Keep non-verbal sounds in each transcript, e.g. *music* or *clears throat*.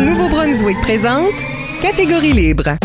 Nouveau-Brunswick présente Catégorie libre.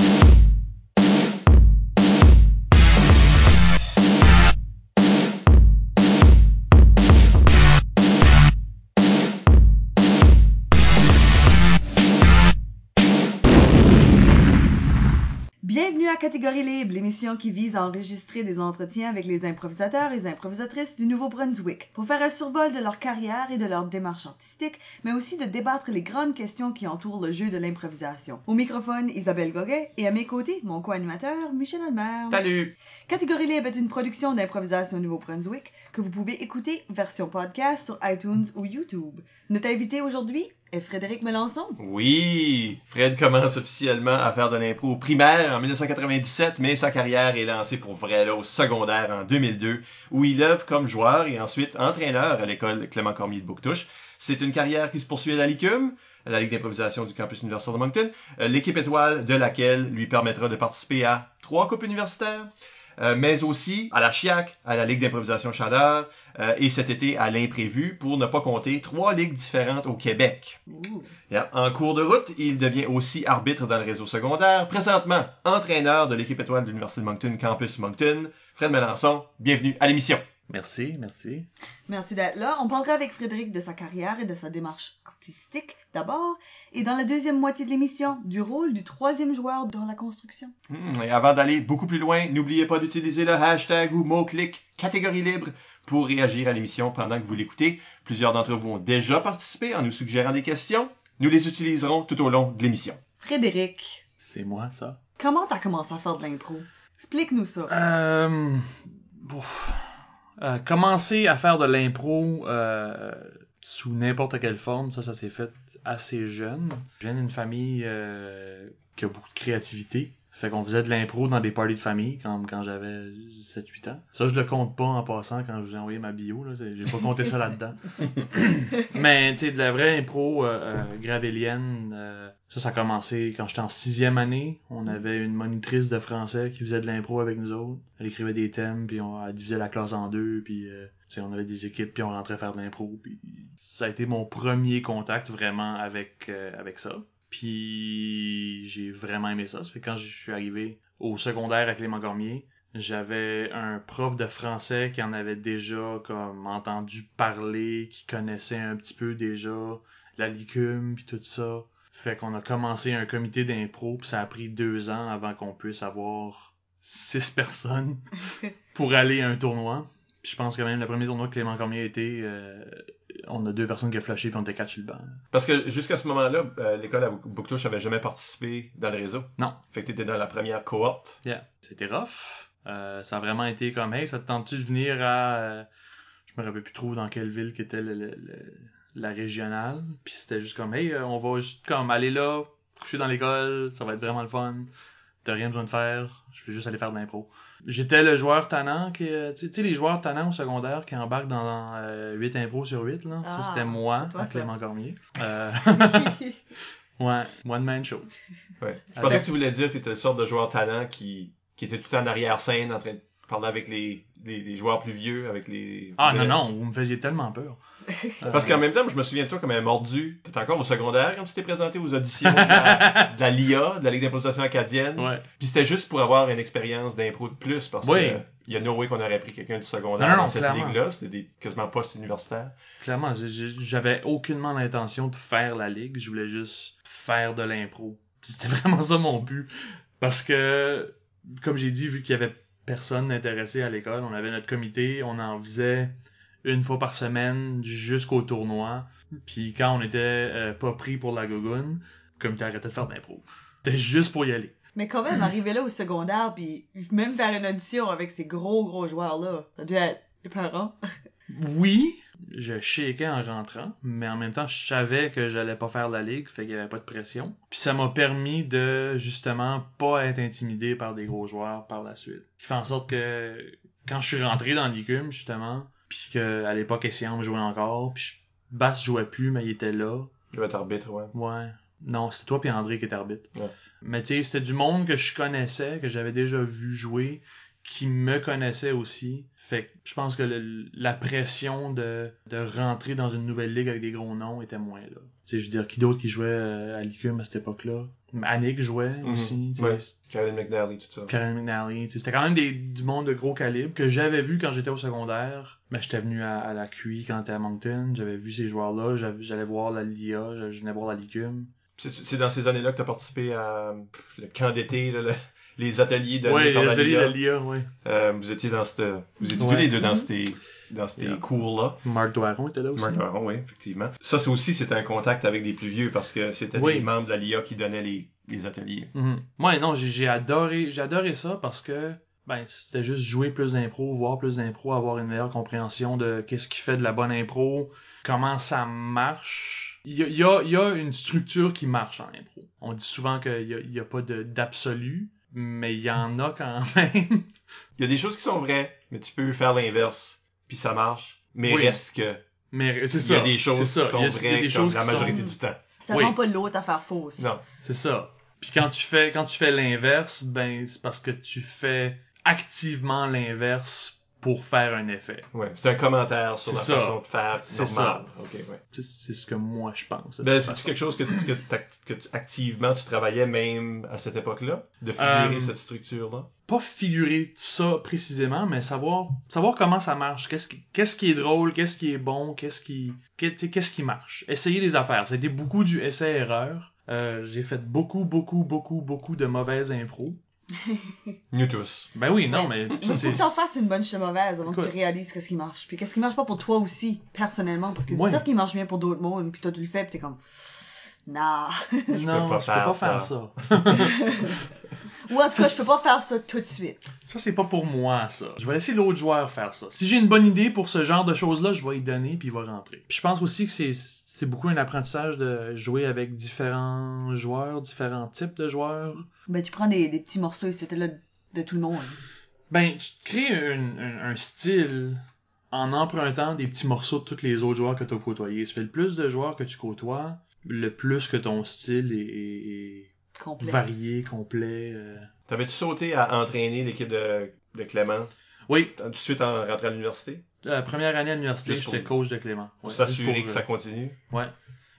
Catégorie Libre, l'émission qui vise à enregistrer des entretiens avec les improvisateurs et les improvisatrices du Nouveau-Brunswick pour faire un survol de leur carrière et de leur démarche artistique, mais aussi de débattre les grandes questions qui entourent le jeu de l'improvisation. Au microphone, Isabelle Goguet et à mes côtés, mon co-animateur, Michel Almer. Salut! Catégorie Libre est une production d'improvisation au Nouveau-Brunswick que vous pouvez écouter version podcast sur iTunes ou YouTube. Notre invité aujourd'hui est Frédéric Melançon. Oui! Fred commence officiellement à faire de l'impro au primaire en 1997, mais sa carrière est lancée pour vrai au secondaire en 2002, où il œuvre comme joueur et ensuite entraîneur à l'école Clément Cormier de Bouctouche. C'est une carrière qui se poursuit à la LICUM, à la Ligue d'improvisation du campus universitaire de Moncton, euh, l'équipe étoile de laquelle lui permettra de participer à trois coupes universitaires, euh, mais aussi à la CHIAC, à la Ligue d'improvisation Chaleur, euh, et cet été à l'imprévu, pour ne pas compter trois ligues différentes au Québec. Yeah. En cours de route, il devient aussi arbitre dans le réseau secondaire, présentement entraîneur de l'équipe étoile de l'Université de Moncton, Campus Moncton. Fred Melançon, bienvenue à l'émission. Merci, merci. Merci d'être là. On parlera avec Frédéric de sa carrière et de sa démarche artistique d'abord, et dans la deuxième moitié de l'émission, du rôle du troisième joueur dans la construction. Hmm, Et avant d'aller beaucoup plus loin, n'oubliez pas d'utiliser le hashtag ou mot-clic catégorie libre pour réagir à l'émission pendant que vous l'écoutez. Plusieurs d'entre vous ont déjà participé en nous suggérant des questions. Nous les utiliserons tout au long de l'émission. Frédéric, C'est moi, ça? comment t'as commencé à faire de l'impro? Explique-nous ça. Euh... ouf. Euh, commencer à faire de l'impro euh, sous n'importe quelle forme, ça, ça s'est fait assez jeune. Je viens d'une famille euh, qui a beaucoup de créativité. Fait qu'on faisait de l'impro dans des parties de famille quand, quand j'avais 7-8 ans. Ça, je le compte pas en passant quand je vous ai envoyé ma bio. J'ai pas compté ça là-dedans. *laughs* Mais, tu sais, de la vraie impro gravélienne, euh, ça, ça a commencé quand j'étais en sixième année. On avait une monitrice de français qui faisait de l'impro avec nous autres. Elle écrivait des thèmes, puis on divisait la classe en deux, puis euh, on avait des équipes, puis on rentrait faire de l'impro. Ça a été mon premier contact vraiment avec, euh, avec ça. Puis j'ai vraiment aimé ça. Ça fait que quand je suis arrivé au secondaire à Clément Cormier, j'avais un prof de français qui en avait déjà comme entendu parler, qui connaissait un petit peu déjà la licume puis tout ça. Fait qu'on a commencé un comité d'impro, puis ça a pris deux ans avant qu'on puisse avoir six *laughs* personnes *laughs* pour aller à un tournoi. Puis je pense que même le premier tournoi que Clément Cormier a été, euh, on a deux personnes qui ont flashé puis on était quatre sur le banc. Parce que jusqu'à ce moment-là, euh, l'école à Bouctouche avait jamais participé dans le réseau. Non. Fait que t'étais dans la première cohorte. Yeah. C'était rough. Euh, ça a vraiment été comme, hey, ça te tente-tu de venir à. je me rappelle plus trop dans quelle ville qu'était le, le- le- la régionale. Puis c'était juste comme, hey, euh, on va juste comme aller là, coucher dans l'école, ça va être vraiment le fun. T'as rien besoin de faire, je vais juste aller faire de l'impro. J'étais le joueur tannant qui. euh, Tu sais- les joueurs tannants au secondaire qui embarquent dans euh, 8 impros sur 8, là. Ah, ça, c'était moi, c'est toi, à ça. Clément Cormier. *laughs* Euh, *laughs* ouais, one man show. Ouais. Je pensais que tu voulais dire que t'étais le sorte de joueur talent qui, qui était tout en arrière-scène en train de parler avec les, les, les joueurs plus vieux, avec les... Ah non, non, vous me faisiez tellement peur. Parce qu'en même temps, je me souviens de toi comme un mordu. T'étais encore au secondaire quand tu t'es présenté aux auditions *laughs* de la, de la LIA, de la Ligue d'improvisation acadienne. Ouais. Puis c'était juste pour avoir une expérience d'impro de plus, parce Oui. que il y a no way qu'on aurait pris quelqu'un du secondaire Non, non, dans cette ligue-là. C'était des quasiment post-universitaires. Clairement, j'avais aucunement l'intention de faire la ligue, je voulais juste faire de l'impro. C'était *laughs* vraiment ça mon but. Parce que, comme j'ai dit, vu qu'il y avait personne intéressé à l'école, on avait notre comité, on en faisait une fois par semaine jusqu'au tournoi. Puis quand on était euh, pas pris pour la gogoune, le comité arrêtait de faire de l'impro. C'était juste pour y aller. Mais quand même, arriver là au secondaire, puis même faire une audition avec ces gros, gros joueurs-là, ça doit être épeurant. Oui, je shakeais en rentrant, mais en même temps, je savais que j'allais pas faire la ligue, fait qu'il y avait pas de pression. Puis ça m'a permis de justement pas être intimidé par des gros joueurs par la suite. Qui fait en sorte que quand je suis rentré dans l'ICUM, justement, puis que à l'époque Essiam jouait encore, puis je- Bass jouait plus, mais il était là. Je vais être arbitre, ouais. Ouais. Non, c'était toi puis André qui était arbitre. Ouais. Mais tu sais, c'était du monde que je connaissais, que j'avais déjà vu jouer, qui me connaissaient aussi. Fait que je pense que le- la pression de, de rentrer dans une nouvelle ligue avec des gros noms était moins là. Tu sais, je veux dire, qui d'autre qui jouait euh, à l'ICUM à cette époque-là? Annick jouait Mhm. aussi. Ouais. Karen McNally, tout ça. Karen McNally. tu sais, C'était quand même des, du monde de gros calibre que j'avais vu quand j'étais au secondaire. Mais j'étais venu à, à la QI quand j'étais à Moncton. J'avais vu ces joueurs-là. J'allais voir la LIA. j'allais- Je venais voir la LICUM. C'est dans ces années-là que tu as participé à le camp d'été, là, le- les ateliers donnés Ouais, par les LIA. la LIA, ouais. Euh, vous étiez dans cette, vous étiez Ouais. tous les deux dans Mhm. ces, dans ces Yeah. cours-là. Marc Doiron était là aussi. Marc Doiron, oui, effectivement. Ça, c'est aussi, c'était un contact avec des plus vieux parce que c'était Oui. des membres de la LIA qui donnaient les, les ateliers. Mhm. Ouais, non, j'ai adoré, j'ai adoré ça parce que ben c'était juste jouer plus d'impro, voir plus d'impro, avoir une meilleure compréhension de qu'est-ce qui fait de la bonne impro, comment ça marche. Il y a, il y a, il y a une structure qui marche en impro. On dit souvent qu'il y a, pas de- d'absolu, mais il y en a quand *laughs* même. Il y a des choses qui sont vraies, mais tu peux faire l'inverse, puis ça marche. Mais Oui. reste que Mais c'est il ça. y a des choses ça. qui sont Il il vraies des comme choses la majorité sont- du temps. Ça Oui. rend pas l'autre à faire fausse. Non. C'est ça. Puis quand tu fais quand tu fais l'inverse, ben c'est parce que tu fais activement l'inverse pour faire un effet. Ouais, c'est un commentaire sur la ça. façon de faire C'est normale. Ok, ouais. C'est ce que moi je pense. Ben, c'est quelque chose que, que, que tu- activement tu travaillais même à cette époque-là, de figurer Euh, cette structure-là? pas figurer ça précisément, mais savoir savoir comment ça marche, qu'est-ce qui, qu'est-ce qui est drôle, qu'est-ce qui est bon, qu'est-ce qui qu'est-ce qui marche? Essayer les affaires. Ça a été beaucoup du essai-erreur. Euh, j'ai fait beaucoup, beaucoup, beaucoup, beaucoup de mauvaises impros. *laughs* Nous tous. Ben oui, non, mais Il faut c'est que t'en fasses une bonne chez mauvaise avant que tu réalises qu'est-ce qui marche. Puis qu'est-ce qui marche pas pour toi aussi, personnellement. Parce que Ouais. du stuff qui marche bien pour d'autres mondes, puis toi tu le fais, puis t'es comme... Nah. *laughs* non, pas je peux pas faire faire ça. *laughs* Ou en tout cas, je peux pas faire ça tout de suite. Ça, c'est pas pour moi, ça. Je vais laisser l'autre joueur faire ça. Si j'ai une bonne idée pour ce genre de choses-là, je vais y donner, puis il va rentrer. Puis je pense aussi que c'est, c'est beaucoup un apprentissage de jouer avec différents joueurs, différents types de joueurs. Ben, tu prends des, des petits morceaux et c'était là de tout le monde. Ben, tu te crées un, un- un style en empruntant des petits morceaux de tous les autres joueurs que tu as côtoyés. Ça fait le plus de joueurs que tu côtoies, le plus que ton style est, est Complet. varié, complet. euh. T'avais-tu sauté à entraîner l'équipe de, de Clément? Oui, tout de suite en rentrant à l'université? la première année à l'université, j'étais coach de Clément. Ouais, s'assurer que ça euh, continue? Ouais.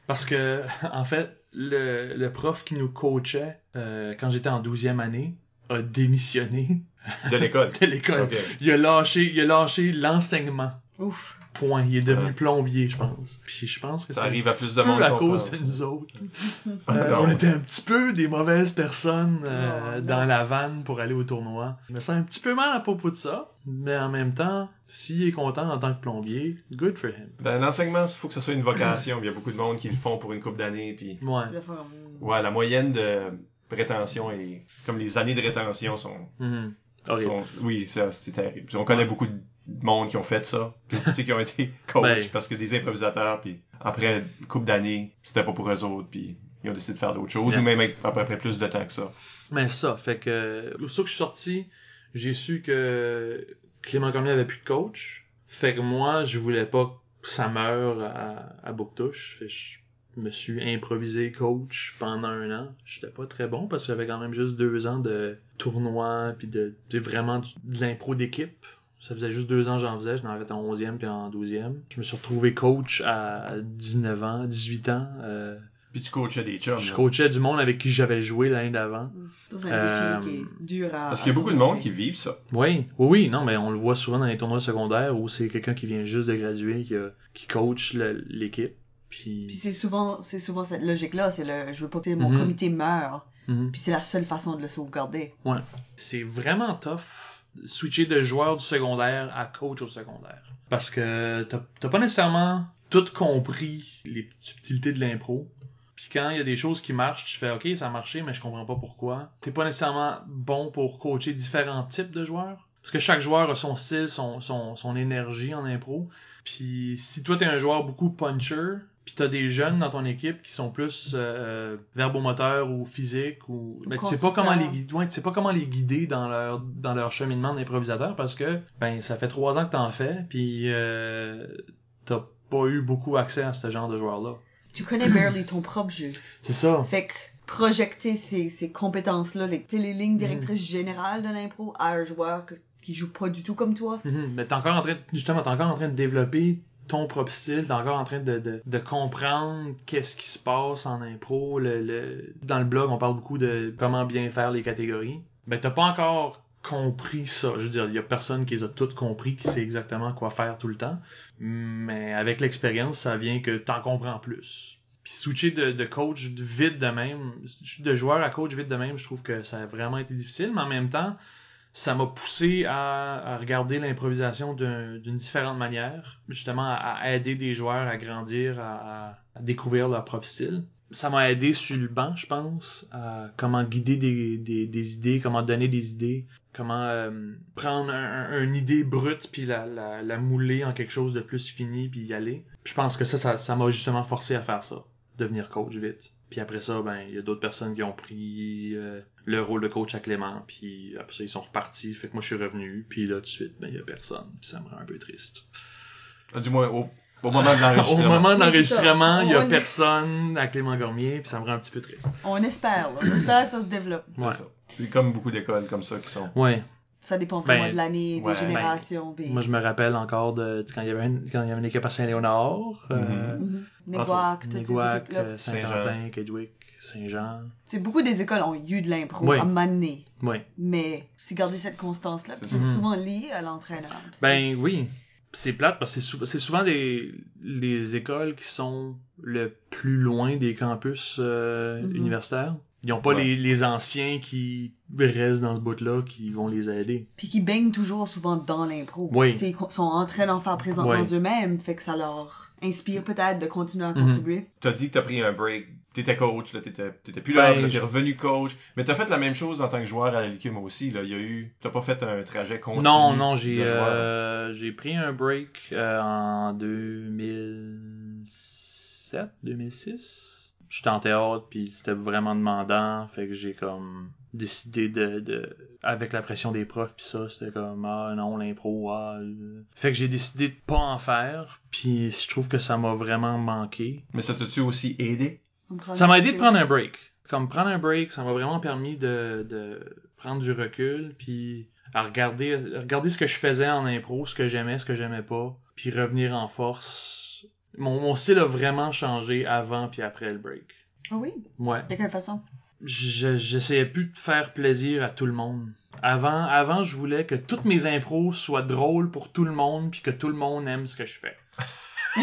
Parce que, *laughs* en fait, le, le prof qui nous coachait euh, quand j'étais en 12e année a démissionné De l'école? *laughs* de l'école. Ok. Il a lâché, il a lâché l'enseignement. Ouf. Point. Il est devenu Ouais. plombier, je pense. Puis je pense que Ça arrive un à plus de peu monde à cause pense. de nous autres. *laughs* Euh, on était un petit peu des mauvaises personnes euh, non. dans la vanne pour aller au tournoi. Je me sens un petit peu mal à propos de ça, mais en même temps, s'il est content en tant que plombier, good for him. Ben, l'enseignement, il faut que ce soit une vocation. Il y a beaucoup de monde qui le font pour une couple d'années. Puis, Ouais. Ouais, la moyenne de rétention est. Comme les années de rétention sont. Mhm. Sont- oui, ça, c'est terrible. Puis on connaît beaucoup de monde qui ont fait ça. Puis, tu sais, qui ont été *laughs* coach Ben. parce que des improvisateurs. Puis après une couple d'années, c'était pas pour eux autres. Puis ils ont décidé de faire d'autres choses. Yeah. Ou même après, après plus de temps que ça. Mais ça, fait que, aussitôt que je suis sorti, j'ai su que Clément Cormier avait plus de coach. Fait que moi, je voulais pas que ça meure à, à Bouctouche. Fait que je me suis improvisé coach pendant un an. J'étais pas très bon parce que j'avais quand même juste deux ans de tournoi puis de, vraiment de l'impro d'équipe. Ça faisait juste deux ans que j'en faisais, j'en avais en 11e puis en 12e. Je me suis retrouvé coach à 19 ans, 18 ans. Euh, Puis tu coachais des chums. je là. coachais du monde avec qui j'avais joué l'année d'avant. C'est un Euh, défi qui est dur à. Parce qu'il y a beaucoup de monde qui vivent ça. Oui, oui, oui, non, mais on le voit souvent dans les tournois secondaires où c'est quelqu'un qui vient juste de graduer, qui, a- qui coach l'équipe. Puis Puis, c'est souvent, c'est souvent cette logique-là, c'est le, je veux pas que mon Mhm. comité meure. Mhm. Puis c'est la seule façon de le sauvegarder. c'est vraiment tough switcher de joueur du secondaire à coach au secondaire. Parce que t'as pas nécessairement tout compris les subtilités de l'impro. Puis quand il y a des choses qui marchent, tu fais OK, ça a marché, mais je comprends pas pourquoi. T'es pas nécessairement bon pour coacher différents types de joueurs. Parce que chaque joueur a son style, son énergie en impro. Puis si toi t'es un joueur beaucoup puncher, puis t'as des jeunes dans ton équipe qui sont plus euh, verbomoteurs ou physiques ou mais tu sais pas comment les guider, ouais, tu sais pas comment les guider dans leur dans leur cheminement d'improvisateur parce que ben ça fait trois ans que t'en fais puis euh, t'as pas eu beaucoup accès à ce genre de joueurs là. Tu connais barely ton propre jeu. *clears throat* C'est ça. Fait que projeter ces, ces compétences-là, les, les lignes directrices générales de l'impro à un joueur que qui jouent pas du tout comme toi. Mhm. Mais t'es encore en train, de- justement, t'es encore en train de développer ton propre style, t'es encore en train de, comprendre qu'est-ce qui se passe en impro. Le- Dans le blog, on parle beaucoup de comment bien faire les catégories. Ben, t'as pas encore compris ça. Je veux dire, il y a personne qui les a toutes compris, qui sait exactement quoi faire tout le temps. Mais avec l'expérience, ça vient que t'en comprends plus. Puis switcher de, de coach vite de même, de joueur à coach vite de même, je trouve que ça a vraiment été difficile, mais en même temps, ça m'a poussé à, regarder l'improvisation d'un- d'une différente manière, justement à, aider des joueurs à grandir, à, découvrir leur propre style. Ça m'a aidé sur le banc, je pense, à comment guider des, idées, comment donner des idées, comment euh, prendre un, un- une idée brute puis la, la, mouler en quelque chose de plus fini puis y aller. Je pense que ça ça m'a justement forcé à faire ça, devenir coach vite. Puis après ça, ben il y a d'autres personnes qui ont pris euh, le rôle de coach à Clément, puis après ça ils sont repartis, fait que moi je suis revenu, puis là tout de suite ben il y a personne, puis ça me rend un peu triste. Ah, Du moins, au, au moment de *laughs* Au l'enregistrement. moment de l'enregistrement, il y a personne à Clément Gormier, puis ça me rend un petit peu triste. On espère, là. On espère que ça se développe. C'est Ouais. ça. C'est comme beaucoup d'écoles comme ça qui sont. Ouais. Ça dépend vraiment Ben, de l'année, ouais, des générations. puis- Moi je me rappelle encore de quand il y avait une, quand il y avait une équipe à Saint-Léonard, euh, Mhm. Néguac, euh, Saint-Quentin, Kedgewick, Saint-Jean. C'est beaucoup des écoles ont eu de l'impro Oui. à m'amener. Ouais. Mais c'est garder cette constance-là. puis C'est souvent lié à l'entraîneur. Ben oui. C'est plate parce que c'est sou- c'est souvent les, les écoles qui sont le plus loin des campus euh, Mhm. universitaires. Ils n'ont pas Ouais. les, les anciens qui restent dans ce bout-là qui vont les aider. Puis qui baignent toujours souvent dans l'impro. Oui. Tu sais, Ils sont en train d'en faire présentement Oui. eux-mêmes. Fait que ça leur inspire peut-être de continuer à Mhm. contribuer. T'as dit que t'as pris un break. T'étais coach, là, t'étais, t'étais plus là, Ben, là, t'es je- revenu coach. Mais t'as fait la même chose en tant que joueur à la Licume aussi, là. Il y a eu, t'as pas fait un trajet continu. Non, non, j'ai euh, j'ai pris un break euh, en 2007, 2006. J'étais en théâtre, puis c'était vraiment demandant, fait que j'ai comme décidé de, de avec la pression des profs puis ça, c'était comme ah non l'impro ah euh. fait que j'ai décidé de pas en faire, puis je trouve que ça m'a vraiment manqué. Mais ça t'a-tu aussi aidé? Ça m'a aidé de prendre un break. Comme prendre un break, ça m'a vraiment permis de, de prendre du recul, puis à regarder, regarder ce que je faisais en impro, ce que j'aimais, ce que j'aimais pas, puis revenir en force. Mon, mon style a vraiment changé avant puis après le break. Ah oui? Ouais. De quelle façon? Je- J'essayais plus de faire plaisir à tout le monde. Avant, avant, je voulais que toutes mes impros soient drôles pour tout le monde, puis que tout le monde aime ce que je fais. *laughs*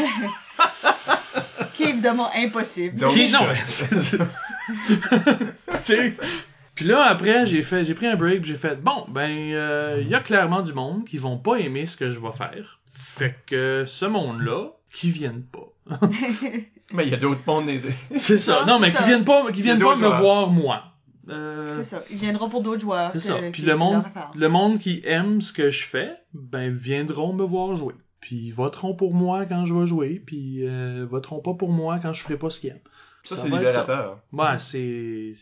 Qui est évidemment impossible. Donc, Ok, non, je- *laughs* Tu sais? Puis là après j'ai fait j'ai pris un break j'ai fait bon ben euh, il y a clairement du monde qui vont pas aimer ce que je vais faire fait que ce monde là qui viennent pas *laughs* Mais il y a d'autres mondes des... c'est ça Non, non mais qui ça. viennent pas qui viennent pas me joueurs. voir moi Euh, c'est ça. Ils viendront pour d'autres joueurs. c'est ça que- puis le monde le monde qui aime ce que je fais ben viendront me voir jouer puis ils voteront pour moi quand je vais jouer puis euh, voteront pas pour moi quand je ferai pas ce qu'ils aiment Ça, Ça c'est ça. libérateur. Ouais, c'est.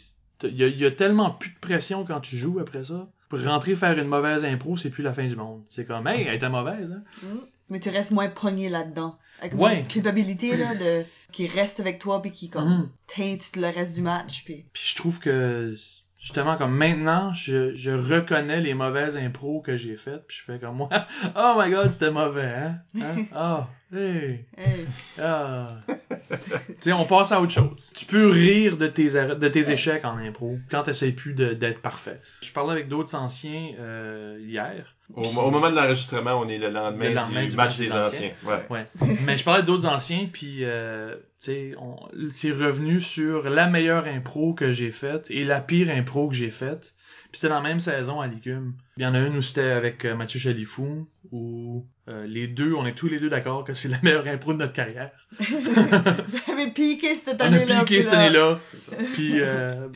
Il y, a, il y a tellement plus de pression quand tu joues après ça. Pour rentrer faire une mauvaise impro, c'est plus la fin du monde. C'est comme, hey, elle était mauvaise, hein. Mm. Mais tu restes moins pogné là-dedans. Avec Ouais. une culpabilité là, de... qui reste avec toi puis qui comme Mhm. teinte le reste du match. Puis... Puis je trouve que, justement, comme maintenant, je, je reconnais les mauvaises impros que j'ai faites, puis je fais comme moi, *laughs* oh my god, c'était mauvais, hein? hein? *laughs* Ah, hey, Hey. ah. tu sais, on passe à autre chose. Tu peux rire de tes, de tes échecs en impro quand t'essayes plus d'être parfait. Je parlais avec d'autres anciens euh, hier. Au, au moment de l'enregistrement, on est le lendemain, Le lendemain du, match des anciens. Ouais. Ouais. Mais je parlais d'autres anciens, puis euh, tu sais, on- c'est revenu sur la meilleure impro que j'ai faite et la pire impro que j'ai faite. Puis c'était dans la même saison à Licume. Il y en a une où c'était avec euh, Mathieu Chalifou, où euh, les deux, on est tous les deux d'accord que c'est la meilleure impro de notre carrière. *laughs* Vous avez piqué cette On a année-là. piqué cette là- année-là, *laughs* puis euh,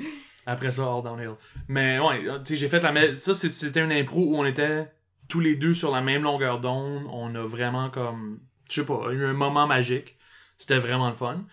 après ça, all downhill. Mais ouais, sais, j'ai fait la me- ça, c'était une impro où on était tous les deux sur la même longueur d'onde. On a vraiment comme, je sais pas, eu un moment magique. C'était vraiment le fun.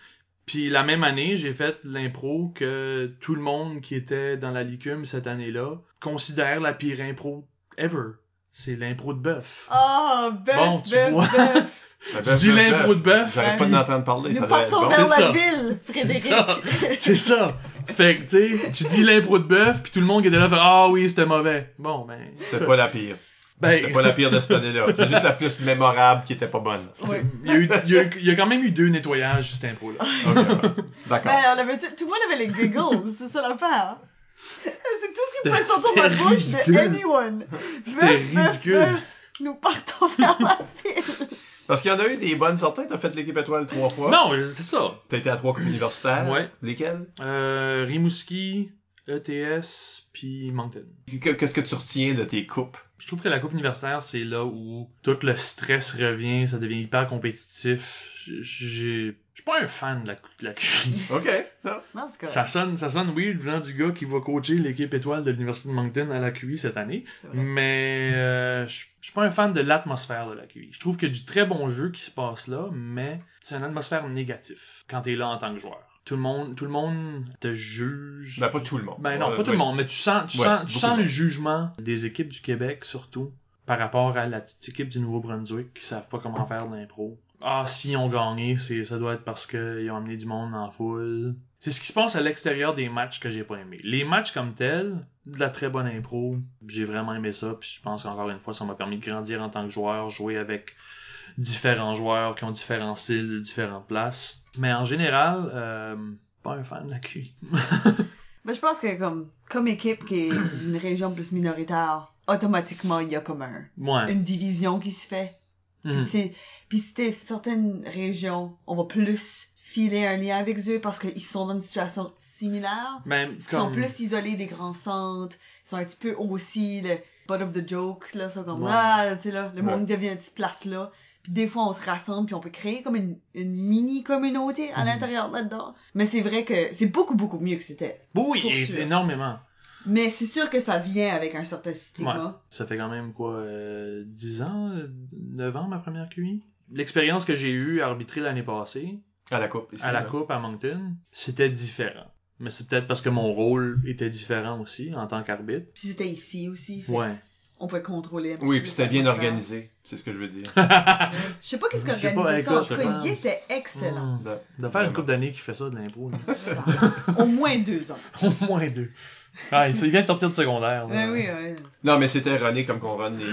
Puis la même année, j'ai fait l'impro que tout le monde qui était dans la licume cette année-là considère la pire impro ever. C'est l'impro de bœuf. Ah, bœuf, Bon, tu bœuf, vois. bœuf. *laughs* Ben, Je dis l'impro de bœuf. J'arrête pas d'entendre parler, ça Nous partons bon. vers C'est la ça. ville, C'est Frédéric. ça. *laughs* C'est ça. Fait que, tu sais, tu dis l'impro de bœuf, puis tout le monde qui était là fait Ah oui, c'était mauvais. Bon, ben. C'était pas la pire. Ben, C'est pas la pire de cette année-là. C'est juste la plus mémorable qui était pas bonne. Ouais. il, y a eu- il y a, il y a quand même eu deux nettoyages, cette impro-là. Ok. *laughs* D'accord. Ben, tout le monde avait les giggles, c'est ça l'affaire. C'est tout ce qui pouvait sortir de c'était bouche de anyone. C'était ridicule. meuf, Nous partons vers la file. Parce qu'il y en a eu des bonnes certains. T'as fait l'équipe étoile trois fois. Non, c'est ça. T'as été à trois coupes universitaires. Ouais. Lesquelles? Euh, Rimouski, ETS, puis Moncton. Que- Qu'est-ce que tu retiens de tes coupes? Je trouve que la coupe universitaire, c'est là où tout le stress revient, ça devient hyper compétitif. J'ai... Je suis pas un fan de la, de la QI. *laughs* Ok. Non. Non, c'est correct. Ça sonne, ça sonne weird venant du gars qui va coacher l'équipe étoile de l'Université de Moncton à la QI cette année. Mais euh, je je suis pas un fan de l'atmosphère de la QI. Je trouve qu'il y a du très bon jeu qui se passe là, mais c'est une atmosphère négative quand t'es là en tant que joueur. Tout le monde, tout le monde te juge. Ben, pas tout le monde. Ben non, Euh, pas tout ouais. le monde, mais tu sens, tu Ouais, sens, tu sens le monde. jugement des équipes du Québec, surtout, par rapport à la petite équipe du Nouveau-Brunswick qui savent pas comment faire de l'impro. Ah, si ils ont gagné, c'est, ça doit être parce qu'ils ont amené du monde en foule. C'est ce qui se passe à l'extérieur des matchs que j'ai pas aimé. Les matchs comme tels, de la très bonne impro, j'ai vraiment aimé ça, puis je pense qu'encore une fois, ça m'a permis de grandir en tant que joueur, jouer avec différents joueurs qui ont différents styles, différentes places. Mais en général, euh, pas un fan de la QI. *laughs* Ben, je pense que comme, comme équipe qui est *clears throat* d'une région plus minoritaire, automatiquement, il y a comme un, Ouais. une division qui se fait. Puis Mhm. c'est, puis c'était certaines régions, on va plus filer un lien avec eux parce qu'ils sont dans une situation similaire. Ben, Ils sont comme- plus isolés des grands centres. Ils sont un petit peu aussi le butt of the joke, là. C'est comme, Ouais. ah, tu sais, là, le Ouais. monde devient une petite place là. Puis des fois, on se rassemble puis on peut créer comme une, une mini-communauté à Mhm. l'intérieur là-dedans. Mais c'est vrai que c'est beaucoup, beaucoup mieux que c'était. Oui, et- énormément. Mais c'est sûr que ça vient avec un certain stigma. Ça fait quand même, quoi, euh, 10 ans, euh, 9 ans, ma première QI. L'expérience que j'ai eue à arbitrer l'année passée, À la coupe. ici, à la là. Coupe à Moncton, c'était différent. Mais c'est peut-être parce que mon rôle était différent aussi, en tant qu'arbitre. Puis c'était ici aussi. fait Ouais. On peut contrôler un petit Oui, peu puis c'était bien organisé. C'est ce que je veux dire. *laughs* Je sais pas qu'est-ce Je sais pas, ça. En tout cas, il était excellent. Mm. De faire une couple d'années qui fait ça de l'impro. Au moins deux ans. *laughs* Au moins deux. Ah, il vient de sortir de secondaire. là. Ouais, oui, oui. Non, mais c'était runné comme qu'on run les,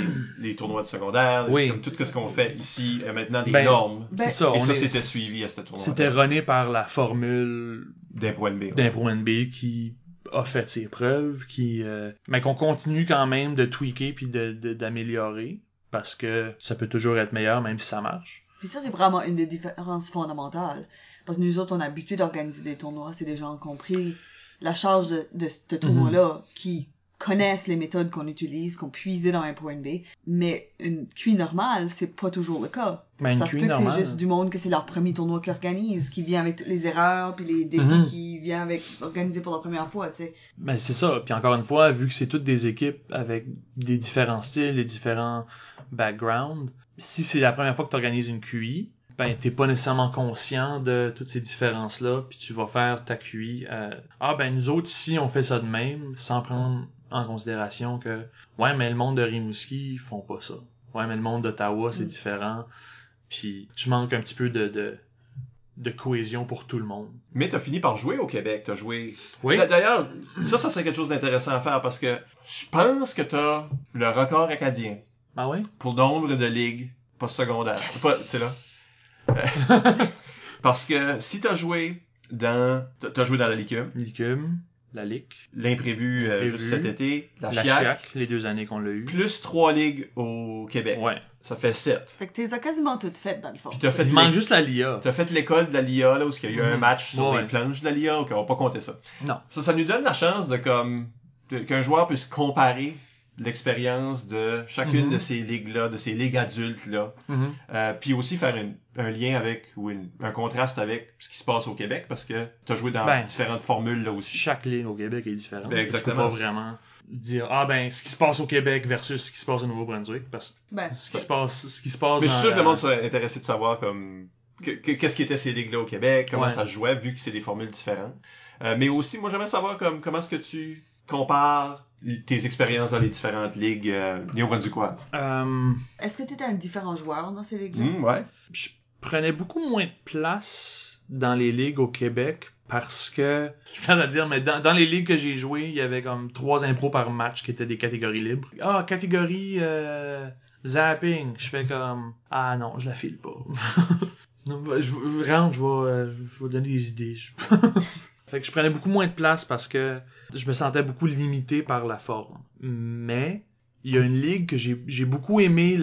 les tournois de secondaire, Oui. comme tout ce qu'on fait ici, euh, maintenant des Ben, normes. Ben, C'est ça. Et ça, est- c'était suivi à ce tournoi. C'était runné par la formule D'impro NB. d'impro NB qui a fait ses preuves, qui euh, mais qu'on continue quand même de tweaker puis de de- d'améliorer parce que ça peut toujours être meilleur même si ça marche. Puis ça, c'est vraiment une des différences fondamentales. Parce que nous autres, on est habitués d'organiser des tournois. C'est des gens qui ont pris la charge de, de ce tournoi-là, qui connaissent les méthodes qu'on utilise, qu'on puisait dans un Pro NB. Mais une QI normale, c'est pas toujours le cas. Ben, une ça se peut que c'est juste du monde que c'est leur premier tournoi qu'ils organisent, qui vient avec toutes les erreurs, puis les défis Mhm. qui vient avec organisé pour la première fois, tu sais. Ben c'est ça. Puis encore une fois, vu que c'est toutes des équipes avec des différents styles, des différents backgrounds, si c'est la première fois que tu organises une QI, ben t'es pas nécessairement conscient de toutes ces différences-là, puis tu vas faire ta QI. euh, ah ben nous autres ici on fait ça de même, sans prendre en considération que ouais mais le monde de Rimouski ils font pas ça. Ouais mais le monde d'Ottawa c'est Mm. différent. Puis tu manques un petit peu de, de de cohésion pour tout le monde. Mais t'as fini par jouer au Québec, t'as joué. Oui. D'ailleurs, ça, ça serait quelque chose d'intéressant à faire parce que je pense que t'as le record acadien Ah ouais? pour nombre de ligues postsecondaires. C'est pas, c'est là. *laughs* Parce que si t'as joué dans, t'as- joué dans la LICUM, Licume, la LIC, l'imprévu euh, L'imprévu, juste cet été, la, la Chiac, Chiac, les deux années qu'on l'a eu. plus trois ligues au Québec. Ouais. Ça fait sept. Fait que t'es quasiment toutes faites, dans le fond. Puis t'as fait Il manque juste la LIA. T'as fait l'école de la LIA, là, où il y a eu un Mhm. match sur Ouais. les planches de la LIA, ok, on va pas compter ça. Non. Ça, ça nous donne la chance de comme, qu'un joueur puisse comparer l'expérience de chacune Mhm. de ces ligues-là, de ces ligues adultes-là, Mhm. euh, puis aussi faire une- un lien avec, ou une- un contraste avec ce qui se passe au Québec, parce que t'as joué dans Ben, différentes formules, là aussi. Chaque ligne au Québec est différente. Ben, exactement. Tu peux pas vraiment dire ah ben ce qui se passe au Québec versus ce qui se passe au Nouveau-Brunswick parce que Ben, ce qui se passe ce qui se passe Mais je suis sûr que le monde serait intéressé de savoir comme que- que- qu'est-ce qui était ces ligues-là au Québec, comment Ouais. ça se jouait, vu que c'est des formules différentes. Euh, mais aussi, moi, j'aimerais savoir comme comment est-ce que tu compares tes expériences dans les différentes ligues euh, néo-brunswickoises. Euh, est-ce que t'étais un différent joueur dans ces ligues-là? Hum, ouais. je prenais beaucoup moins de place dans les ligues au Québec Parce que, c'est plate à dire, mais dans, dans les ligues que j'ai joué, il y avait comme trois impros par match qui étaient des catégories libres. Ah, catégorie euh, zapping. Je fais comme, ah non, je la file pas. *laughs* non, je, je rentre, je vais, euh, je vais donner des idées. Fait que je prenais beaucoup moins de place parce que je me sentais beaucoup limité par la forme. Mais, il y a une ligue que j'ai beaucoup aimé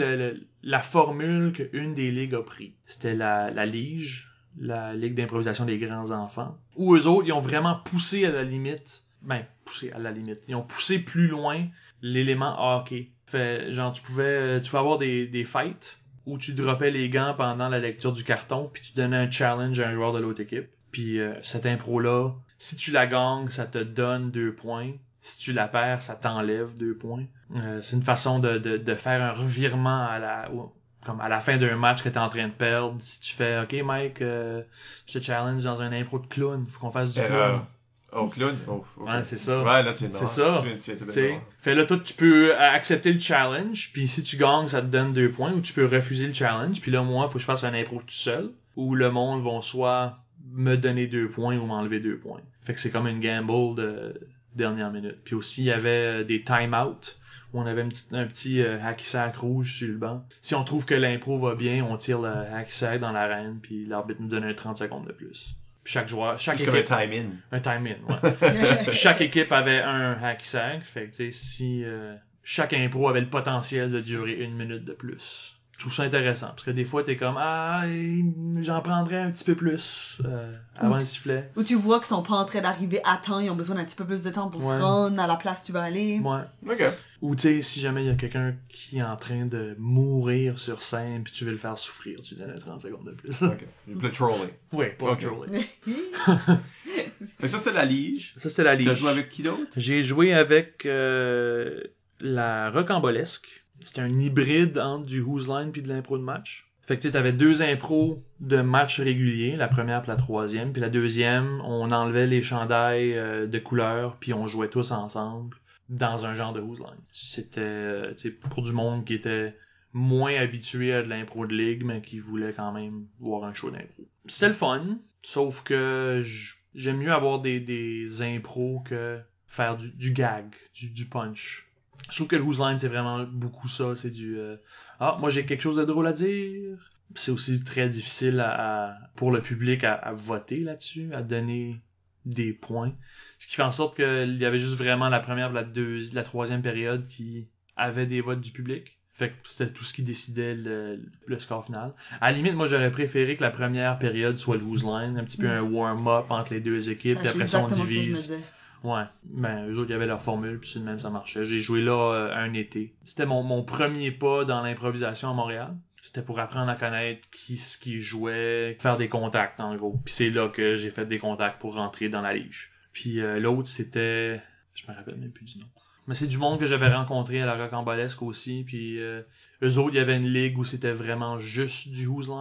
la formule qu'une des ligues a pris. C'était la, la Lige, la Ligue d'improvisation des grands enfants, où eux autres, ils ont vraiment poussé à la limite, ben, poussé à la limite, ils ont poussé plus loin l'élément hockey. Fait, genre, tu pouvais, tu pouvais avoir des, des fights où tu droppais les gants pendant la lecture du carton, puis tu donnais un challenge à un joueur de l'autre équipe. Puis euh, cette impro-là, si tu la gagnes, ça te donne deux points. Si tu la perds, ça t'enlève deux points. Euh, c'est une façon de, de, de faire un revirement à la, comme à la fin d'un match que t'es en train de perdre. Si tu fais, OK, Mike, euh, je te challenge dans un impro de clown, faut qu'on fasse du clown. Erreur. Oh, clown? Oh, ok. Ouais, c'est ça. Ouais, là, tu es C'est ça. Tu tu Tu fait là, toi, tu peux euh, accepter le challenge, puis si tu gagnes, ça te donne deux points, ou tu peux refuser le challenge, puis là, moi, faut que je fasse un impro tout seul, où le monde vont soit me donner deux points ou m'enlever deux points. Fait que c'est comme une gamble de dernière minute. Puis aussi, il y avait euh, des time-out, où on avait un petit euh, hacky sack rouge sur le banc. Si on trouve que l'impro va bien, on tire le hacky sack dans l'arène, puis l'arbitre nous donne un 30 secondes de plus. Puis chaque joueur, chaque comme un équipe... time-in. Un time-in, ouais. *laughs* Puis chaque équipe avait un hack sack. Fait que, tu sais, si euh, chaque impro avait le potentiel de durer une minute de plus. Je trouve ça intéressant. Parce que des fois, t'es comme, ah, j'en prendrais un petit peu plus euh, avant le sifflet. Où tu vois qu'ils sont pas en train d'arriver à temps, ils ont besoin d'un petit peu plus de temps pour Ouais. se rendre à la place où tu vas aller. Ouais. Ok. Ou, tu sais, si jamais il y a quelqu'un qui est en train de mourir sur scène puis tu veux le faire souffrir, tu donnes un 30 secondes de plus. Ok. *laughs* Le trolley. ouais, pas Ok. trolling. Fait *laughs* que ça, c'était la Lige. Ça, c'était la Tu as ligue. joué avec qui d'autre? J'ai joué avec euh, la Rocambolesque. C'était un hybride entre du Who's Line puis de l'impro de match. Fait que tu sais, t'avais deux impros de match réguliers, la première puis la troisième. Puis la deuxième, on enlevait les chandails euh, de couleur puis on jouait tous ensemble dans un genre de Who's Line. C'était euh, pour du monde qui était moins habitué à de l'impro de ligue, mais qui voulait quand même voir un show d'impro. C'était le fun, sauf que j'aime mieux avoir des, impros que faire du, gag, du punch. Je trouve que le Who's Line, c'est vraiment beaucoup ça. C'est du euh, Ah, moi j'ai quelque chose de drôle à dire. C'est aussi très difficile à, à- pour le public à, à voter là-dessus, à donner des points. Ce qui fait en sorte qu'il y avait juste vraiment la première, la deuxième, la troisième période qui avait des votes du public. Fait que c'était tout ce qui décidait le, le score final. À la limite, moi j'aurais préféré que la première période soit le Who's Line, un petit peu un warm-up entre les deux équipes, puis après ça on divise. Ouais, ben eux autres, il y avait leur formule, puis c'est de même ça marchait. J'ai joué là euh, un été. C'était mon, mon premier pas dans l'improvisation à Montréal. C'était pour apprendre à connaître qui ce qui jouait, faire des contacts en gros. Puis c'est là que j'ai fait des contacts pour rentrer dans la lige. Puis euh, l'autre c'était, je me rappelle même plus du nom. Mais c'est du monde que j'avais rencontré à la Rocambolesque aussi. Puis euh, eux autres, il y avait une ligue où c'était vraiment juste du Who's.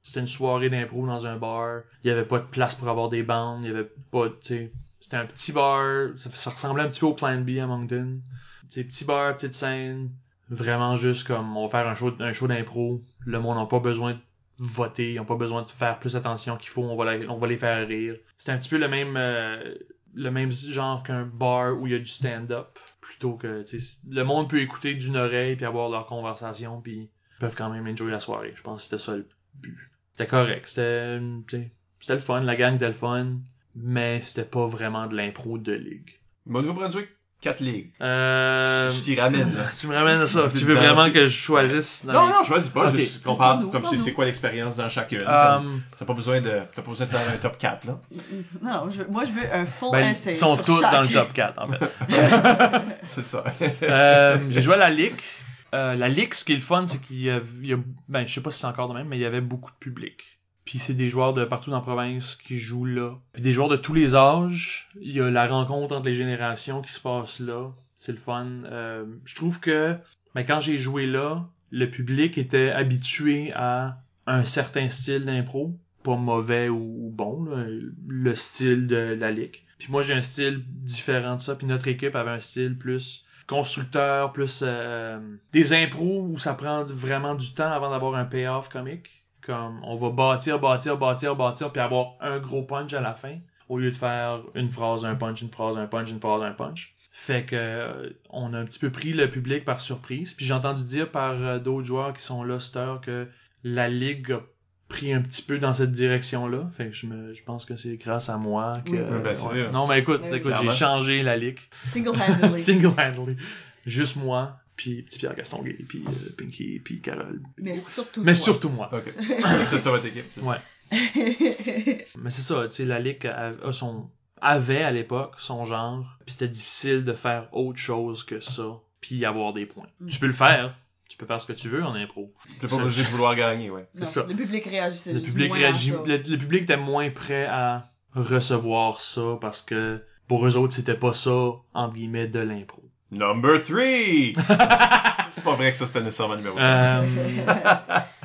C'était une soirée d'impro dans un bar. Il y avait pas de place pour avoir des bandes. Il y avait pas, tu sais, c'était un petit bar, ça, ressemblait un petit peu au Plan B à Moncton. C'est petit bar, petite scène, vraiment juste comme on va faire un show, un show d'impro. Le monde n'a pas besoin de voter, ils n'ont pas besoin de faire plus attention qu'il faut, on va, on va les faire rire. C'était un petit peu le même euh, le même genre qu'un bar où il y a du stand-up plutôt que le monde peut écouter d'une oreille puis avoir leur conversation puis peuvent quand même enjoy la soirée. Je pense que c'était ça le but. C'était correct, c'était c'était le fun, la gang était le fun mais c'était pas vraiment de l'impro de ligue. Au Nouveau-Brunswick, 4 ligues. Euh... Je t'y ramène, là. *laughs* Tu me ramènes à ça. Tu veux vraiment que je choisisse? Dans Non, les- non, je choisis pas. Ok. Je compare comme c'est quoi l'expérience dans chacune. Comme- T'as pas besoin de, t'as pas besoin de faire un top 4, là. *laughs* Non, je- moi je veux un full ben, essay. ils sont tous chaque. dans le top 4, en fait. *laughs* C'est ça. Euh, j'ai joué à la Ligue. Euh, la Ligue, ce qui est le fun, c'est qu'il y a, il y a- ben, je sais pas si c'est encore de même, mais il y avait beaucoup de public. Puis c'est des joueurs de partout dans la province qui jouent là. Puis des joueurs de tous les âges. Il y a la rencontre entre les générations qui se passe là. C'est le fun. Euh, je trouve que ben, quand j'ai joué là, le public était habitué à un certain style d'impro. Pas mauvais ou, ou bon, là, le style de la Ligue. Puis moi j'ai un style différent de ça. Puis notre équipe avait un style plus constructeur, plus euh, des impros où ça prend vraiment du temps avant d'avoir un payoff comique. Comme on va bâtir, bâtir, bâtir, bâtir, puis avoir un gros punch à la fin. au lieu de faire une phrase, un punch, une phrase, un punch, une phrase, un punch. Fait que euh, on a un petit peu pris le public par surprise. Puis j'ai entendu dire par euh, d'autres joueurs qui sont là cette heure que la ligue a pris un petit peu dans cette direction-là. Fait que je me je pense que c'est grâce à moi que Oui. Ben, ouais. vrai. Non mais écoute, Ben oui. écoute, j'ai changé la ligue Single-handedly. *laughs* single-handedly. Juste moi, puis petit Pierre Gastonguay, puis euh, Pinky, puis Carole. Mais surtout Mais toi. surtout moi. Ok. c'est *laughs* ça votre équipe. c'est ça. Ouais. *laughs* Mais c'est ça, tu sais, la ligue a, a son avait à l'époque son genre, puis c'était difficile de faire autre chose que ça, puis avoir des points. Mm. Tu peux le faire, tu peux faire ce que tu veux en impro. T'es pas obligé de vouloir gagner, ouais. Non, ça. Le public réagissait Le juste public moins à réagit, ça. le, le public était moins prêt à recevoir ça parce que pour eux autres c'était pas ça entre guillemets de l'impro. Number 3! *laughs* c'est pas vrai que ça c'était nécessairement numéro 3. Euh,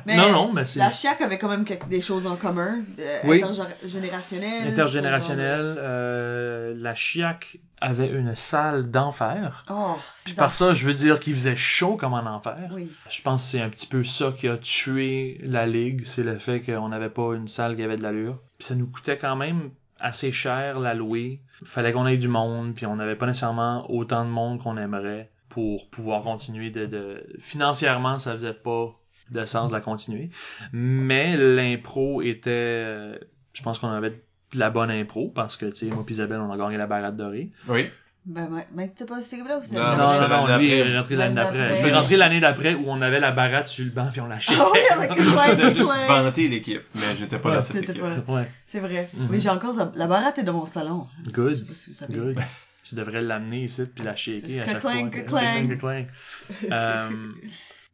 Mais non non, mais c'est La Chiac avait quand même des choses en commun. euh, Oui. Intergénérationnelles. intergénérationnel. Euh, la Chiac avait une salle d'enfer. Oh, Puis par ça, je veux dire qu'il faisait chaud comme en enfer. Oui. Je pense que c'est un petit peu ça qui a tué la ligue, c'est le fait qu'on n'avait pas une salle qui avait de l'allure. Puis ça nous coûtait quand même assez cher la louer. Fallait qu'on ait du monde, puis on n'avait pas nécessairement autant de monde qu'on aimerait pour pouvoir continuer de, financièrement ça faisait pas de sens de la continuer mais l'impro était euh, je pense qu'on avait la bonne impro parce que tu sais moi puis Isabelle on a gagné la barade dorée Oui. Ben, t'as pas cette équipe-là ou c'est Non, non, c'est non, non, lui, est rentré l'année d'après. Je suis rentré l'année d'après où on avait la baratte sur le banc puis on l'a acheté. Ah oui, avec juste vanter l'équipe, mais j'étais pas dans cette équipe. là. C'est vrai. Mhm. Oui, j'ai encore la, baratte est dans mon salon. Je sais good, pas si vous savez. good. Tu devrais l'amener ici puis la shaker à chaque clang, fois. que- clang. clang, clang. Euh,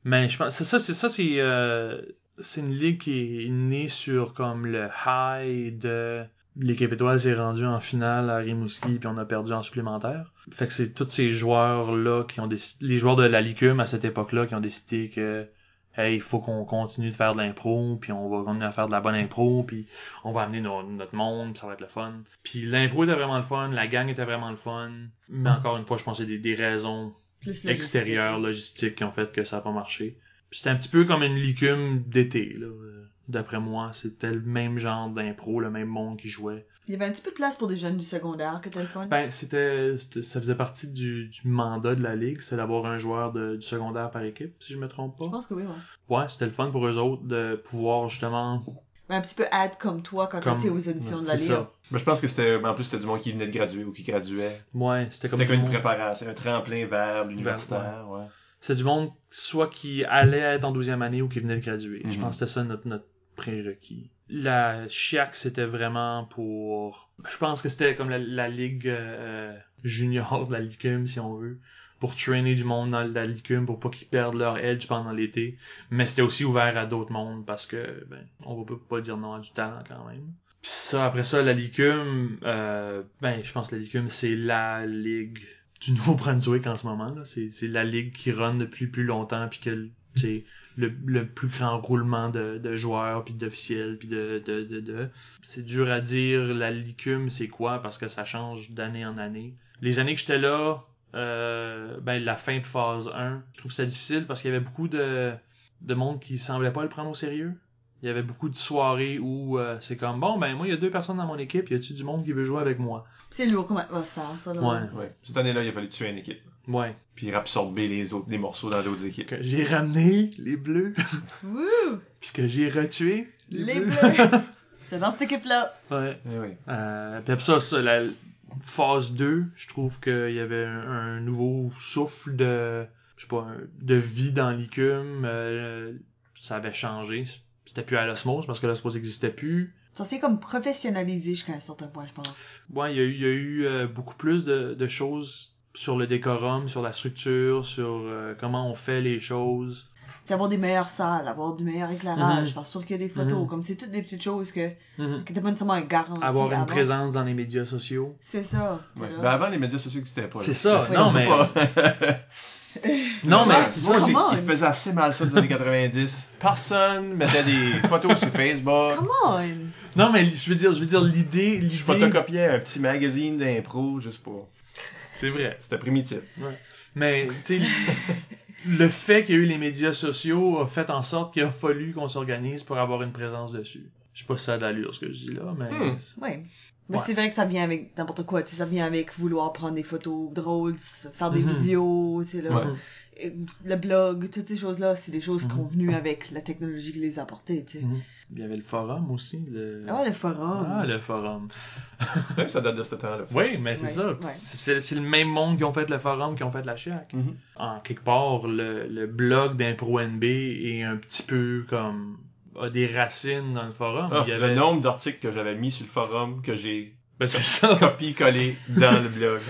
mais je pense, c'est ça, c'est ça, c'est, euh, c'est une ligue qui est née sur comme le high de l'équipe étoile s'est rendue en finale à Rimouski puis on a perdu en supplémentaire. Fait que c'est tous ces joueurs là qui ont décidé, les joueurs de la Licume à cette époque-là qui ont décidé que hey, il faut qu'on continue de faire de l'impro, puis on va continuer à faire de la bonne impro, puis on va amener nos- notre monde, puis ça va être le fun. Puis l'impro était vraiment le fun, la gang était vraiment le fun, mais encore une fois, je pense que c'est des, des raisons Plus extérieures, logistiques qui ont fait que ça a pas marché. C'était un petit peu comme une licume d'été, là. D'après moi, c'était le même genre d'impro, le même monde qui jouait. Il y avait un petit peu de place pour des jeunes du secondaire que le fun. Ben, c'était, ça faisait partie du, du mandat de la ligue, c'est d'avoir un joueur de- du secondaire par équipe, si je me trompe Je pas. pense que oui, ouais. Ouais, c'était le fun pour eux autres de pouvoir justement Ben, un petit peu ad comme toi quand comme t'étais aux auditions de la c'est Ligue. ça. Mais je pense que c'était, en plus, c'était du monde qui venait de graduer ou qui graduait. Ouais, c'était comme C'était comme une monde. préparation, un tremplin vers l'universitaire, ouais. C'est du monde soit qui allait être en 12e année ou qui venait de graduer. Je Mhm. pense que c'était ça notre, notre prérequis. La Chiac, c'était vraiment pour... Je pense que c'était comme la, ligue euh, junior de la Licum, si on veut, pour traîner du monde dans la Licum pour pas qu'ils perdent leur edge pendant l'été. Mais c'était aussi ouvert à d'autres mondes parce que, ben, on va pas- dire non à du talent quand même. Puis ça, après ça, la Licum, euh, ben, je pense que la Licum, c'est la ligue du *laughs* Nouveau-Brunswick en ce moment. c'est la ligue qui run depuis plus longtemps, puis que c'est le, le plus grand roulement de, de joueurs, puis d'officiels, puis de, de, de, de. C'est dur à dire la Licum, c'est quoi, parce que ça change d'année en année. Les années que j'étais là, euh, ben, la fin de phase 1, je trouve ça difficile parce qu'il y avait beaucoup de, de monde qui semblait pas le prendre au sérieux. Il y avait beaucoup de soirées où euh, c'est comme bon ben moi il y a deux personnes dans mon équipe, y a-tu du monde qui veut jouer avec moi? C'est lourd comment va se faire ça, là. Ouais. Ouais. Cette année-là, il a fallu tuer une équipe. Ouais. Puis absorber les autres, les morceaux dans d'autres équipes. Que j'ai ramené les bleus, *laughs* Wouh! puis que j'ai retué les, Les bleus. bleus! *laughs* C'est dans cette équipe-là. ouais. Eh oui. Euh, puis après ça, ça, la phase 2, je trouve qu'il y avait un, un nouveau souffle de je sais pas, un- de vie dans l'ICUM. euh, ça avait changé. C'était plus à l'osmose parce que l'osmose n'existait plus. Ça s'est comme professionnalisé jusqu'à un certain point, je pense. Ouais, il y a eu, il y a eu euh, beaucoup plus de, de choses sur le décorum, sur la structure, sur euh, comment on fait les choses. C'est avoir des meilleures salles, avoir du meilleur éclairage, faire sûr qu'il y a des photos, Mhm. comme c'est toutes des petites choses que, Mhm. que t'as pas nécessairement garanti Avoir une avant. présence dans les médias sociaux. C'est ça. t'es Ouais. Ben avant, les médias sociaux n'existaient pas. là. C'est ça, *laughs* non, mais- Non, mais c'est moi, on. ils faisaient assez mal ça des années 90. Personne mettait des *laughs* photos sur Facebook. Come on! Non, mais je veux dire, je veux dire l'idée, Je l'idée. photocopiais un petit magazine d'impro juste pour. C'est vrai. C'était primitif. Mais, tu sais, *laughs* le fait qu'il y a eu les médias sociaux a fait en sorte qu'il a fallu qu'on s'organise pour avoir une présence dessus. Je sais pas si ça a de l'allure ce que je dis là, mais. Hmm. Ouais. Mais Ouais. c'est vrai que ça vient avec n'importe quoi, tu sais, ça vient avec vouloir prendre des photos drôles, faire des Mhm. vidéos, tu sais, là. Ouais. Et Le blog, toutes ces choses-là, c'est des choses qui Mhm. sont venues avec la technologie qui les a apportées, tu sais. Mhm. Il y avait le forum aussi. Le... Ah, le forum. Ah, le forum. *laughs* Ça date de ce temps-là. Oui, mais c'est Ouais, ça. ouais. C'est c'est le même monde qui ont fait le forum qui ont fait la chiac. Mhm. En quelque part, le, le blog d'Impro NB est un petit peu comme a des racines dans le forum. Ah, Il y avait... Le nombre d'articles que j'avais mis sur le forum que j'ai Ben, c'est ça. *laughs* copié-collé dans le blog.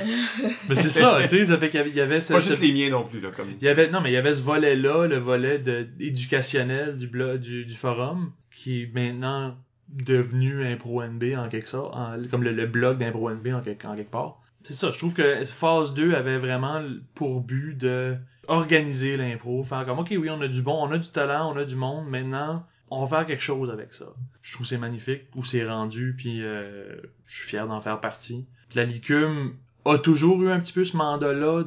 Mais c'est ça, tu sais, ça fait qu'il y avait, il y avait ce- Pas juste les miens non plus, là, comme... il y avait non mais il y avait ce volet là, le volet de éducationnel du blog du, du forum qui est maintenant devenu Impro NB en quelque sorte, en- comme le, le blog d'Impro NB en quelque, en quelque part. C'est ça, je trouve que phase 2 avait vraiment pour but de organiser l'impro, faire comme OK, oui, on a du bon, on a du talent, on a du monde, maintenant on va faire quelque chose avec ça. Je trouve c'est magnifique où c'est rendu puis euh, je suis fier d'en faire partie. La Licume a toujours eu un petit peu ce mandat-là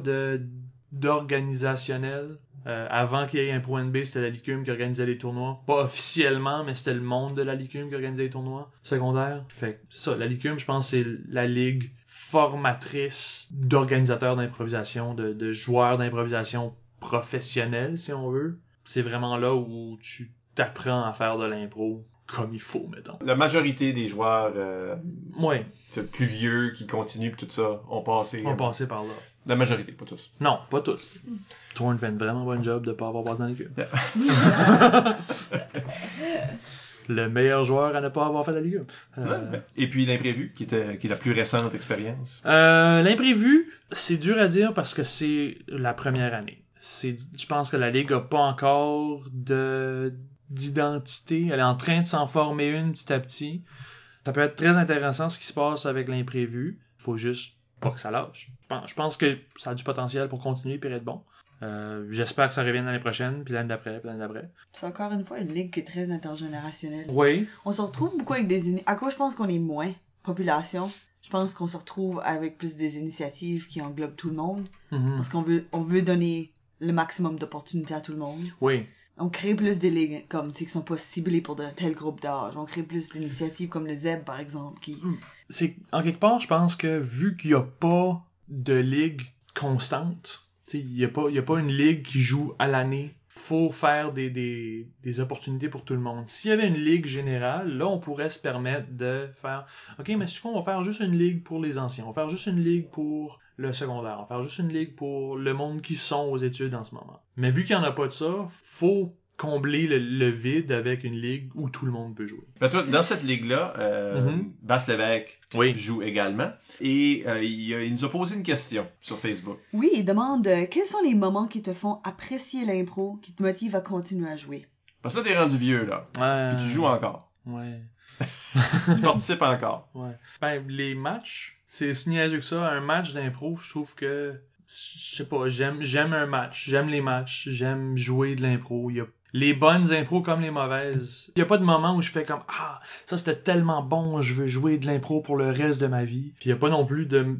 d'organisationnel. Euh, avant qu'il y ait un point B, c'était la Licume qui organisait les tournois. Pas officiellement, mais c'était le monde de la Licume qui organisait les tournois secondaires. Fait ça, la Licume, je pense, c'est la ligue formatrice d'organisateurs d'improvisation, de, de joueurs d'improvisation professionnels, si on veut. C'est vraiment là où tu t'apprends à faire de l'impro comme il faut, mettons. La majorité des joueurs euh, Ouais, plus vieux qui continuent tout ça ont passé. on euh, va passer par là. La majorité, pas tous. Non, pas tous. Thorne fait une vraiment bonne job de pas avoir passé dans les queues. *laughs* Le meilleur joueur à ne pas avoir fait la Ligue. Euh. Et puis l'imprévu, qui était qui est la plus récente expérience. euh, L'imprévu, c'est dur à dire parce que c'est la première année. C'est, je pense que la Ligue a pas encore de d'identité. Elle est en train de s'en former une petit à petit. Ça peut être très intéressant ce qui se passe avec l'imprévu. Faut juste pas que ça lâche. Je pense, que ça a du potentiel pour continuer et être bon. Euh, J'espère que ça revienne l'année prochaine, puis l'année d'après, puis l'année d'après. C'est encore une fois une ligue qui est très intergénérationnelle. Oui. On se retrouve beaucoup avec des... À quoi je pense qu'on est moins? Population, je pense qu'on se retrouve avec plus des initiatives qui englobent tout le monde. Mhm. Parce qu'on veut, on veut donner le maximum d'opportunités à tout le monde. Oui. On crée plus des ligues comme, tu sais, qui sont pas ciblées pour un tel groupe d'âge. On crée plus d'initiatives comme le ZEB, par exemple, qui... c'est en quelque part, je pense que vu qu'il n'y a pas de ligue constante, il n'y a, pas- a pas une ligue qui joue à l'année, faut faire des, des, des opportunités pour tout le monde. S'il y avait une ligue générale, là, on pourrait se permettre de faire OK, mais si on va faire juste une ligue pour les anciens, on va faire juste une ligue pour le secondaire, on va faire juste une ligue pour le monde qui sont aux études en ce moment. Mais vu qu'il n'y en a pas de ça, faut combler le, le vide avec une ligue où tout le monde peut jouer. Ben, toi, dans cette ligue-là, euh, Mhm. Basse Lévesque Oui. joue également. Et euh, il, nous a posé une question sur Facebook. Oui, il demande euh, quels sont les moments qui te font apprécier l'impro, qui te motivent à continuer à jouer? Parce que là, t'es rendu vieux, là. Ouais. Puis tu joues encore. Ouais. *laughs* tu participes encore. Ouais. Ben, les matchs, c'est si niaiseux que ça. Un match d'impro, je trouve que, je sais pas, j'aime, j'aime un match. J'aime les matchs. J'aime jouer de l'impro. Il y a les bonnes impros comme les mauvaises. Il y a pas de moment où je fais comme, ah, ça c'était tellement bon, je veux jouer de l'impro pour le reste de ma vie. Puis il a pas non plus de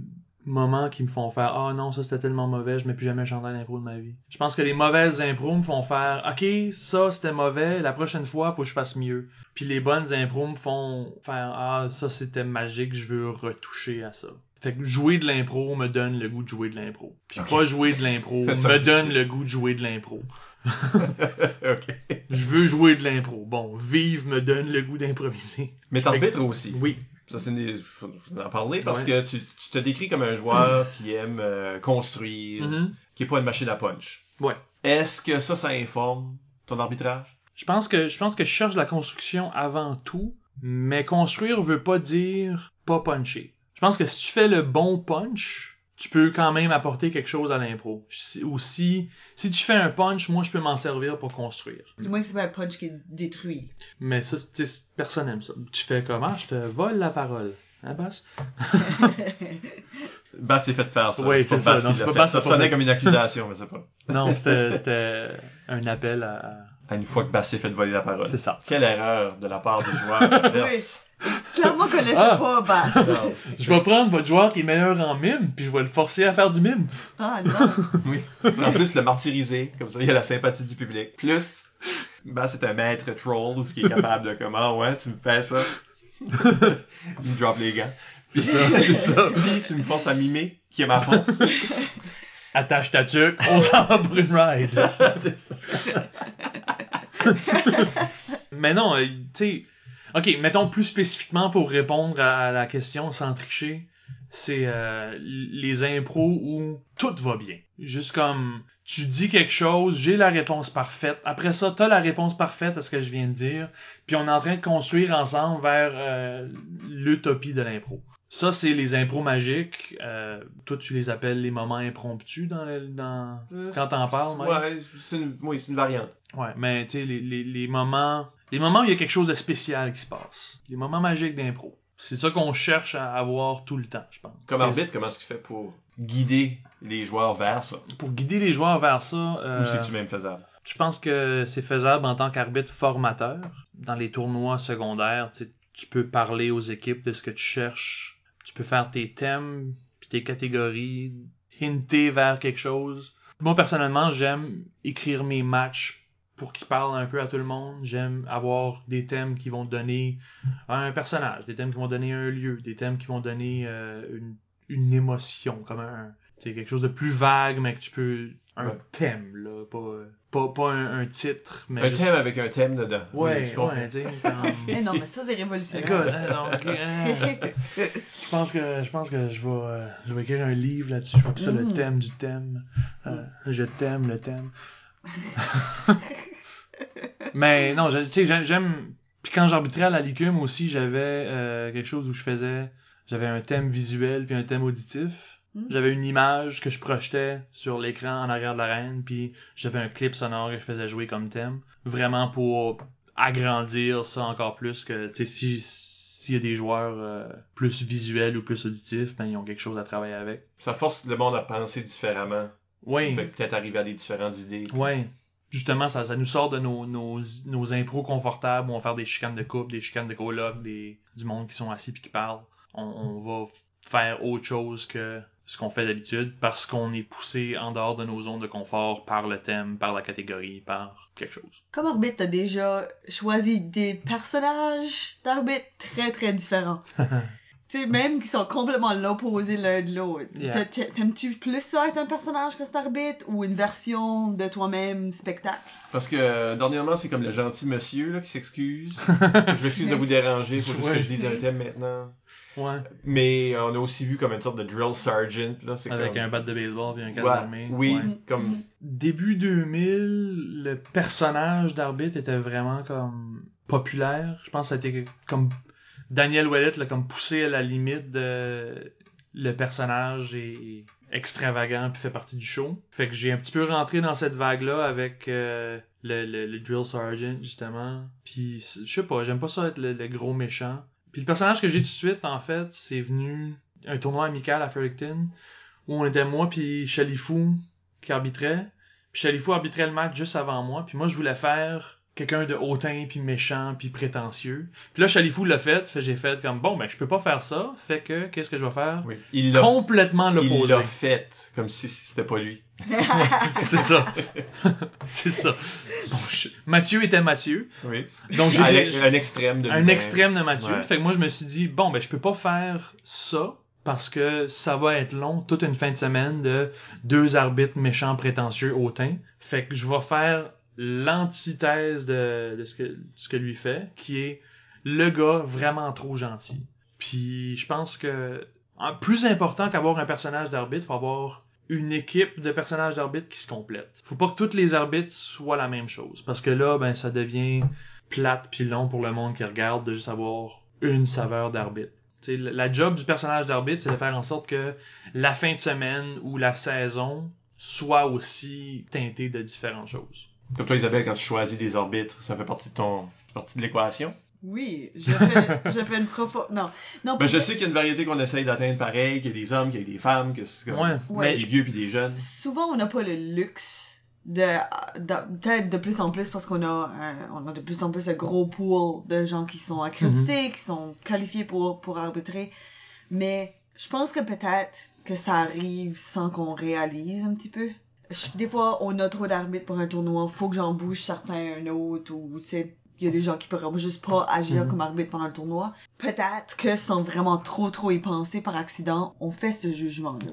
moments qui me font faire, ah non, ça c'était tellement mauvais, je mets plus jamais un chandail d'impro de ma vie. Je pense que les mauvaises impros me font faire, ok, ça c'était mauvais, la prochaine fois, faut que je fasse mieux. Puis les bonnes impros me font faire Ah, ça c'était magique, je veux retoucher à ça. Fait que jouer de l'impro me donne le goût de jouer de l'impro. Puis pas jouer de l'impro *laughs* me donne le goût de jouer de l'impro. *laughs* ok. Je veux jouer de l'impro. Bon, vivre me donne le goût d'improviser. Mais t'arbitres aussi. Oui. Ça, c'est une... faut en parler parce Ouais. que tu, tu te décris comme un joueur *clears throat* qui aime euh, construire, Mhm. qui est pas une machine à punch. Ouais. Est-ce que ça, ça informe ton arbitrage? Je pense que je pense que je cherche la construction avant tout, mais construire veut pas dire pas puncher. Je pense que si tu fais le bon punch, tu peux quand même apporter quelque chose à l'impro. Si- Ou si, si tu fais un punch, moi je peux m'en servir pour construire. Du moins que c'est pas un punch qui est détruit. Mais ça, c'est- tu sais, personne aime ça. Tu fais comment? Je te vole la parole. Hein, Bass? Bass s'est fait faire ça. Oui, pas c'est ça. Bass Non, pas. Bass Ça sonnait fait comme une accusation, mais c'est pas. Non, c'était *laughs* un appel à... À une fois que Bass s'est fait voler la parole. C'est ça. Quelle erreur de la part du joueur *laughs* adverse. Clairement qu'on fait Ah. pas, Bass. Non. Je vais prendre votre joueur qui est meilleur en mime, puis je vais le forcer à faire du mime. Ah non. *laughs* Oui. En plus, le martyriser, comme ça, il y a la sympathie du public. Plus, Ben, c'est un maître troll, ce qui est capable de comme, ah ouais, tu me fais ça. *laughs* Il me drop les gants. C'est ça, c'est ça. Puis tu me forces à mimer, qui est ma force. Attache ta tuque, on s'en va pour une ride. *laughs* c'est ça. Mais non, euh, tu sais. Ok, mettons plus spécifiquement pour répondre à la question sans tricher. C'est euh, les impros où tout va bien. Juste comme tu dis quelque chose, j'ai la réponse parfaite. Après ça, t'as la réponse parfaite à ce que je viens de dire. Puis on est en train de construire ensemble vers euh, l'utopie de l'impro. Ça, c'est les impros magiques. Euh, toi, tu les appelles les moments impromptus dans, quand t'en parles? Ouais, c'est une, oui, c'est une variante. Ouais, mais tu sais, les, les, les moments. Les moments où il y a quelque chose de spécial qui se passe. Les moments magiques d'impro. C'est ça qu'on cherche à avoir tout le temps, je pense. Comme arbitre, comment est-ce qu'il fait pour guider les joueurs vers ça? Pour guider les joueurs vers ça, euh, Ou c'est-tu même faisable? je pense que c'est faisable en tant qu'arbitre formateur. Dans les tournois secondaires, tu peux parler aux équipes de ce que tu cherches. Tu peux faire tes thèmes, puis tes catégories, hinter vers quelque chose. Moi, personnellement, j'aime écrire mes matchs pour qu'ils parlent un peu à tout le monde. J'aime avoir des thèmes qui vont donner un personnage, des thèmes qui vont donner un lieu, des thèmes qui vont donner euh, une, une émotion, comme un, c'est quelque chose de plus vague, mais que tu peux un Ouais. thème là, pas pas, pas un, un titre, mais Un juste- thème avec un thème dedans. Oui, Ouais, comprends. ouais, sais, *laughs* comme- Eh non, mais ça, c'est révolutionnaire. Écoute, hein, non, ok, hein. *laughs* je pense que je pense que je vais, euh, je vais écrire un livre là-dessus. Je appeler ça le Mm. thème du thème. Euh, je t'aime le thème. *laughs* Mais non, je- tu sais, j'aime- j'aime. Puis quand j'arbitrais à la licume aussi, j'avais euh, quelque chose où je faisais, j'avais un thème visuel puis un thème auditif. Mm. J'avais une image que je projetais sur l'écran en arrière de l'arène, puis j'avais un clip sonore que je faisais jouer comme thème, vraiment pour agrandir ça encore plus que, tu sais, si s'il y a des joueurs euh, plus visuels ou plus auditifs, ben ils ont quelque chose à travailler avec. Ça force le monde à penser différemment. Oui. Fait peut-être arriver à des différentes idées. Ouais. Justement, ça, ça nous sort de nos, nos, nos impros confortables où on va faire des chicanes de couple, des chicanes de coloc, des, du monde qui sont assis puis qui parlent. On, on va faire autre chose que ce qu'on fait d'habitude parce qu'on est poussé en dehors de nos zones de confort par le thème, par la catégorie, par quelque chose. Comme arbitre, t'as déjà choisi des personnages d'arbitre très très différents. *laughs* tu sais, même qui sont complètement l'opposé l'un de l'autre. Yeah. T'aimes-tu plus ça être un personnage que cet arbitre ou une version de toi-même spectacle? Parce que euh, dernièrement, c'est comme le gentil monsieur là, qui s'excuse. *laughs* je m'excuse de vous déranger, faut juste Ouais. que je dise un thème maintenant. Ouais. Mais euh, on a aussi vu comme une sorte de drill sergeant. Là, c'est Avec comme... un bat de baseball et un casque Ouais, d'armée. oui, Ouais. comme début 2000, le personnage d'arbitre était vraiment comme populaire. Je pense que ça a été comme Daniel Ouellet l'a comme poussé à la limite de le personnage est extravagant puis fait partie du show. Fait que j'ai un petit peu rentré dans cette vague-là avec euh, le, le, le drill sergeant justement. Puis je sais pas, j'aime pas ça être le, le gros méchant. Puis le personnage que j'ai tout de suite en fait, c'est venu un tournoi amical à Fredericton où on était moi puis Chalifou qui arbitrait. Puis Chalifou arbitrait le match juste avant moi. Puis moi, je voulais faire quelqu'un de hautain, puis méchant, puis prétentieux. Puis là, Chalifou l'a fait. Fait j'ai fait comme, bon, ben, je peux pas faire ça. Fait que, qu'est-ce que je vais faire? oui. il l'a Complètement il l'opposé. l'a fait comme si c'était pas lui. C'est ça. *laughs* C'est ça. Bon, je- Mathieu était Mathieu. Oui. Donc, j'ai un extrême de un lui-même. extrême de Mathieu. Ouais. Fait que moi, je me suis dit, bon, ben, je peux pas faire ça parce que ça va être long, toute une fin de semaine de deux arbitres méchants, prétentieux, hautains. Fait que je vais faire l'antithèse de, de ce, que, ce que lui fait, qui est le gars vraiment trop gentil. Puis je pense que plus important qu'avoir un personnage d'arbitre, faut avoir une équipe de personnages d'arbitre qui se complètent. Faut pas que tous les arbitres soient la même chose, parce que là, ben, ça devient plate puis long pour le monde qui regarde de juste avoir une saveur d'arbitre. Tu sais, la la job du personnage d'arbitre, c'est de faire en sorte que la fin de semaine ou la saison soit aussi teintée de différentes choses. Comme toi, Isabelle, quand tu choisis des arbitres, ça fait partie de ton partie de l'équation? Oui, je fais, *laughs* je fais une propos... Non, non, Ben, je sais qu'il y a une variété qu'on essaye d'atteindre pareil, qu'il y a des hommes, qu'il y a des femmes, que c'est comme Ouais, Ouais. des vieux puis des jeunes. souvent on n'a pas le luxe de, de peut-être de plus en plus parce qu'on a un- on a de plus en plus un gros pool de gens qui sont accrédités, qui sont qualifiés pour pour arbitrer, mais je pense que peut-être que ça arrive sans qu'on réalise un petit peu. Je- des fois, on a trop d'arbitres pour un tournoi, faut que j'en bouge certains un autre, ou, tu sais, il y a des gens qui pourraient juste pas agir Mhm. comme arbitre pendant le tournoi. Peut-être que sans vraiment trop trop y penser par accident, on fait ce jugement-là.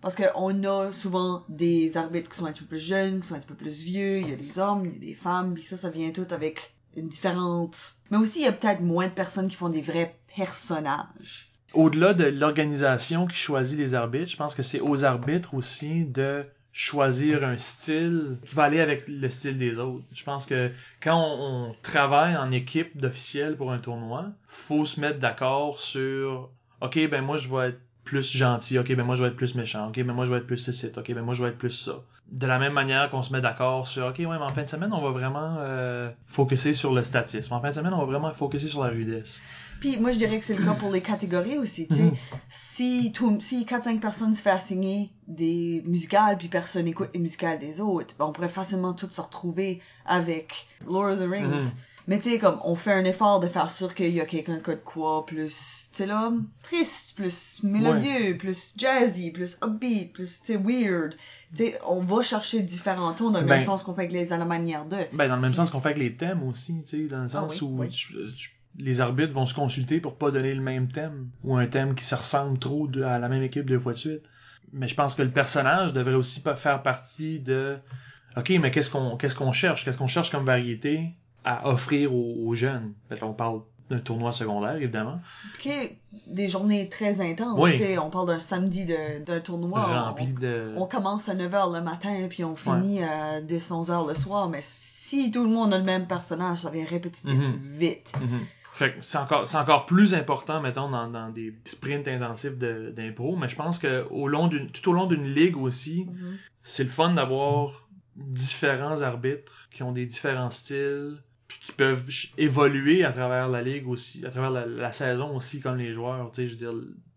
Parce que on a souvent des arbitres qui sont un petit peu plus jeunes, qui sont un petit peu plus vieux, il y a des hommes, il y a des femmes, puis ça, ça vient tout avec une différente... Mais aussi, il y a peut-être moins de personnes qui font des vrais personnages. Au-delà de l'organisation qui choisit les arbitres, je pense que c'est aux arbitres aussi de choisir un style qui va aller avec le style des autres. Je pense que quand on, travaille en équipe d'officiels pour un tournoi, faut se mettre d'accord sur OK, ben moi je vais être plus gentil, OK, ben moi je vais être plus méchant, OK, ben moi je vais être plus ceci, OK, ben moi je vais être plus ça. De la même manière qu'on se met d'accord sur OK, ouais, mais en fin de semaine, on va vraiment euh, focuser sur le statisme. En fin de semaine, on va vraiment focuser sur la rudesse. Puis moi, je dirais que c'est le cas pour les catégories aussi, tu sais. Mhm. Si tout, si 4-5 personnes se fait assigner des musicales, puis personne écoute les musicales des autres, ben on pourrait facilement tous se retrouver avec Lord of the Rings. Mhm. Mais tu sais, comme, on fait un effort de faire sûr qu'il y a quelqu'un qui a de quoi plus, tu sais là, triste, plus mélodieux, plus jazzy, plus upbeat, plus, tu sais, weird. Tu sais, on va chercher différents tons dans le Ben- même sens qu'on fait avec les à la manière d'eux. Ben, dans le même sens qu'on fait avec les thèmes aussi, tu sais, dans le Ah sens oui, où oui. tu- les arbitres vont se consulter pour pas donner le même thème ou un thème qui se ressemble trop à la même équipe deux fois de suite. Mais je pense que le personnage devrait aussi pas faire partie de OK, mais qu'est-ce qu'on qu'est-ce qu'on cherche? Qu'est-ce qu'on cherche comme variété à offrir aux, aux jeunes? On parle d'un tournoi secondaire évidemment, Ok, des journées très intenses, Oui. on parle d'un samedi de- d'un tournoi. on- rempli de on commence à 9h le matin puis on finit à 10-11h le soir, mais si tout le monde a le même personnage, ça devient répétitif Mhm. vite. Mhm. Que c'est encore, c'est encore plus important, mettons, dans, dans des sprints intensifs de- d'impro, mais je pense que au long d'une, tout au long d'une ligue aussi, Mhm. c'est le fun d'avoir différents arbitres qui ont des différents styles, puis qui peuvent évoluer à travers la ligue aussi, à travers la, la saison aussi, comme les joueurs. Tu sais, je veux dire,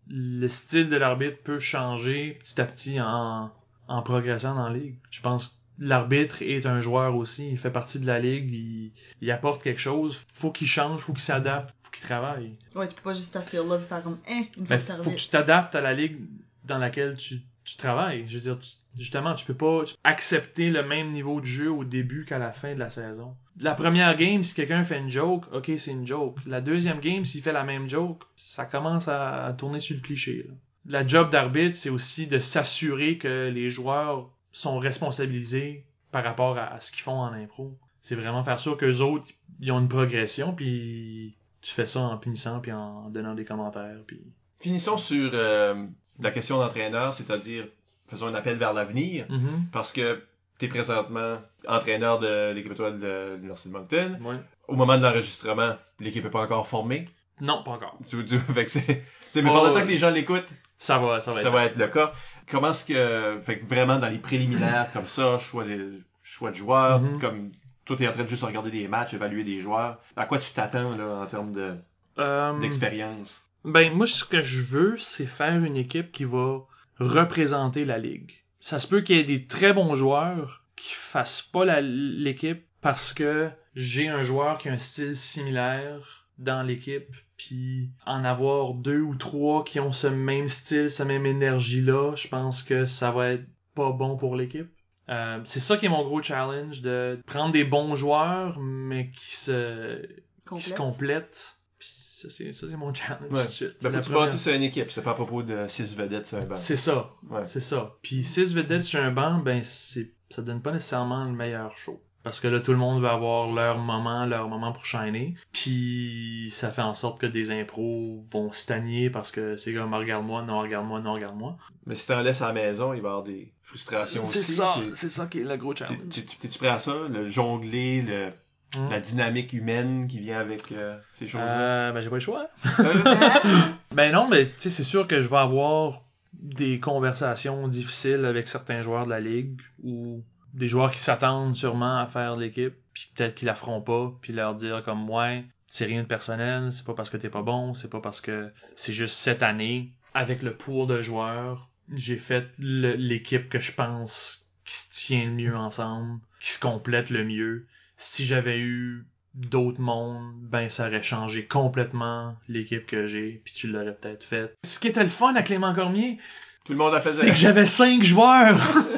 le style de l'arbitre peut changer petit à petit en, en progressant dans la ligue. Je pense l'arbitre est un joueur aussi, il fait partie de la ligue, il, il apporte quelque chose, faut qu'il change, faut qu'il s'adapte, faut qu'il travaille. Ouais, tu peux pas juste t'asseoir là et faire comme, hein, une faut que tu t'adaptes à la ligue dans laquelle tu, tu travailles. Je veux dire, tu- justement, tu peux pas accepter le même niveau de jeu au début qu'à la fin de la saison. La première game, si quelqu'un fait une joke, ok, c'est une joke. La deuxième game, s'il fait la même joke, ça commence à, à tourner sur le cliché. là. La job d'arbitre, c'est aussi de s'assurer que les joueurs sont responsabilisés par rapport à, à ce qu'ils font en impro. C'est vraiment faire sûr qu'eux autres, ils ont une progression, puis tu fais ça en punissant, puis en donnant des commentaires, puis... Finissons sur euh, la question d'entraîneur, c'est-à-dire faisons un appel vers l'avenir, Mhm. parce que tu es présentement entraîneur de l'équipe étoile de l'Université de Moncton. Ouais. Au moment de l'enregistrement, l'équipe n'est pas encore formée? Non, pas encore. Tu, *laughs* fait que c'est, mais par le temps que les gens l'écoutent, Ça va, ça ça va va, être. le cas. Comment est-ce que, fait que vraiment dans les préliminaires comme ça, choix des, choix de joueurs, Mhm. comme toi t'es en train de juste regarder des matchs, évaluer des joueurs, à quoi tu t'attends là en termes de, Euh, d'expérience? ben, moi, ce que je veux, c'est faire une équipe qui va représenter la ligue. Ça se peut qu'il y ait des très bons joueurs qui fassent pas l'équipe parce que j'ai un joueur qui a un style similaire dans l'équipe, puis en avoir deux ou trois qui ont ce même style, cette même énergie-là, je pense que ça va être pas bon pour l'équipe. Euh, c'est ça qui est mon gros challenge, de prendre des bons joueurs, mais qui se, qui se Complète. complètent. Puis ça, c'est, ça, c'est mon challenge Ouais. tout de suite. Ben, C'est faut la tu première- bâtisses une équipe, c'est pas à propos de six vedettes sur un banc. C'est ça. Ouais. C'est ça. Puis 6 vedettes sur un banc, ben c'est ça donne pas nécessairement le meilleur show. Parce que là, tout le monde va avoir leur moment, leur moment pour shiner. Puis ça fait en sorte que des impros vont stagner parce que c'est comme regarde-moi, non, regarde-moi, non, regarde-moi. Mais si t'en laisses à la maison, il va y avoir des frustrations C'est aussi. ça, C'est- ça qui est le gros challenge. tu- tu- T'es-tu prêt à ça? Le jongler, le, Hum. la dynamique humaine qui vient avec euh, ces choses-là? Euh, ben j'ai pas le choix. *laughs* Euh, *laughs* Ben non, mais tu sais, c'est sûr que je vais avoir des conversations difficiles avec certains joueurs de la ligue ou des joueurs qui s'attendent sûrement à faire l'équipe, puis peut-être qu'ils la feront pas, puis leur dire comme ouais, c'est rien de personnel, c'est pas parce que t'es pas bon, c'est pas parce que c'est juste cette année avec le pool de joueurs, j'ai fait l'équipe que je pense qui se tient le mieux ensemble, qui se complète le mieux. Si j'avais eu d'autres mondes, ben ça aurait changé complètement l'équipe que j'ai, puis tu l'aurais peut-être faite. Ce qui était le fun à Clément Cormier, Tout le monde a fait c'est que j'avais cinq joueurs. *laughs*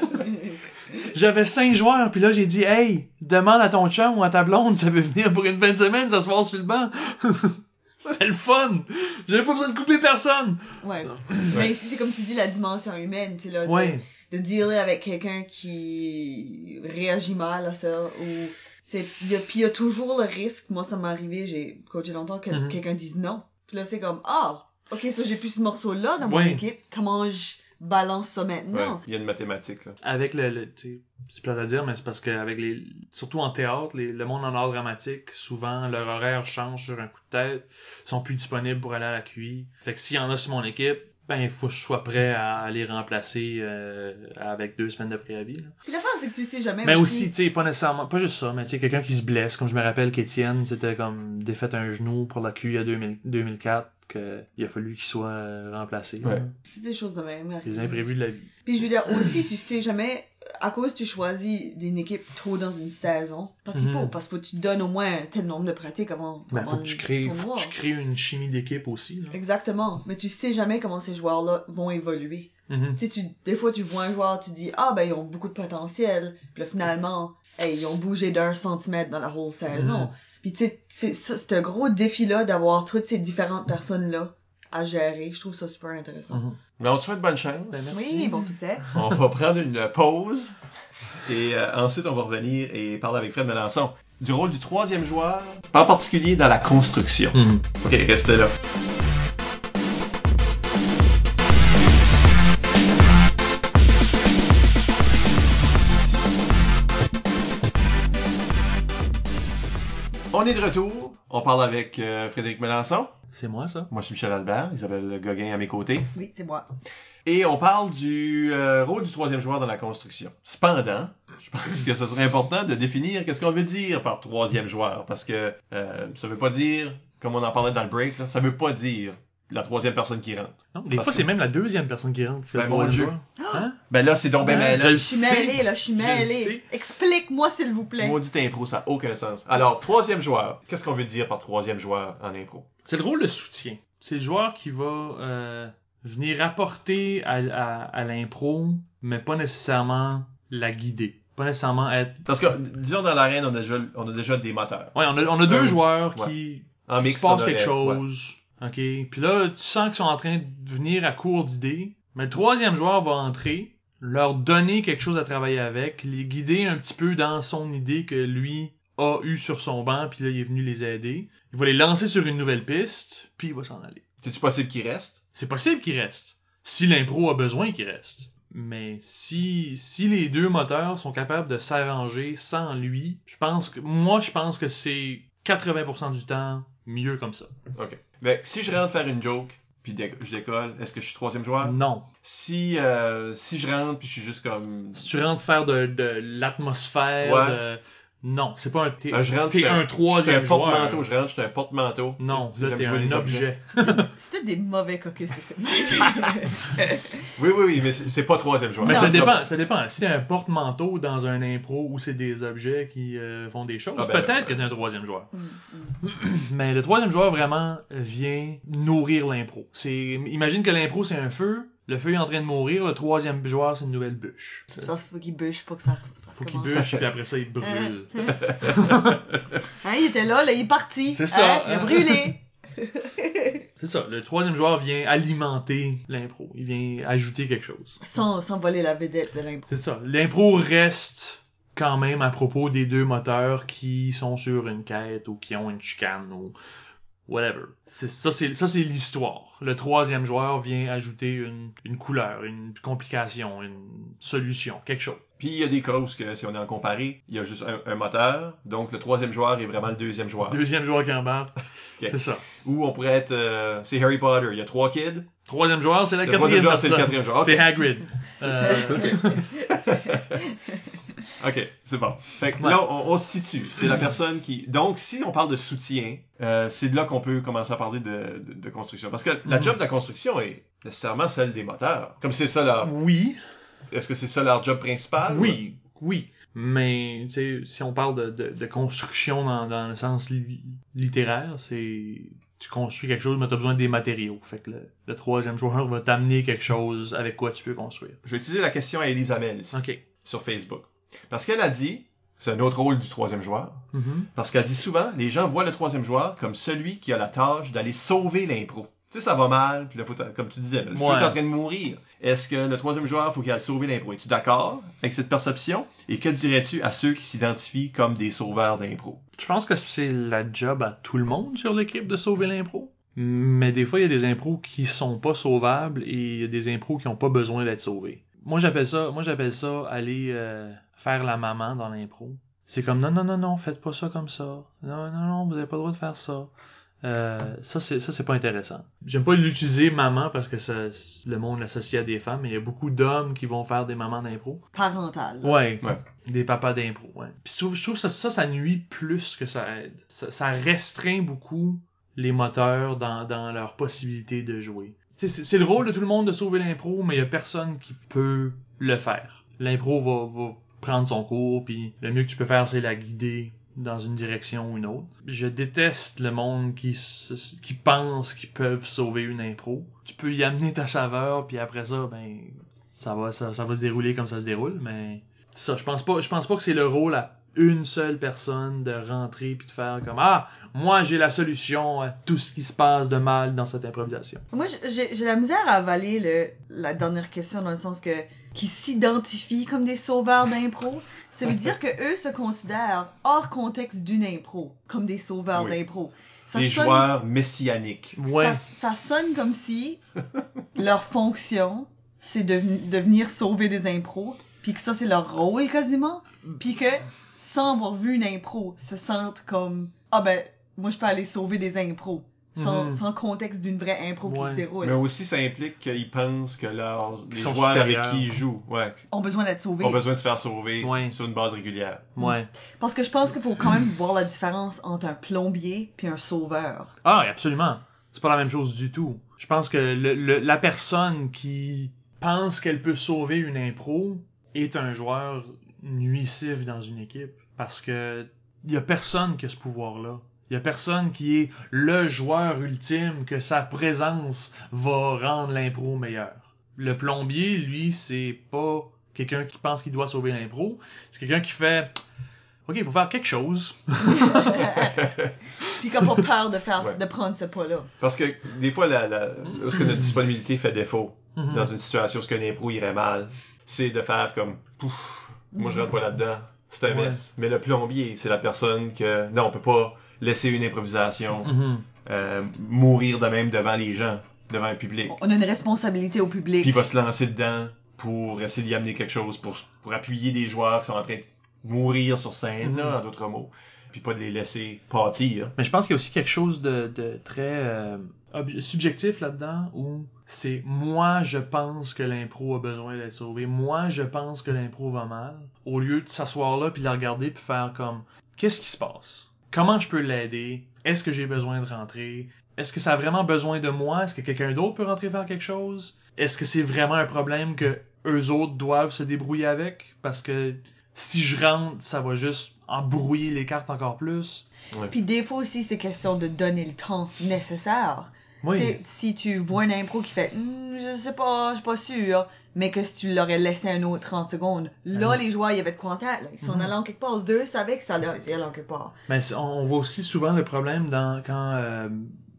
J'avais cinq joueurs, puis là, j'ai dit, hey, demande à ton chum ou à ta blonde, ça veut venir pour une fin de semaine, ça se passe sur le banc. C'était le fun! J'avais pas besoin de couper personne! Ouais. Mais ici, c'est comme tu dis, la dimension humaine, tu sais, là. de- Ouais. de dealer avec quelqu'un qui réagit mal à ça ou c'est il y a puis il y a toujours le risque moi ça m'est arrivé j'ai coaché longtemps que Mhm. quelqu'un dise non puis là c'est comme ah ok ça j'ai plus ce morceau là dans mon Ouais. équipe comment je balance ça Ouais, maintenant il y a une mathématique, là. Avec le, le tu sais, c'est plate à dire, mais c'est parce qu'avec les, surtout en théâtre, les, le monde en art dramatique, souvent, leur horaire change sur un coup de tête, ils sont plus disponibles pour aller à la QI. Fait que s'il y en a sur mon équipe, ben, il faut que je sois prêt à les remplacer, euh, avec deux semaines de préavis, là. puis l'affaire c'est que tu sais jamais Mais aussi, tu sais, pas nécessairement, pas juste ça, mais tu sais, quelqu'un qui se blesse, comme je me rappelle qu'Étienne, c'était comme défaite un genou pour la QI à 2000 2004, qu'il a fallu qu'il soit euh, remplacé. Ouais. c'est des choses de même Des imprévus de la vie. puis je veux dire aussi tu sais jamais à cause tu choisis d'une équipe trop dans une saison parce qu'il Mhm. faut parce qu'il faut que tu donnes au moins un tel nombre de pratiques avant Ben, avant faut que tu crées, faut que tu crées une chimie d'équipe aussi, là. Exactement. Mais tu sais jamais comment ces joueurs-là vont évoluer. Mhm. Tu des fois, tu vois un joueur, tu dis, ah, ben, ils ont beaucoup de potentiel. Puis là, finalement, hey, ils ont bougé d'un centimètre dans la whole saison. Mhm. Puis tu sais, c'est ça, c'est un gros défi-là d'avoir toutes ces différentes personnes-là à gérer. Je trouve ça super intéressant. Mhm. Mais on te souhaite bonne chance. Ben, merci. Oui, bon succès. *laughs* On va prendre une pause. Et euh, ensuite, on va revenir et parler avec Fred Melançon du rôle du troisième joueur, en particulier dans la construction. Mhm. Ok, restez là. Est de retour. On parle avec euh, Frédéric Melançon. C'est moi, ça. Moi, je suis Michel Albert. Isabelle Gauguin à mes côtés. Oui, c'est moi. Et on parle du euh, rôle du troisième joueur dans la construction. Cependant, je pense que ce serait important de définir qu'est-ce qu'on veut dire par troisième joueur, parce que euh, ça veut pas dire, comme on en parlait dans le break, là, ça veut pas dire la troisième personne qui rentre. Non, des Parce fois, que- c'est même la deuxième personne qui rentre qui fait Ben, le mon Dieu. joueur. Hein? Ben là, c'est donc ben je suis mêlée, là, je suis sais. Explique-moi, s'il vous plaît. Maudit impro, ça n'a aucun sens. Alors, troisième joueur. Qu'est-ce qu'on veut dire par troisième joueur en impro? C'est le rôle de soutien. C'est le joueur qui va euh, venir apporter à, à, à l'impro, mais pas nécessairement la guider. Pas nécessairement être... Parce que, disons, dans l'arène, on a déjà, on a déjà des moteurs. Ouais, on a, on a deux Euh, joueurs ouais. qui En mix, se quelque aurait- ouais. OK. Puis là, tu sens qu'ils sont en train de venir à court d'idées. Mais le troisième joueur va entrer, leur donner quelque chose à travailler avec, les guider un petit peu dans son idée que lui a eu sur son banc, puis là, il est venu les aider. Il va les lancer sur une nouvelle piste, puis il va s'en aller. C'est-tu possible qu'il reste? C'est possible qu'il reste. Si l'impro a besoin qu'il reste. Mais si, si les deux moteurs sont capables de s'arranger sans lui, je pense que, moi, je pense que c'est 80% du temps mieux comme ça. OK. Ben, si je rentre faire une joke, puis dé- je décolle, est-ce que je suis troisième joueur? Non. Si, euh, si je rentre, puis je suis juste comme... Si tu rentres faire de, de l'atmosphère, Ouais. de- non, c'est pas un. T'es, Euh, rentre, t'es je suis un troisième un joueur. porte-manteau. Je rentre, je suis un porte-manteau. Non, Tu là t'es un objet. *laughs* *laughs* C'est des mauvais caucus, c'est ça. *laughs* Oui, oui, oui, mais c'est pas troisième joueur. Mais Non, ça c'est dépend, ça dépend. Si t'es un porte-manteau dans un impro où c'est des objets qui euh, font des choses, Ah, ben, peut-être ben, que t'es un troisième joueur. Mm, mm. *clears throat* Mais le troisième joueur vraiment vient nourrir l'impro. C'est, imagine que l'impro c'est un feu, le feu est en train de mourir, le troisième joueur c'est une nouvelle bûche. C'est parce qu'il faut qu'il bûche pour que ça. ça Faut qu'il bûche puis après ça il brûle. *laughs* Hein, il était là, là, il est parti. C'est ça, Hein, il a hein. brûlé. *laughs* C'est ça. Le troisième joueur vient alimenter l'impro. Il vient ajouter quelque chose. Sans, sans voler la vedette de l'impro. C'est ça. L'impro reste quand même à propos des deux moteurs qui sont sur une quête ou qui ont une chicane ou whatever. C'est ça, c'est ça, c'est l'histoire. Le troisième joueur vient ajouter une, une couleur, une complication, une solution, quelque chose. Puis il y a des causes que si on est en comparé, il y a juste un, un moteur, donc le troisième joueur est vraiment le deuxième joueur. Deuxième joueur qui embarque. C'est ça. Ou on pourrait être, euh, c'est Harry Potter, il y a trois kids. Troisième joueur, c'est la Le quatrième troisième joueur, c'est le personne. quatrième joueur. Ok. C'est Hagrid. Euh, *laughs* *laughs* Ok, c'est bon. Fait que Ouais. là, on, on se situe. C'est la personne qui. Donc, si on parle de soutien, euh, c'est de là qu'on peut commencer à parler de, de, de construction. Parce que la Mhm. job de la construction est nécessairement celle des moteurs. Comme c'est ça leur. oui, Est-ce que c'est ça leur job principal? Oui, oui. Mais tu sais, si on parle de, de, de construction dans, dans le sens li- littéraire, c'est tu construis quelque chose, mais tu as besoin des matériaux. Fait que le, le troisième joueur va t'amener quelque chose avec quoi tu peux construire. Je vais utiliser la question à Elisabeth ici, OK. sur Facebook. Parce qu'elle a dit, c'est un autre rôle du troisième joueur, Mhm. parce qu'elle dit souvent, les gens voient le troisième joueur comme celui qui a la tâche d'aller sauver l'impro. Sais, ça va mal, puis là, faut, comme tu disais, là, le Ouais. est en train de mourir. Est-ce que le troisième joueur, faut qu'il aille sauver l'impro? Es-tu d'accord avec cette perception? Et que dirais-tu à ceux qui s'identifient comme des sauveurs d'impro? Je pense que c'est la job à tout le monde sur l'équipe de sauver l'impro. Mais des fois, il y a des impros qui sont pas sauvables et il y a des impros qui ont pas besoin d'être sauvés. Moi, j'appelle ça, moi, j'appelle ça aller euh, faire la maman dans l'impro. C'est comme non, non, non, non, faites pas ça comme ça. Non, non, non, vous avez pas le droit de faire ça. Euh, ça, c'est, ça, c'est pas intéressant. J'aime pas l'utiliser maman parce que ça, le monde l'associe à des femmes, mais il y a beaucoup d'hommes qui vont faire des mamans d'impro. Parental. là. Ouais. Ouais. Des papas d'impro, ouais. Puis je trouve, je trouve que ça, ça, ça nuit plus que ça aide. Ça, ça restreint beaucoup les moteurs dans, dans leur possibilité de jouer. Tu sais, C'est c'est le rôle de tout le monde de sauver l'impro, mais il y a personne qui peut le faire. L'impro va, va prendre son cours, puis le mieux que tu peux faire, c'est la guider dans une direction ou une autre. Je déteste le monde qui, qui pense qu'ils peuvent sauver une impro. Tu peux y amener ta saveur, puis après ça, ben, ça va, ça, ça va se dérouler comme ça se déroule, mais ça, je pense pas, je pense pas que c'est le rôle à une seule personne de rentrer puis de faire comme ah moi j'ai la solution à tout ce qui se passe de mal dans cette improvisation. Moi, j'ai j'ai la misère à avaler le, la dernière question dans le sens que qui s'identifient comme des sauveurs d'impro. Ça veut dire que eux se considèrent hors contexte d'une impro comme des sauveurs Oui. d'impro. Ça Des sonne- joueurs messianiques. Ouais. Ça, ça sonne comme si leur fonction, c'est de, de venir sauver des impros, puis que ça, c'est leur rôle quasiment, puis que, sans avoir vu une impro, se sentent comme, ah ben, moi je peux aller sauver des impros, sans, Mhm. sans contexte d'une vraie impro qui se déroule. Mais aussi, ça implique qu'ils pensent que leurs, les joueurs avec qui ils jouent, ouais, Ont besoin d'être sauvés. ont besoin de se faire sauver Ouais. sur une base régulière. Ouais. Parce que je pense qu'il faut quand même voir la différence entre un plombier puis un sauveur. Ah, absolument. C'est pas la même chose du tout. Je pense que le, le- la personne qui pense qu'elle peut sauver une impro est un joueur nuisif dans une équipe parce que il y a personne qui a ce pouvoir-là. Il y a personne qui est le joueur ultime que sa présence va rendre l'impro meilleure. Le plombier, lui, c'est pas quelqu'un qui pense qu'il doit sauver l'impro. C'est quelqu'un qui fait OK, il faut faire quelque chose. *laughs* puis qu'on pas peur de faire, Ouais. de prendre ce pas-là. Parce que des fois, la, la, lorsque notre disponibilité fait défaut Mhm. dans une situation où un impro irait mal, c'est de faire comme pouf, moi je rentre pas là-dedans, c'est un Ouais. mess. Mais le plombier, c'est la personne que non, on peut pas laisser une improvisation Mhm. euh, mourir de même devant les gens, devant un public. On a une responsabilité au public. Puis il va se lancer dedans pour essayer d'y amener quelque chose, pour, pour appuyer des joueurs qui sont en train de mourir sur scène, Mhm. là, en d'autres mots. Puis pas de les laisser pâtir. Mais je pense qu'il y a aussi quelque chose de, de très euh, subjectif là-dedans où c'est moi je pense que l'impro a besoin d'être sauvé, moi je pense que l'impro va mal, au lieu de s'asseoir là puis la regarder puis faire comme qu'est-ce qui se passe, comment je peux l'aider, est-ce que j'ai besoin de rentrer, est-ce que ça a vraiment besoin de moi, est-ce que quelqu'un d'autre peut rentrer faire quelque chose, est-ce que c'est vraiment un problème que eux autres doivent se débrouiller avec? Parce que si je rentre ça va juste embrouiller les cartes encore plus. Puis des fois aussi, c'est question de donner le temps nécessaire. Oui. Si tu vois une impro qui fait Hmm, je sais pas, je suis pas sûr, mais que si tu l'aurais laissé un autre 30 secondes, là, Mhm. les joueurs, il y avait de contact. Là. Ils sont Mhm. allés en quelque part. Les deux savaient que ça allait en quelque part. Mais on, voit aussi souvent le problème dans quand euh,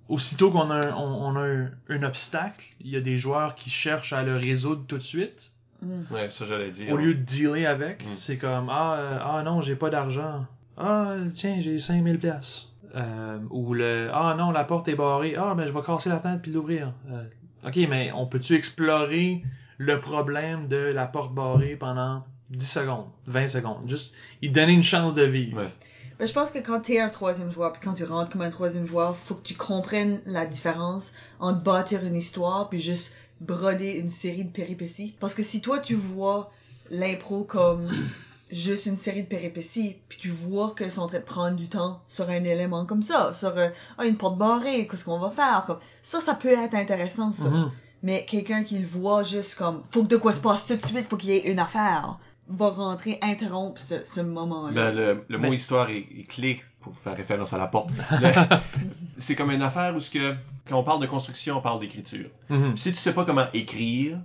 aussitôt qu'on a, un, on, on a un, un obstacle, il y a des joueurs qui cherchent à le résoudre tout de suite Hmm. Ouais, ça j'allais dire. au lieu de dealer avec. Mm. C'est comme ah euh, ah non j'ai pas d'argent. Ah tiens j'ai 5000 pièces. Euh, ou le ah non la porte est barrée. Ah ben je vais casser la tête puis l'ouvrir. Euh, ok mais on peut-tu explorer le problème de la porte barrée pendant 10 secondes, 20 secondes, juste y donner une chance de vivre. Ouais. Mais je pense que quand t'es un troisième joueur, puis quand tu rentres comme un troisième joueur, faut que tu comprennes la différence entre bâtir une histoire puis juste broder une série de péripéties. Parce que si toi tu vois l'impro comme juste une série de péripéties, puis tu vois qu'ils sont en train de prendre du temps sur un élément comme ça, sur euh, ah, une porte barrée, qu'est-ce qu'on va faire, comme ça, ça peut être intéressant ça. Mhm. Mais quelqu'un qui le voit juste comme faut que de quoi se passe tout de suite, faut qu'il y ait une affaire, va rentrer interrompre ce, ce moment-là. Ben, le, le mot Mais- histoire est, est clé pour faire référence à la porte. *laughs* C'est comme une affaire où ce que, quand on parle de construction, on parle d'écriture. Mhm. Si tu sais pas comment écrire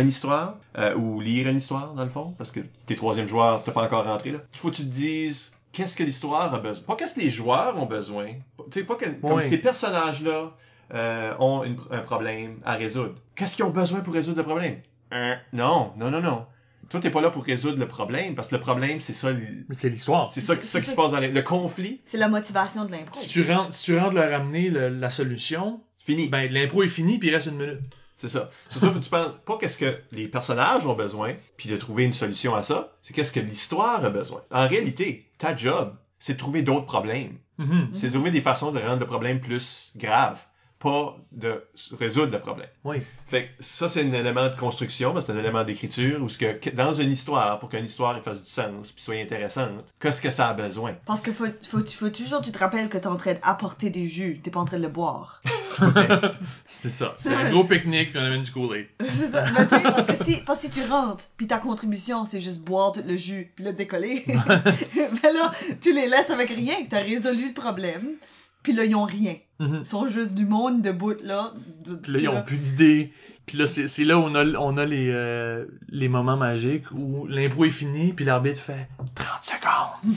une histoire, euh, ou lire une histoire, dans le fond, parce que t'es troisième joueur, t'as pas encore rentré, là. Il faut que tu te dises, qu'est-ce que l'histoire a besoin? Pas qu'est-ce que les joueurs ont besoin. Tu sais, pas que, comme Oui. ces personnages-là euh, ont une- un problème à résoudre. Qu'est-ce qu'ils ont besoin pour résoudre le problème? Euh, non, non, non, non. Toi, t'es pas là pour résoudre le problème, parce que le problème, c'est ça, c'est l'histoire. c'est ça, C'est- ça qui se ça. passe dans les- le conflit. C'est la motivation de l'impro. Si tu rentres, si tu rentres leur ramener le- la solution, Fini. ben l'impro est fini puis il reste une minute. C'est ça. Surtout, faut que tu penses pas qu'est-ce que les personnages ont besoin, puis de trouver une solution à ça, c'est qu'est-ce que l'histoire a besoin. En réalité, ta job, c'est de trouver d'autres problèmes. Mhm. C'est de trouver des façons de rendre le problème plus grave, pas de résoudre le problème. Oui. Fait que ça, c'est un élément de construction, mais c'est un élément d'écriture, où ce que, dans une histoire, pour qu'une histoire fasse du sens, puis soit intéressante, qu'est-ce que ça a besoin? Parce que faut, faut, faut toujours, tu te rappelles que t'es en train d'apporter des jus, t'es pas en train de le boire. *laughs* C'est ça. C'est un gros pique-nique puis on amène du Kool-Aid. *laughs* c'est ça. Mais tu sais, parce que si, parce que si tu rentres, puis ta contribution, c'est juste boire tout le jus, puis le décoller, *laughs* ben là, tu les laisses avec rien, que t'as résolu le problème, puis là, ils ont rien. Mhm. Ils sont juste du monde debout, là. de- Puis là, ils ont plus d'idées. Puis là, c'est c'est là où on a, on a les, euh, les moments magiques où l'impro est fini, puis l'arbitre fait 30 secondes.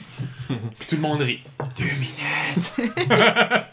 puis *laughs* tout le monde rit. Deux minutes! *laughs*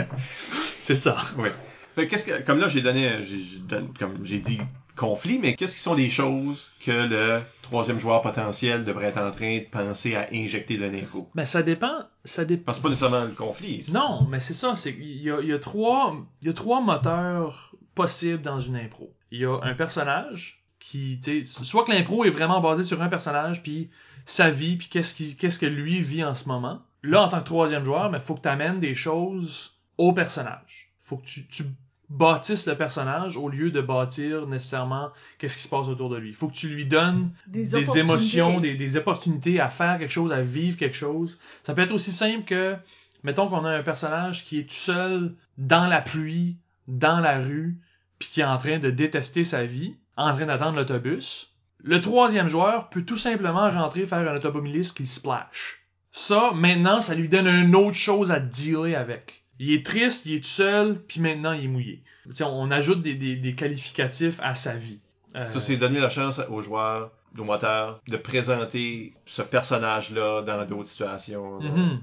*laughs* C'est ça. Oui. Fait que qu'est-ce que, comme là, j'ai donné, j'ai, j'ai donné- comme j'ai dit, conflit, mais qu'est-ce qui sont les choses que le troisième joueur potentiel devrait être en train de penser à injecter de l'impro? Ben, ça dépend. Ça dépend. Parce que pas nécessairement le conflit. Non, mais c'est ça. C'est il y a, il y a trois il y a trois moteurs possibles dans une impro. Il y a un personnage qui tu sais, soit que l'impro est vraiment basé sur un personnage puis sa vie puis qu'est-ce qui qu'est-ce que lui vit en ce moment. Là en tant que troisième joueur, mais faut que tu amènes des choses au personnage. Faut que tu, tu bâtisses le personnage au lieu de bâtir nécessairement qu'est-ce qui se passe autour de lui. Faut que tu lui donnes des, émotions, des, des opportunités à faire quelque chose, à vivre quelque chose. Ça peut être aussi simple que, mettons qu'on a un personnage qui est tout seul dans la pluie, dans la rue, puis qui est en train de détester sa vie, en train d'attendre l'autobus. Le troisième joueur peut tout simplement rentrer faire un automobiliste qui splash. Ça, maintenant, ça lui donne une autre chose à dealer avec. Il est triste, il est tout seul, puis maintenant il est mouillé. On ajoute des, des, des qualificatifs à sa vie. Euh, Ça, c'est donner la chance aux joueurs, aux moteurs, de présenter ce personnage-là dans d'autres situations. Mhm.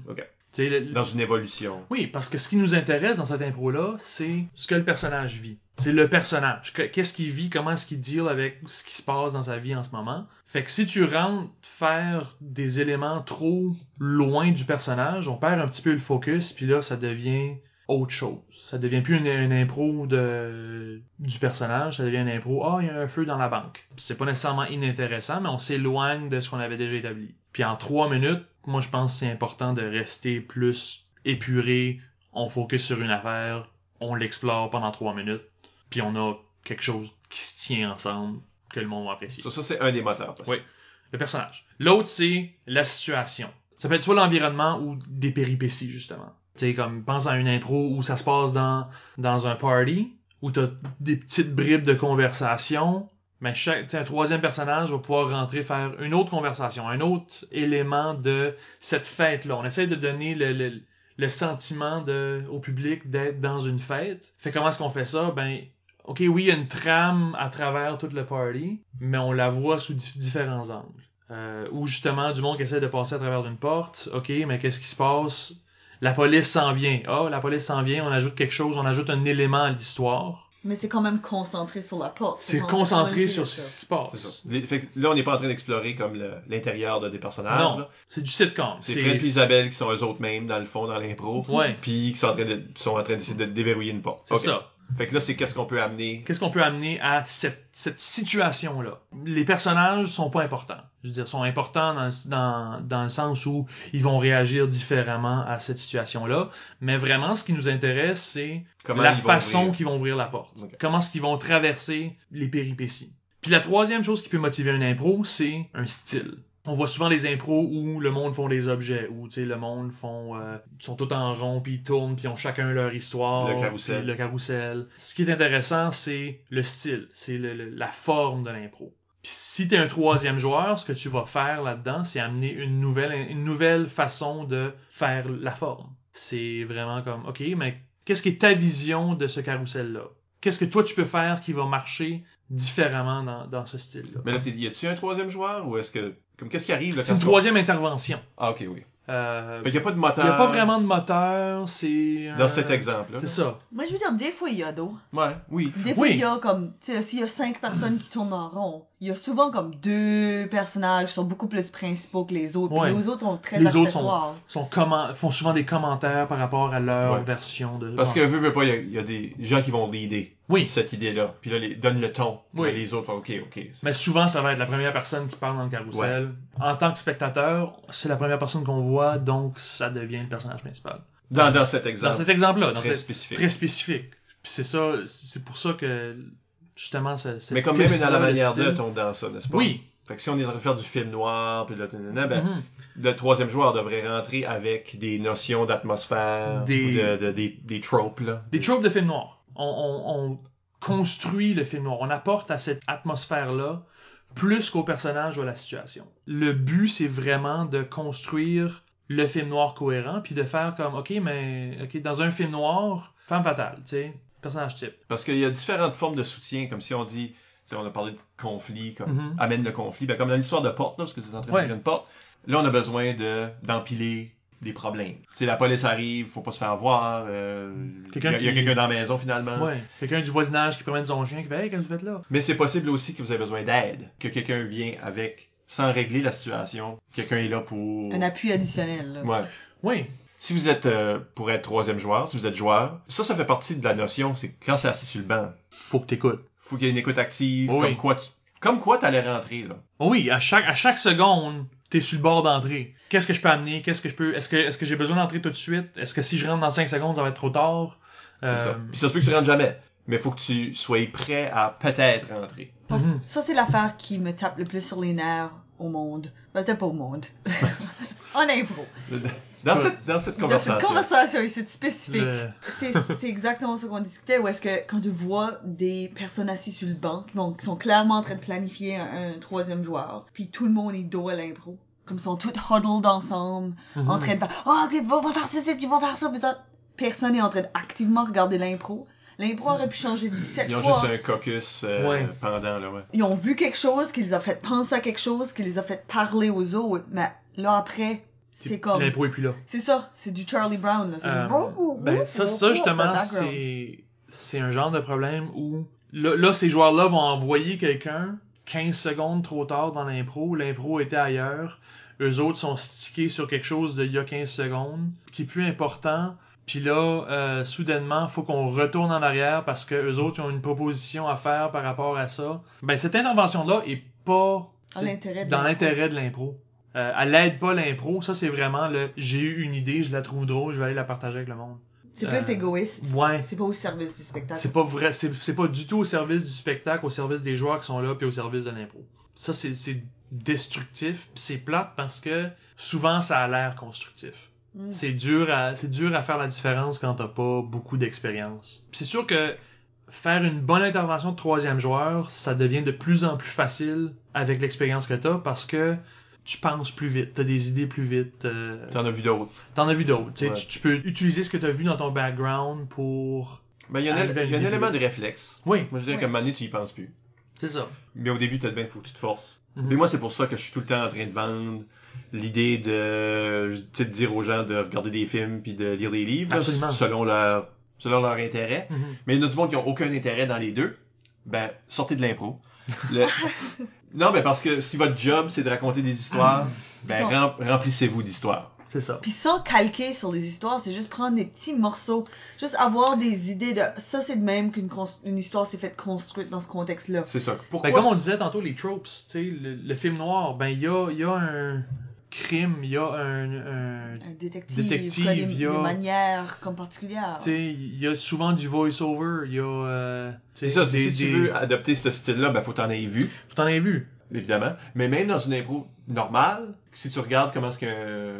Le- Dans une évolution. Oui, parce que ce qui nous intéresse dans cette impro-là, c'est ce que le personnage vit. C'est le personnage. Que- Qu'est-ce qu'il vit, comment est-ce qu'il deal avec ce qui se passe dans sa vie en ce moment? Fait que si tu rentres faire des éléments trop loin du personnage, on perd un petit peu le focus, puis là, ça devient autre chose. Ça devient plus une, impro de, du personnage, ça devient une impro, ah, il y a un feu dans la banque. C'est pas nécessairement inintéressant, mais on s'éloigne de ce qu'on avait déjà établi. Puis en trois minutes, moi je pense que c'est important de rester plus épuré, on focus sur une affaire, on l'explore pendant trois minutes, puis on a quelque chose qui se tient ensemble, que le monde va apprécier. Ça, ça c'est un des moteurs. parce Oui. Le personnage. L'autre, c'est la situation. Ça peut être soit l'environnement ou des péripéties, justement. Tu sais, comme, pense à une impro où ça se passe dans, dans un party, où t'as des petites bribes de conversation, mais chaque, un troisième personnage va pouvoir rentrer faire une autre conversation, un autre élément de cette fête-là. On essaie de donner le, le, le sentiment de, au public d'être dans une fête. Fait comment est-ce qu'on fait ça? Ben, ok, oui, il y a une trame à travers toute le party, mais on la voit sous di- différents angles. Euh, ou justement, du monde qui essaie de passer à travers une porte, ok, mais qu'est-ce qui se passe? La police s'en vient. Ah, la police s'en vient, on ajoute quelque chose, on ajoute un élément à l'histoire. Mais c'est quand même concentré sur la porte. C'est concentré sur ce qui se passe. Là, on n'est pas en train d'explorer comme l'intérieur de des personnages. Non. C'est du sitcom. C'est Fred et Isabelle qui sont eux autres mêmes, dans le fond, dans l'impro. Ouais, Puis qui sont en train de, sont en train d'essayer de déverrouiller une porte. c'est ça. Fait que là, c'est qu'est-ce qu'on peut amener? Qu'est-ce qu'on peut amener à cette, cette situation-là? Les personnages sont pas importants. Je veux dire, sont importants dans, dans, dans le sens où ils vont réagir différemment à cette situation-là. Mais vraiment, ce qui nous intéresse, c'est la façon qu'ils vont ouvrir la porte. Comment est-ce qu'ils vont traverser les péripéties. Puis la troisième chose qui peut motiver une impro, c'est un style. On voit souvent des impros où le monde font des objets, où tu sais le monde font euh, ils sont tout en rond puis ils tournent puis ils ont chacun leur histoire, Le carrousel. le carrousel. Ce qui est intéressant, c'est le style, c'est la forme de l'impro. Puis si t'es un troisième joueur, ce que tu vas faire là-dedans, c'est amener une nouvelle une nouvelle façon de faire la forme. C'est vraiment comme OK, mais qu'est-ce qui est ta vision de ce carrousel là Qu'est-ce que toi tu peux faire qui va marcher différemment dans, dans ce style-là. Mais là, y a-tu un troisième joueur ou est-ce que. Comme qu'est-ce qui arrive là C'est une troisième intervention. Ah, ok, oui. Euh, Fait qu'il y a pas de il moteur. n'y a pas vraiment de moteur, c'est... Dans cet exemple-là. C'est ça. Moi, je veux dire, des fois, il y a d'eau. Ouais, oui. Des fois, Oui. il y a comme, tu sais, s'il y a cinq personnes qui tournent en rond, il y a souvent comme deux personnages qui sont beaucoup plus principaux que les autres. puis Ouais. les autres sont très Les autres sont comment font souvent des commentaires par rapport à leur Ouais. version de... Parce que, Ouais. veux, veux pas, il y a- il y, a des gens qui vont leader Oui, cette idée-là. Puis là, les, donnent le ton. Oui. là, les autres font OK, OK. mais souvent, ça va être la première personne qui parle dans le carrousel. En tant que spectateur, c'est la première personne qu'on voit, donc ça devient le personnage principal. Dans, dans cet exemple. Dans cet exemple-là, dans très cette- spécifique. très spécifique. Puis c'est ça, c'est pour ça que, justement, cette Mais comme même piste-là, la manière de tombe dans ça, n'est-ce pas? Oui. Fait que si on est en train de faire du film noir, puis là, ben, Mhm. le troisième joueur devrait rentrer avec des notions d'atmosphère, Des- ou de, de- des, des tropes, là. Des tropes de film noir. On, on- on construit le film noir. On apporte à cette atmosphère-là plus qu'au personnage ou à la situation. Le but, c'est vraiment de construire le film noir cohérent, puis de faire comme, ok, mais ok, dans un film noir, femme fatale, tu sais, personnage type. Parce qu'il y a différentes formes de soutien, comme si on dit, tu sais, on a parlé de conflit, comme Mhm. amène le conflit, ben, comme dans l'histoire de porte, là, parce que c'est en train de Ouais. faire une porte, là, on a besoin de d'empiler des problèmes. Tu sais, la police arrive, faut pas se faire voir, euh, il Quelqu'un y a, il y a qui- quelqu'un dans la maison, finalement. Ouais. Quelqu'un du voisinage qui promène son chien, qui fait, hey, qu'est-ce que vous faites là? Mais c'est possible aussi que vous avez besoin d'aide, que quelqu'un vient avec, sans régler la situation, quelqu'un est là pour... Un appui additionnel. là. Ouais. Oui. Si vous êtes, euh, pour être troisième joueur, si vous êtes joueur, ça, ça fait partie de la notion, c'est que quand c'est assis sur le banc, Faut que t'écoutes. faut qu'il y ait une écoute active, Oui. comme quoi tu... Comme quoi t'allais rentrer, là. Oh Oui, à chaque, à chaque seconde, t'es sur le bord d'entrée. Qu'est-ce que je peux amener? Qu'est-ce que je peux, est-ce que, est-ce que j'ai besoin d'entrer tout de suite? Est-ce que si je rentre dans 5 secondes, ça va être trop tard? C'est Euh, ça. Puis ça se peut que tu rentres jamais. Mais faut que tu sois prêt à peut-être rentrer. Parce- Mhm. Ça, c'est l'affaire qui me tape le plus sur les nerfs au monde. Ben, Peut-être pas au monde. *laughs* en impro. Dans cette, dans cette Dans cette conversation. conversation ici, c'est spécifique. le- C'est c'est exactement ce qu'on discutait, où est-ce que quand tu vois des personnes assises sur le banc, qui, vont- qui sont clairement en train de planifier un, un troisième joueur, puis tout le monde est dos à l'impro. Comme ils sont tous huddled ensemble, en train de faire « Ah, ok, on va faire ça, puis on va faire ça, puis ça. » Personne n'est en train d'activement regarder l'impro. L'impro aurait pu changer 17 Ils ont fois. juste un caucus euh, Ouais. pendant, là, ouais. Ils ont vu quelque chose qui les a fait penser à quelque chose, qui les a fait parler aux autres, mais là après, c'est comme... L'impro est plus là. C'est ça, c'est du Charlie Brown, là. C'est Euh, du... ben, ça, ça justement, c'est, c'est un genre de problème où, là, là, ces joueurs-là vont envoyer quelqu'un 15 secondes trop tard dans l'impro, l'impro était ailleurs, eux autres sont stickés sur quelque chose d'il y a 15 secondes, qui est plus important, puis là, euh, soudainement, faut qu'on retourne en arrière parce que eux autres ils ont une proposition à faire par rapport à ça. Ben, cette intervention-là est pas Dans l'intérêt de l'impro. Euh, elle aide pas l'impro, ça c'est vraiment le j'ai eu une idée, je la trouve drôle, je vais aller la partager avec le monde. C'est plus Euh, égoïste. Ouais. C'est pas au service du spectacle. C'est pas vrai, c'est pas du tout au service du spectacle, au service des joueurs qui sont là, puis au service de l'impro. Ça c'est c'est destructif, c'est plate parce que souvent ça a l'air constructif. Mm. C'est dur à c'est dur à faire la différence quand t'as pas beaucoup d'expérience. C'est sûr que faire une bonne intervention de troisième joueur, ça devient de plus en plus facile avec l'expérience que t'as parce que tu penses plus vite, t'as des idées plus vite. euh, T'en as vu d'autres. T'en as vu d'autres. tu Ouais. Tu, tu peux utiliser ce que t'as vu dans ton background pour. Ben, il y a, un, y a un élément de réflexe. Oui, Moi, je dirais Ouais. qu'à un moment donné, tu y penses plus. c'est ça. Mais au début, t'as bien, faut que tu te forces. Mhm. Mais moi, c'est pour ça que je suis tout le temps en train de vendre l'idée de, tu dire aux gens de regarder des films puis de lire des livres, Absolument. selon leur, selon leur intérêt. Mhm. Mais il y en a du monde qui ont aucun intérêt dans les deux. Ben, sortez de l'impro. Le- *laughs* non, mais parce que si votre job, c'est de raconter des histoires, ben, Non. rem- remplissez-vous d'histoires. C'est ça. Puis sans calquer sur les histoires, c'est juste prendre des petits morceaux, juste avoir des idées de ça c'est de même qu'une cons- une histoire s'est faite construite dans ce contexte-là. C'est ça. Pourquoi? Ben, comme on disait tantôt, les tropes, tu sais, le, le film noir, ben il y a, il y a un crime, il y a un, un Un détective, des, il y a- des manières comme particulières. tu sais, il y a souvent du voice-over, il y a, euh, C'est ça. des- si tu veux adopter ce style-là, ben, faut t'en aies vu. Vous t'en avez vu. évidemment. Mais même dans une impro normale, si tu regardes comment est-ce qu'un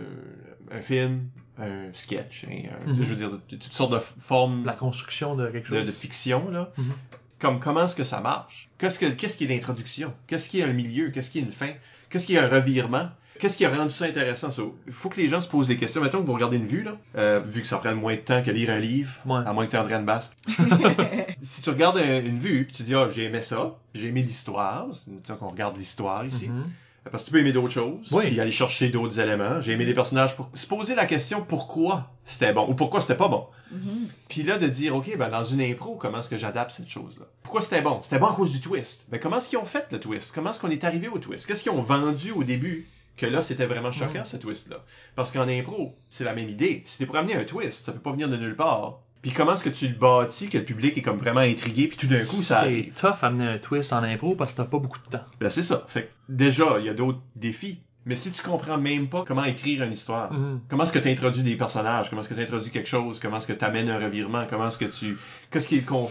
un film, un sketch, hein, un- je veux dire, de- de- toutes sortes de formes La construction de quelque chose. de fiction, là, Mhm. comme comment est-ce que ça marche? Qu'est-ce que qu'est-ce qui est l'introduction? Qu'est-ce qui est un milieu? Qu'est-ce qui est une fin? Qu'est-ce qui est un revirement? Qu'est-ce qui a rendu ça intéressant? ça? Il faut que les gens se posent des questions. Mettons que vous regardez une vue, là, euh, vu que ça prend moins de temps que lire un livre, Ouais. à moins que tu André Basque. *laughs* si tu regardes un- une vue, puis tu dis, ah, j'ai aimé ça, j'ai aimé l'histoire, disons qu'on regarde l'histoire ici, Mhm. parce que tu peux aimer d'autres choses, Oui. puis aller chercher d'autres éléments. J'ai aimé les personnages pour se poser la question pourquoi c'était bon ou pourquoi c'était pas bon. Mhm. Puis là, de dire, OK, ben, dans une impro, comment est-ce que j'adapte cette chose-là? Pourquoi c'était bon? C'était bon à cause du twist. Ben, comment est-ce qu'ils ont fait le twist? Comment est-ce qu'on est arrivé au twist? Qu'est-ce qu'ils ont vendu au début? Que là, c'était vraiment choquant, ce twist-là. Parce qu'en impro, c'est la même idée. Si t'es pour amener un twist, ça peut pas venir de nulle part. Puis comment est-ce que tu le bâtis, que le public est comme vraiment intrigué, puis tout d'un coup, ça C'est tough amener un twist en impro parce que t'as pas beaucoup de temps. Ben, c'est ça. Fait que, déjà, il y a d'autres défis. Mais si tu comprends même pas comment écrire une histoire, Mhm. Comment est-ce que tu introduis des personnages? Comment est-ce que tu introduis quelque chose? Comment est-ce que tu amènes un revirement? Comment est-ce que tu... Qu'est-ce qui est comme...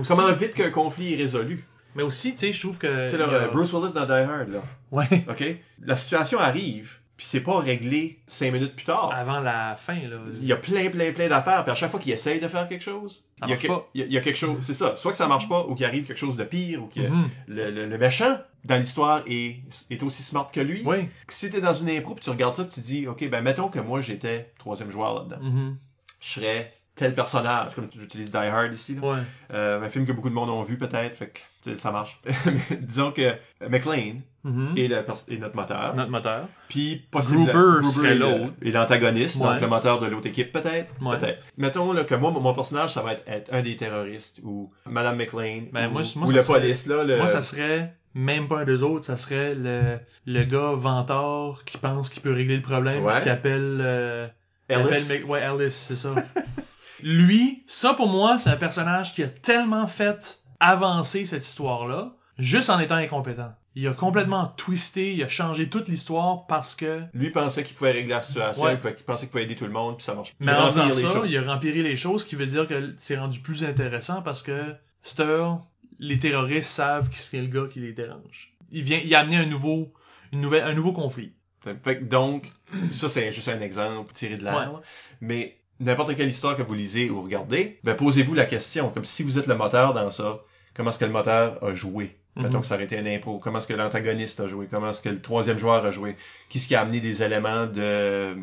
Aussi, Comment vite qu'un conflit est résolu? Mais aussi, tu sais, je trouve que. Tu sais, a- Bruce Willis dans Die Hard, là. Ouais. *laughs* OK? La situation arrive, puis c'est pas réglé cinq minutes plus tard. Avant la fin, là. Il y a plein, plein, plein d'affaires, puis à chaque fois qu'il essaye de faire quelque chose, Ça il y, a marche que- pas. il y a- il y a quelque chose... C'est ça. Soit que ça marche pas, ou qu'il arrive quelque chose de pire, ou que Mhm. le, le- le méchant dans l'histoire est, est aussi smart que lui. Oui. Si t'es dans une impro, puis tu regardes ça, puis tu dis, OK, ben mettons que moi, j'étais troisième joueur là-dedans. Mhm. je serais tel personnage, comme j'utilise Die Hard ici, là. Ouais. Euh, un film que beaucoup de monde ont vu peut-être, fait que ça marche. *laughs* Disons que McLean Mhm. est, le pers- est notre moteur, Notre moteur. puis possible Gruber serait est le- l'autre. est l'antagoniste, Ouais. donc le moteur de l'autre équipe peut-être? Ouais. Peut-être. Mettons là, que moi, mon personnage, ça va être, être un des terroristes ou Madame McLean Ben, ou, moi, moi, ou ça le serait- police là. Le... Moi, ça serait même pas un des autres, ça serait le, le gars vantard qui pense qu'il peut régler le problème, Ouais. qui appelle, euh, appelle Mc- ouais, Ellis, c'est ça. *laughs* Lui, ça pour moi, c'est un personnage qui a tellement fait avancer cette histoire-là, juste en étant incompétent. Il a complètement twisté, il a changé toute l'histoire parce que, Lui pensait qu'il pouvait régler la situation, Ouais. il, pouvait- il pensait qu'il pouvait aider tout le monde, puis ça marche. mais en faisant ça, choses. il a rempiré les choses, ce qui veut dire que c'est rendu plus intéressant parce que Stir, les terroristes savent qui c'est le gars qui les dérange. Il vient, il a amené un nouveau, une nouvelle, un nouveau conflit. Fait que donc, ça c'est juste un exemple tiré de l'air, Ouais. là. mais n'importe quelle histoire que vous lisez ou regardez, ben posez-vous la question, comme si vous êtes le moteur dans ça, comment est-ce que le moteur a joué? Mettons Mhm. que ça aurait été un impro. Comment est-ce que l'antagoniste a joué? Comment est-ce que le troisième joueur a joué? Qu'est-ce qui a amené des éléments de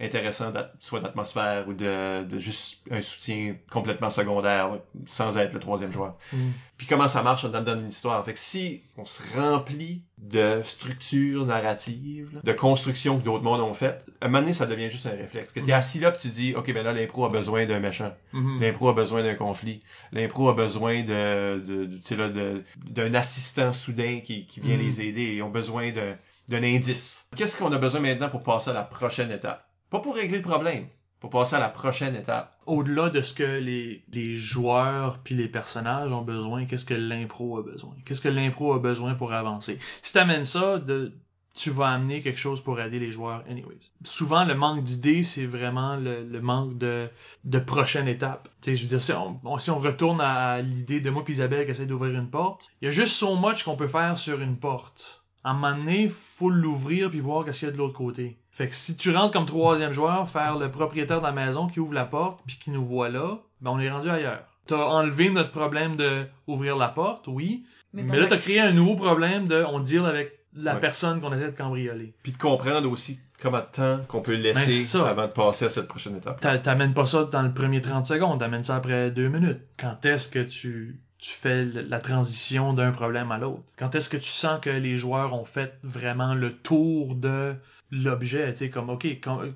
intéressants, d'at- soit d'atmosphère ou de, de juste un soutien complètement secondaire, là, sans être le troisième joueur? Mhm. Puis comment ça marche dans, dans une histoire. Fait que si on se remplit de structures narratives, de constructions que d'autres mondes ont faites, à un moment donné, ça devient juste un réflexe. Que t'es Mhm. assis là puis tu dis, OK, ben là, l'impro a besoin d'un méchant. Mhm. L'impro a besoin d'un conflit. L'impro a besoin de, de, de- tu sais, là, de- d'un assistant soudain qui, qui vient Mhm. les aider. Ils ont besoin d'un, d'un indice. Qu'est-ce qu'on a besoin maintenant pour passer à la prochaine étape? Pas pour régler le problème, pour passer à la prochaine étape. Au-delà de ce que les, les joueurs puis les personnages ont besoin, qu'est-ce que l'impro a besoin? Qu'est-ce que l'impro a besoin pour avancer? Si t'amènes ça, de, tu vas amener quelque chose pour aider les joueurs anyways. Souvent, le manque d'idées, c'est vraiment le, le manque de, de prochaine étape. Tu sais, je veux dire, si on, on- si on retourne à l'idée de moi et Isabelle qui essaie d'ouvrir une porte, il y a juste so much qu'on peut faire sur une porte. À un moment donné, faut l'ouvrir puis voir qu'est-ce qu'il y a de l'autre côté. Fait que si tu rentres comme troisième joueur, faire le propriétaire de la maison qui ouvre la porte puis qui nous voit là, ben on est rendu ailleurs. T'as enlevé notre problème de ouvrir la porte, oui, mais, là as- t'as créé un nouveau problème de on deal avec la Ouais. personne qu'on essaie de cambrioler. Puis de comprendre aussi comment de temps qu'on peut Ben, laisser ça. avant de passer à cette prochaine étape. T'a- T'amènes pas ça dans le premier 30 secondes, t'amènes ça après deux minutes. Quand est-ce que tu, tu fais la transition d'un problème à l'autre? Quand est-ce que tu sens que les joueurs ont fait vraiment le tour de l'objet? Tu sais, comme, OK,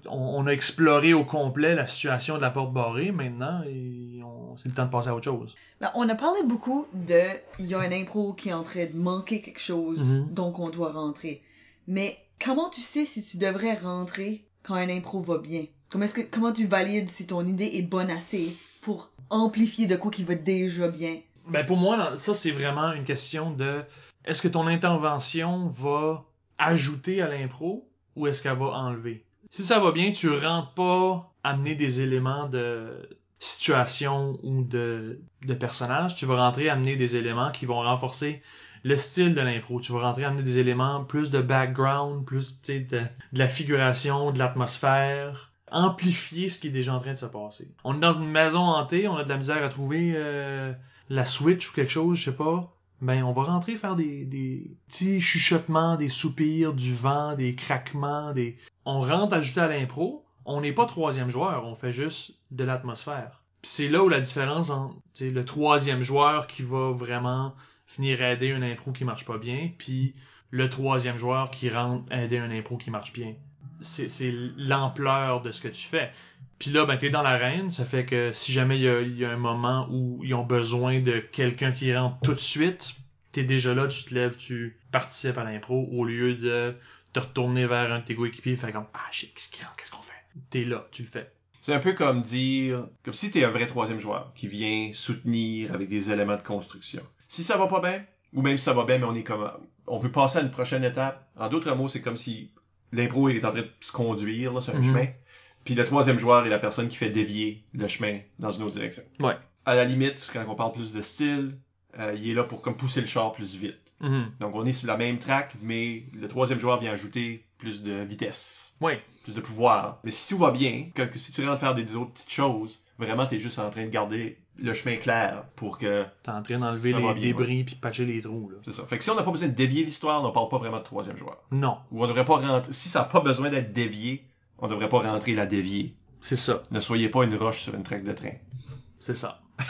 on, a exploré au complet la situation de la porte barrée, maintenant, et c'est le temps de passer à autre chose. Ben, on a parlé beaucoup de il y a un impro qui est en train de manquer quelque chose, Mhm. donc on doit rentrer. Mais comment tu sais si tu devrais rentrer quand un impro va bien? Comment est-ce que comment tu valides si ton idée est bonne assez pour amplifier de quoi qui va déjà bien? Ben pour moi, ça c'est vraiment une question de est-ce que ton intervention va ajouter à l'impro ou est-ce qu'elle va enlever? Si ça va bien, tu rentres pas amener des éléments de situation ou de, de personnage, tu vas rentrer amener des éléments qui vont renforcer le style de l'impro. Tu vas rentrer amener des éléments plus de background, plus de, de la figuration, de l'atmosphère, amplifier ce qui est déjà en train de se passer. On est dans une maison hantée, on a de la misère à trouver euh, la Switch ou quelque chose, je sais pas. ben on va rentrer faire des, des petits chuchotements, des soupirs, du vent, des craquements, des... On rentre ajouter à l'impro, on n'est pas troisième joueur, on fait juste de l'atmosphère. C'est là où la différence entre le troisième joueur qui va vraiment venir aider une impro qui marche pas bien, puis le troisième joueur qui rentre aider un impro qui marche bien. C'est l'ampleur de ce que tu fais. Puis là, ben, t'es dans l'arène, ça fait que si jamais il y a, il y a un moment où ils ont besoin de quelqu'un qui rentre tout de suite, t'es déjà là, tu te lèves, tu participes à l'impro au lieu de te retourner vers un de tes coéquipiers et faire comme Ah shit, qu'est-ce qu'il rentre, qu'est-ce qu'on fait? T'es là, tu le fais. C'est un peu comme dire, comme si t'es un vrai troisième joueur qui vient soutenir avec des éléments de construction. Si ça va pas bien, ou même si ça va bien, mais on est comme, on veut passer à une prochaine étape. En d'autres mots, c'est comme si l'impro est en train de se conduire là, sur un Mhm. chemin, puis le troisième joueur est la personne qui fait dévier le chemin dans une autre direction. Ouais. À la limite, quand on parle plus de style, euh, il est là pour comme pousser le char plus vite. Mhm. Donc on est sur la même track, mais le troisième joueur vient ajouter plus de vitesse Ouais. plus de pouvoir. Mais si tout va bien, quand, si tu rentres faire des autres petites choses, vraiment, t'es juste en train de garder le chemin clair pour que... T'es en train d'enlever les bien, débris puis patcher les trous, là. C'est ça. Fait que si on n'a pas besoin de dévier l'histoire, on ne parle pas vraiment de troisième joueur. Non, Ou on devrait pas rentrer... Si ça n'a pas besoin d'être dévié, on devrait pas rentrer la dévier. c'est ça. Ne soyez pas une roche sur une traque de train. C'est ça. *laughs*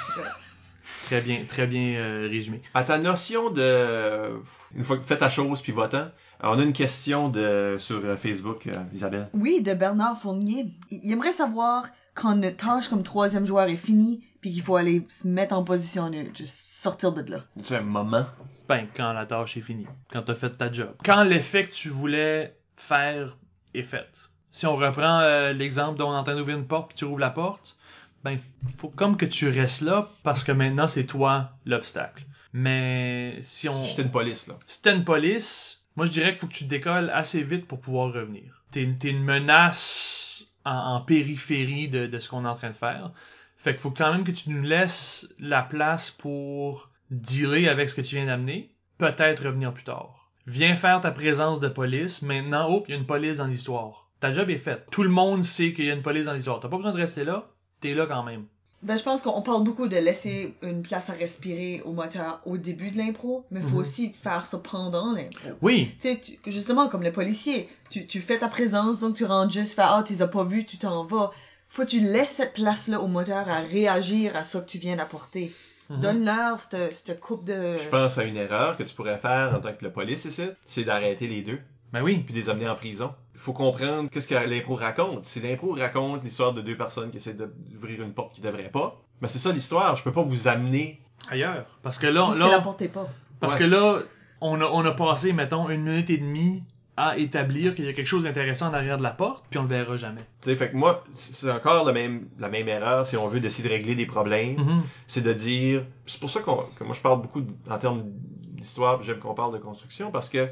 très bien, très bien euh, résumé. À ta notion de... Une fois que tu fais ta chose puis votant, on a une question de sur euh, Facebook, euh, Isabelle. Oui, de Bernard Fournier. Il aimerait savoir quand une tâche comme troisième joueur est finie, puis qu'il faut aller se mettre en position neutre, juste sortir de là. C'est un moment. Ben, quand la tâche est finie. Quand t'as fait ta job. Quand l'effet que tu voulais faire est fait. Si on reprend euh, l'exemple dont on est en train d'ouvrir une porte puis tu rouvres la porte, ben, faut comme que tu restes là parce que maintenant c'est toi l'obstacle. Mais si on... Si une police, là. Si t'es une police, moi je dirais qu'il faut que tu décolles assez vite pour pouvoir revenir. T'es t'es une menace en, en périphérie de, de ce qu'on est en train de faire. Fait qu'il faut quand même que tu nous laisses la place pour dealer avec ce que tu viens d'amener. Peut-être revenir plus tard. Viens faire ta présence de police. Maintenant, oh, il y a une police dans l'histoire. Ta job est faite. Tout le monde sait qu'il y a une police dans l'histoire. T'as pas besoin de rester là. T'es là quand même. Ben, je pense qu'on parle beaucoup de laisser une place à respirer au moteur au début de l'impro, mais il faut Mhm. aussi faire ça pendant l'impro. Oui, Tu sais, justement, comme le policier, tu, tu fais ta présence, donc tu rentres juste, faire, ah, tu les as pas vus, tu t'en vas. Faut que tu laisses cette place-là au moteur à réagir à ça que tu viens d'apporter. Mhm. Donne-leur cette, cette coupe de... Je pense à une erreur que tu pourrais faire en tant que le police ici, c'est d'arrêter les deux. ben oui. puis les amener en prison. Il faut comprendre qu'est-ce que l'impro raconte. Si l'impro raconte l'histoire de deux personnes qui essaient d'ouvrir une porte qu'ils devraient pas, ben c'est ça l'histoire. Je peux pas vous amener. Ailleurs. Parce que là, Parce que là, la portez pas. Parce Ouais. que là, on a, on a passé, mettons, une minute et demie à établir qu'il y a quelque chose d'intéressant en arrière de la porte, puis on le verra jamais. Tu sais, fait que moi, c'est encore le même, la même erreur si on veut d'essayer de régler des problèmes. Mhm. C'est de dire. C'est pour ça qu'on, que moi je parle beaucoup de- en termes d'histoire, puis j'aime qu'on parle de construction parce que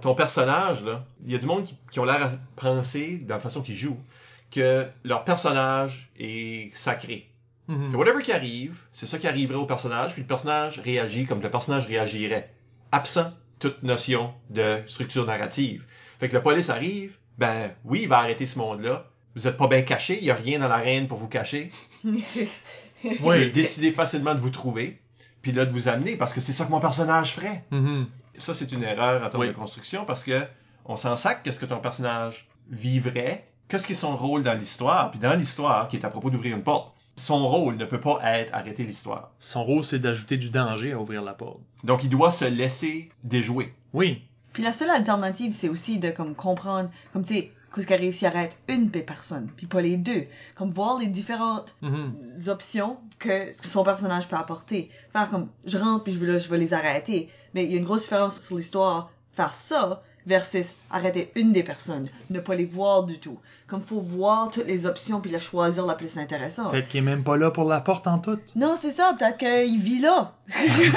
ton personnage là, il y a du monde qui, qui ont l'air à penser dans la façon qu'ils jouent que leur personnage est sacré. Mhm. Que whatever qui arrive, c'est ça qui arriverait au personnage, puis le personnage réagit comme le personnage réagirait. Absent toute notion de structure narrative. Fait que le police arrive, ben oui, il va arrêter ce monde-là. Vous êtes pas bien caché, il y a rien dans l'arène pour vous cacher. *laughs* Il peut décider facilement de vous trouver, puis là de vous amener, parce que c'est ça que mon personnage ferait. Mhm. Ça, c'est une erreur en termes Oui. de construction, parce que on s'en sac qu'est-ce que ton personnage vivrait, qu'est-ce qui est son rôle dans l'histoire, puis dans l'histoire, qui est à propos d'ouvrir une porte, son rôle ne peut pas être arrêter l'histoire. Son rôle, c'est d'ajouter du danger à ouvrir la porte. Donc, il doit se laisser déjouer. Oui. Puis la seule alternative, c'est aussi de comme comprendre, comme tu sais, qu'est-ce qui a réussi à arrêter une des personnes, puis pas les deux. Comme voir les différentes Mhm. options que son personnage peut apporter. Faire comme, je rentre puis je veux, là, je veux les arrêter. Mais il y a une grosse différence sur l'histoire. Faire ça versus arrêter une des personnes. Ne pas les voir du tout. Comme faut voir toutes les options puis la choisir la plus intéressante. Peut-être qu'il est même pas là pour la porte en tout. Non, c'est ça. Peut-être qu'il vit là. *laughs* tu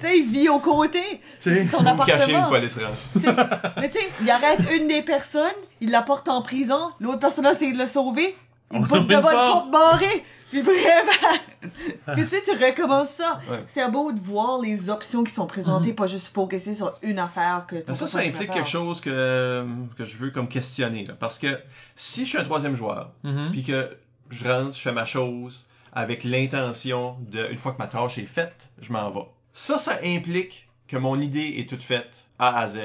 sais, il vit au côté. Sais. Son appartement. le police rentre. Mais tu sais, il arrête une des personnes, il la porte en prison, l'autre personne essaie de le sauver, il une devant une porte. porte barrée. Puis vraiment, *laughs* puis tu sais, tu recommences ça. Ouais. C'est beau de voir les options qui sont présentées, pas juste focuser sur une affaire que ça, ça implique quelque chose que, que je veux comme questionner. Là. Parce que si je suis un troisième joueur, Mhm. puis que je rentre, je fais ma chose avec l'intention de, une fois que ma tâche est faite, je m'en vais. Ça, ça implique que mon idée est toute faite A à Z,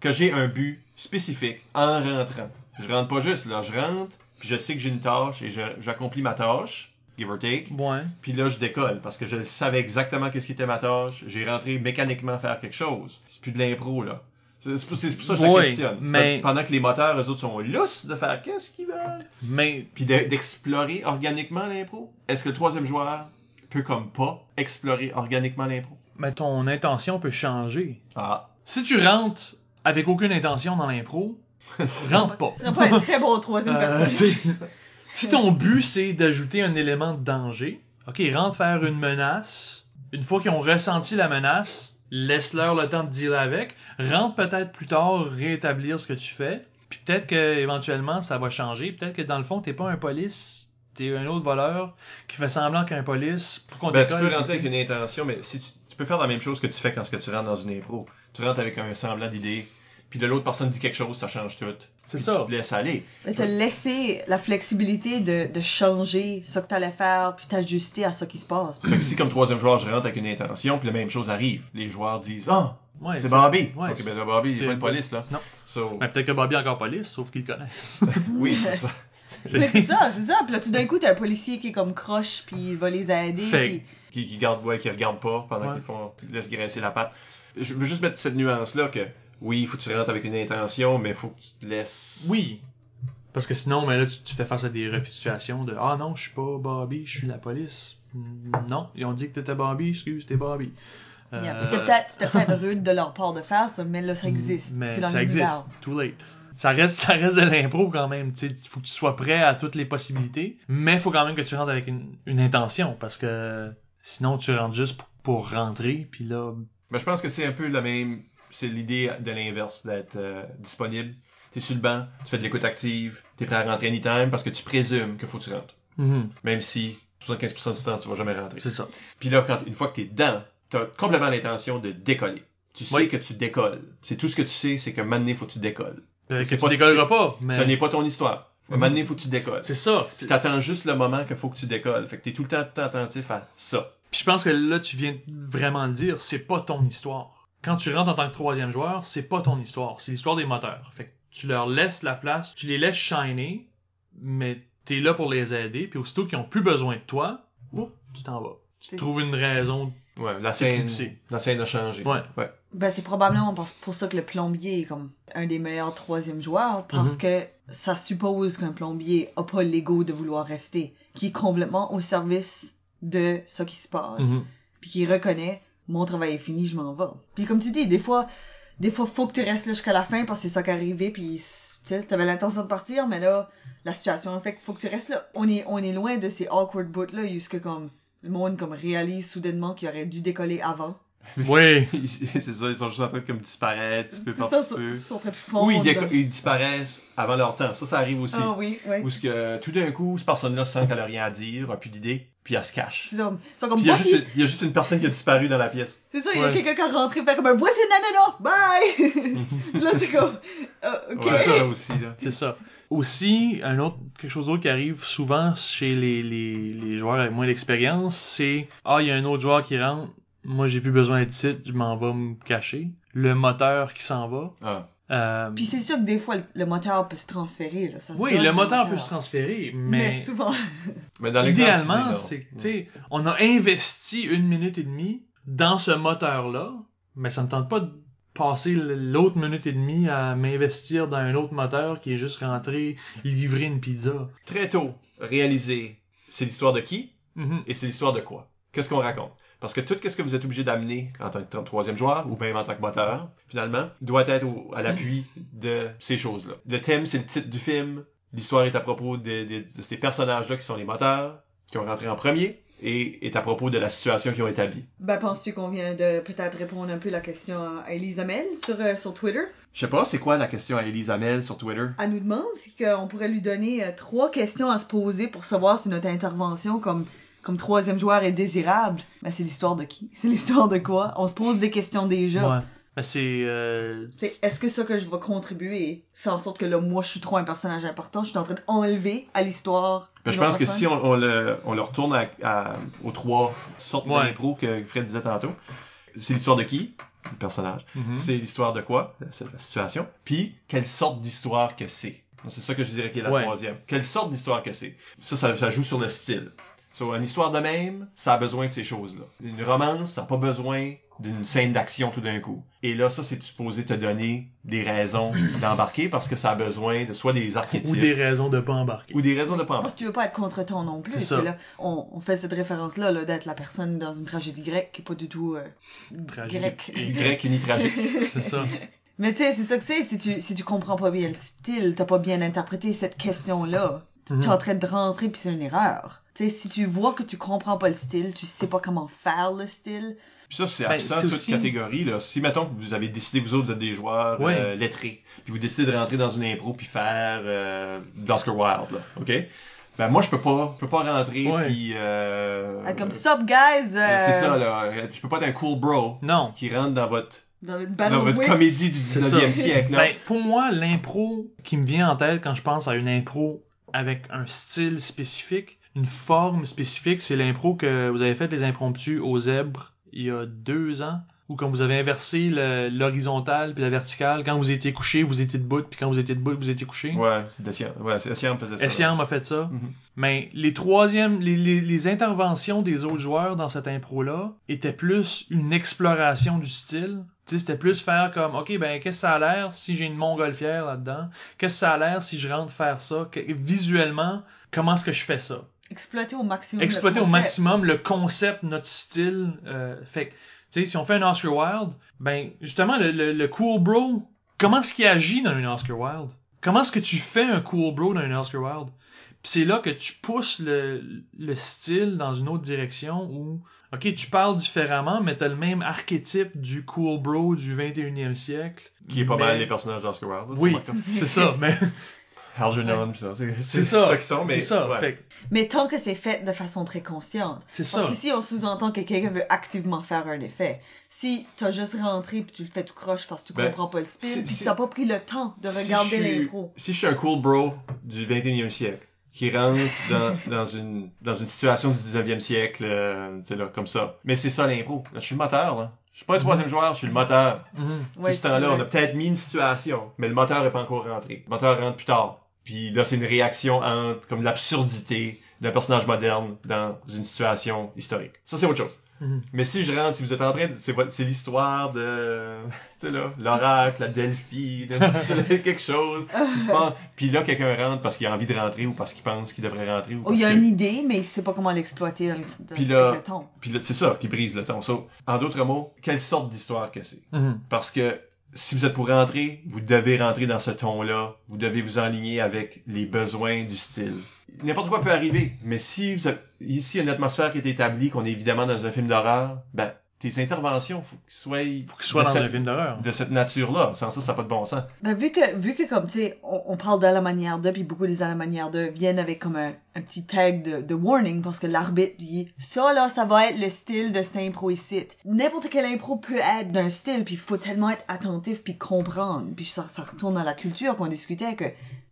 que j'ai un but spécifique en rentrant. Je rentre pas juste là, je rentre, puis je sais que j'ai une tâche et j'accomplis ma tâche, give or take, Ouais. puis là je décolle parce que je savais exactement qu'est-ce qui était ma tâche, j'ai rentré mécaniquement faire quelque chose. C'est plus de l'impro là. C'est pour ça que je la Oui, questionne. mais- Ça- pendant que les moteurs, eux autres, sont lousses de faire qu'est-ce qu'ils veulent? Mais puis de- d'explorer organiquement l'impro? Est-ce que le troisième joueur peut comme pas explorer organiquement l'impro? Mais ton intention peut changer. Ah. Si tu rentres avec aucune intention dans l'impro, *laughs* rentre pas. Ce pas un très bon troisième Euh, personne. Si ton but c'est d'ajouter un élément de danger, ok, rentre faire une menace. Une fois qu'ils ont ressenti la menace, laisse-leur le temps de dealer avec. Rentre peut-être plus tard rétablir ce que tu fais. Puis peut-être que éventuellement ça va changer. Peut-être que dans le fond t'es pas un police, t'es un autre voleur qui fait semblant qu'un police pour qu'on Ben, tu peux rentrer avec une intention, mais si tu, tu peux faire la même chose que tu fais quand ce que tu rentres dans une impro. Tu rentres avec un semblant d'idée, puis de l'autre personne dit quelque chose, ça change tout. C'est ça. Tu te laisses aller. Mais te laisser la flexibilité de, de changer ce que t'allais faire, puis t'ajuster à ce qui se passe. Fait que si comme troisième joueur, je rentre avec une intention, puis la même chose arrive, les joueurs disent Ah, Ouais, c'est Bobby. ouais, ok, c'est- ben là, Bobby, il est c'est- pas une police là. Non. So, Mais peut-être que Bobby est encore police, sauf qu'ils le connaissent. *laughs* oui, c'est ça. *laughs* Mais c'est ça, c'est ça. Puis là, tout d'un coup, t'as un policier qui est comme croche, puis il va les aider. Fait- puis- Qui, qui garde, ouais, qui regarde pas pendant Ouais. qu'ils font, laissent graisser la patte. Je veux juste mettre cette nuance là que oui, il faut que tu rentres avec une intention, mais faut que tu te laisses. Oui. Parce que sinon, mais là, tu, tu fais face à des refus de situation de Ah non, je suis pas Bobby, je suis la police. Non, ils ont dit que t'étais Bobby, excuse, t'es Bobby. Yeah, Euh, puis C'était peut-être peut-être rude de leur part de faire ça, mais là, ça existe. Mais ça existe. Too late. Ça reste, ça reste de l'impro quand même. Il faut que tu sois prêt à toutes les possibilités. Mais il faut quand même que tu rentres avec une, une intention. Parce que sinon, tu rentres juste pour, pour rentrer. Puis là, Mais je pense que c'est un peu la même. C'est l'idée de l'inverse, d'être euh, disponible. T'es sur le banc, tu fais de l'écoute active, t'es prêt à rentrer anytime parce que tu présumes qu'il faut que tu rentres. mhm, Même si 75% du temps, tu vas jamais rentrer. c'est ça. Puis là, quand, une fois que t'es dedans, t'as complètement l'intention de décoller. Tu sais Oui. que tu décolles. C'est tout ce que tu sais, c'est qu'un moment donné, faut que tu décolles. C'est que pas- tu décolleras pas. Ce n'est pas ton histoire. Un Mhm. moment donné, faut que tu décolles. c'est ça. T'attends juste le moment qu'il faut que tu décolles. Fait que t'es tout le temps attentif à ça. Puis je pense que là, tu viens vraiment le dire, c'est pas ton histoire. Quand tu rentres en tant que troisième joueur, c'est pas ton histoire, c'est l'histoire des moteurs. Fait que tu leur laisses la place, tu les laisses shiner, mais t'es là pour les aider, puis aussitôt qu'ils ont plus besoin de toi, ouf, tu t'en vas. Tu trouves une raison. Ouais, la scène, la scène a changé. Ouais. ouais. Ben, c'est probablement parce- pour ça que le plombier est comme un des meilleurs troisième joueurs, parce Mhm. que ça suppose qu'un plombier a pas l'ego de vouloir rester, qui est complètement au service de ce qui se passe, Mhm. puis qui reconnaît mon travail est fini, je m'en vais. Puis comme tu dis, des fois, des fois faut que tu restes là jusqu'à la fin parce que c'est ça qui est arrivé, puis tu sais, t'avais l'intention de partir, mais là, la situation fait qu'il faut que tu restes là. On est, on est loin de ces awkward bouts là, jusque comme le monde comme réalise soudainement qu'il aurait dû décoller avant. Oui. *laughs* c'est *laughs* ça, ils sont juste en train de comme disparaître, petit peu par Ça, peu. Ils sont en train de fondre. Ou ils, déco- ils disparaissent avant leur temps. Ça, ça arrive aussi. Ah oui, oui. Où ce que tout d'un coup, cette personne-là sent qu'elle a rien à dire, a plus d'idée, puis elle se cache. Ils sont, ils sont comme Puis il y, a voici. juste, il y a juste une personne qui a disparu dans la pièce. C'est ça, il y a Ouais. quelqu'un qui est rentré faire comme un voici nanana, bye! *laughs* là c'est comme euh, ok. Ouais, ça aussi, là. C'est ça. Aussi, un autre, quelque chose d'autre qui arrive souvent chez les, les, les joueurs avec moins d'expérience, c'est Ah, il y a un autre joueur qui rentre, moi j'ai plus besoin d'être ici, je m'en vais me cacher. Le moteur qui s'en va. Ah. Euh, Puis c'est sûr que des fois le, moteur peut se transférer là. Ça se oui, le moteur peut se transférer, Mais, mais, souvent. Mais dans idéalement, c'est que, tu sais, on a investi une minute et demie dans ce moteur-là, mais ça me tente pas de passer l'autre minute et demie à m'investir dans un autre moteur qui est juste rentré livrer une pizza. Très tôt, réaliser, c'est l'histoire de qui Mhm. et c'est l'histoire de quoi? Qu'est-ce qu'on raconte? Parce que tout ce que vous êtes obligé d'amener en tant que troisième joueur, ou même en tant que moteur, finalement, doit être au- à l'appui de ces choses-là. Le thème, c'est le titre du film. L'histoire est à propos de, de- de ces personnages-là qui sont les moteurs, qui ont rentré en premier, et est à propos de la situation qu'ils ont établie. Ben penses-tu qu'on vient de peut-être répondre un peu la question à Elise Amel sur, euh, sur Twitter? Je sais pas, c'est quoi la question à Elise Amel sur Twitter? Elle nous demande si qu'on pourrait lui donner euh, trois questions à se poser pour savoir si notre intervention comme comme troisième joueur est désirable. Ben c'est l'histoire de qui? *laughs* C'est l'histoire de quoi? On se pose des questions déjà. Ouais. Ben, c'est. Euh, C'est est-ce que ça que je vais contribuer fait en sorte que là, moi, je suis trop un personnage important, je suis en train d'enlever à l'histoire. Ben, je pense que si on, on le, on le retourne à, à- aux trois sortes Ouais. d'impro que Fred disait tantôt, c'est l'histoire de qui? Le personnage. Mhm. C'est l'histoire de quoi? La, c'est la situation. Puis, quelle sorte d'histoire que c'est? C'est ça que je dirais qui est la Ouais. troisième. Quelle sorte d'histoire que c'est? Ça, ça, ça joue sur le style. So, une histoire de même, ça a besoin de ces choses-là. Une romance, ça n'a pas besoin d'une scène d'action tout d'un coup. Et là, ça, c'est supposé te donner des raisons *clears throat* d'embarquer parce que ça a besoin de soit des archétypes Ou des raisons de pas embarquer. ou des raisons de pas Parce embarquer. que tu veux pas être contre ton non plus. Ça. Là, on, on fait cette référence-là là, d'être la personne dans une tragédie grecque qui est pas du tout euh, Tragique. grecque. Y ni tragique. *laughs* C'est ça. Mais tu sais, c'est ça que c'est. Si tu, si tu comprends pas bien le style, t'as pas bien interprété cette question-là, Mhm. t'es en train de rentrer puis c'est une erreur. Tu sais, si tu vois que tu comprends pas le style, tu sais pas comment faire le style. Puis ça, c'est Ben, absent toute aussi- catégorie. Là. Si, mettons, que vous avez décidé, vous autres, vous êtes des joueurs Ouais. euh, lettrés, puis vous décidez de rentrer dans une impro puis faire euh, d'Oscar Wilde, là, OK? Ben moi, je peux pas, je peux pas rentrer Ouais. puis... Euh, Ah, comme stop, guys! euh, C'est ça, là. Je peux pas être un cool bro Non. qui rentre dans votre, Dans votre comédie du C'est 19e ça. siècle, là. Ben, pour moi, l'impro qui me vient en tête quand je pense à une impro avec un style spécifique, une forme spécifique, c'est l'impro que vous avez fait les impromptus aux zèbres il y a deux ans, ou quand vous avez inversé le- l'horizontale puis la verticale, quand vous étiez couché, vous étiez debout, puis quand vous étiez debout, vous étiez couché. Ouais, c'est Dessian. Ouais, faisait ça. Essiam a fait ça. Mhm. Mais les troisièmes, les, les, les interventions des autres joueurs dans cette impro-là étaient plus une exploration du style. C'était plus faire comme, ok, ben, qu'est-ce que ça a l'air si j'ai une montgolfière là-dedans? Qu'est-ce que ça a l'air si je rentre faire ça? Que- visuellement, comment est-ce que je fais ça? Exploiter au maximum. Exploiter le au concept. maximum le concept, notre style. euh, fait que, tu sais, si on fait un Oscar Wilde, ben, justement, le, le, le cool bro, comment est-ce qu'il agit dans un Oscar Wilde? Comment est-ce que tu fais un cool bro dans un Oscar Wilde? Puis c'est là que tu pousses le, le style dans une autre direction où, ok, tu parles différemment, mais t'as le même archétype du cool bro du 21e siècle. Qui est pas mais- mal les personnages d'Oscar Wilde. Oui, c'est ça, *laughs* mais Algernon, ça. C'est ça. qu'ils sont, mais... C'est ça. ouais. Fait que Mais tant que c'est fait de façon très consciente. c'est Parce ça. qu'ici, on sous-entend que quelqu'un veut activement faire un effet. Si t'as juste rentré puis tu le fais tout croche parce que tu Ben, comprends pas le c'est- style puis que t'as pas pris le temps de Si regarder je suis- l'impro. Si je suis un cool bro du 21e siècle, qui rentre dans, dans une dans une situation du 19e siècle, euh, là, comme ça. Mais c'est ça l'impro. Je suis le moteur, là. Je suis pas le troisième joueur, je suis le moteur. Mhm. Tout ce temps-là, on a peut-être mis une situation, mais le moteur est pas encore rentré. Le moteur rentre plus tard. Puis là, c'est une réaction entre comme l'absurdité d'un personnage moderne dans une situation historique. Ça, c'est autre chose. Mhm. Mais si je rentre, si vous êtes en train de... C'est, votre- c'est l'histoire de... Tu sais là, l'oracle, la Delphi, de, tu sais, *laughs* quelque chose qui se passe. Puis là, quelqu'un rentre parce qu'il a envie de rentrer ou parce qu'il pense qu'il devrait rentrer ou Oh, parce il y a que... une idée, mais il sait pas comment l'exploiter avec Puis là- avec le ton. Puis là, c'est ça qui brise le ton. So, en d'autres mots, quelle sorte d'histoire que c'est? Mhm. Parce que si vous êtes pour rentrer, vous devez rentrer dans ce ton-là. Vous devez vous aligner avec les besoins du style. N'importe quoi peut arriver, mais si vous avez, ici il y a une atmosphère qui est établie, qu'on est évidemment dans un film d'horreur, ben tes interventions faut qu'ils soient, Faut qu'il soit de, dans cette, un film d'horreur. de cette nature-là. Sans ça, ça n'a pas de bon sens. Ben, vu que, vu que comme, tu sais, on, on parle d'à la manière de, puis beaucoup des à la manière de viennent avec comme un, un petit tag de, de warning, parce que l'arbitre dit, ça là, ça va être le style de cette impro ici. N'importe quelle impro peut être d'un style, puis il faut tellement être attentif puis comprendre. Puis ça, ça retourne à la culture qu'on discutait, que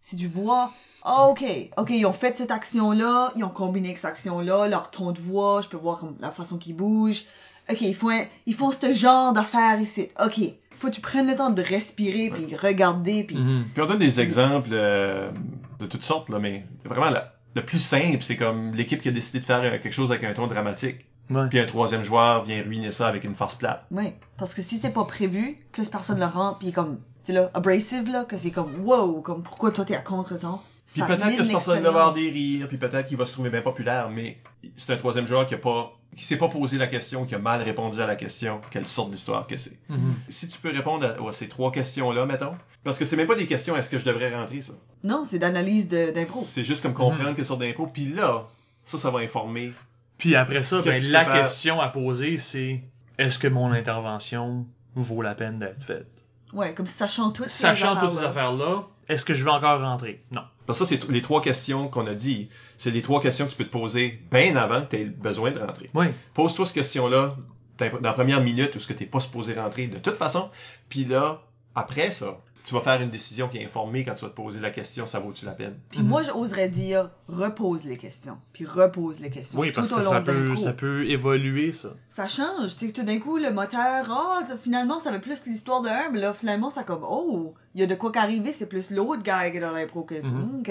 si tu vois, ok, ok, ils ont fait cette action-là, ils ont combiné avec cette action-là, leur ton de voix, je peux voir comme la façon qu'ils bougent. Ok, ils font, un- ils font ce genre d'affaires ici. Ok, faut que tu prennes le temps de respirer puis regarder puis. Mhm. Puis on donne des exemples euh, de toutes sortes, là, mais vraiment le plus simple, c'est comme l'équipe qui a décidé de faire euh, quelque chose avec un ton dramatique. Ouais. Puis un troisième joueur vient ruiner ça avec une farce plate. Oui, parce que si c'est pas prévu, que cette personne le rentre puis comme, c'est là, abrasive là, que c'est comme, wow, comme pourquoi toi t'es à contre-temps. Puis peut-être que cette personne va avoir des rires, puis peut-être qu'il va se trouver bien populaire, mais c'est un troisième joueur qui a pas, qui s'est pas posé la question, qui a mal répondu à la question, quelle sorte d'histoire que c'est. Mhm. Si tu peux répondre à, à ces trois questions-là, mettons, parce que c'est même pas des questions, est-ce que je devrais rentrer ça? Non, c'est d'analyse de- d'impro. C'est juste comme comprendre quelle sorte d'impro, puis là, ça, ça va informer. Puis après ça, ben, la question à poser, c'est est-ce que mon intervention vaut la peine d'être faite? Ouais, comme sachant toutes ces Sachant toutes ces affaires-là. affaires-là, est-ce que je vais encore rentrer? Non. Parce que ça, c'est les trois questions qu'on a dit. C'est les trois questions que tu peux te poser bien avant que tu aies besoin de rentrer. Oui. Pose-toi cette question-là dans la première minute où ce que t'es pas supposé rentrer de toute façon. Puis là, après ça, tu vas faire une décision qui est informée quand tu vas te poser la question, ça vaut-tu la peine? Puis moi, j'oserais dire, repose les questions. Puis repose les questions. Oui, parce tout au que long ça peut, ça peut évoluer, ça. Ça change. Tu sais, tout d'un coup, le moteur, oh, ça- finalement, ça veut plus l'histoire de un, mais là, finalement, ça comme, oh, il y a de quoi qu'arriver, c'est plus l'autre gars qui est dans l'impro que, Mhm. ok?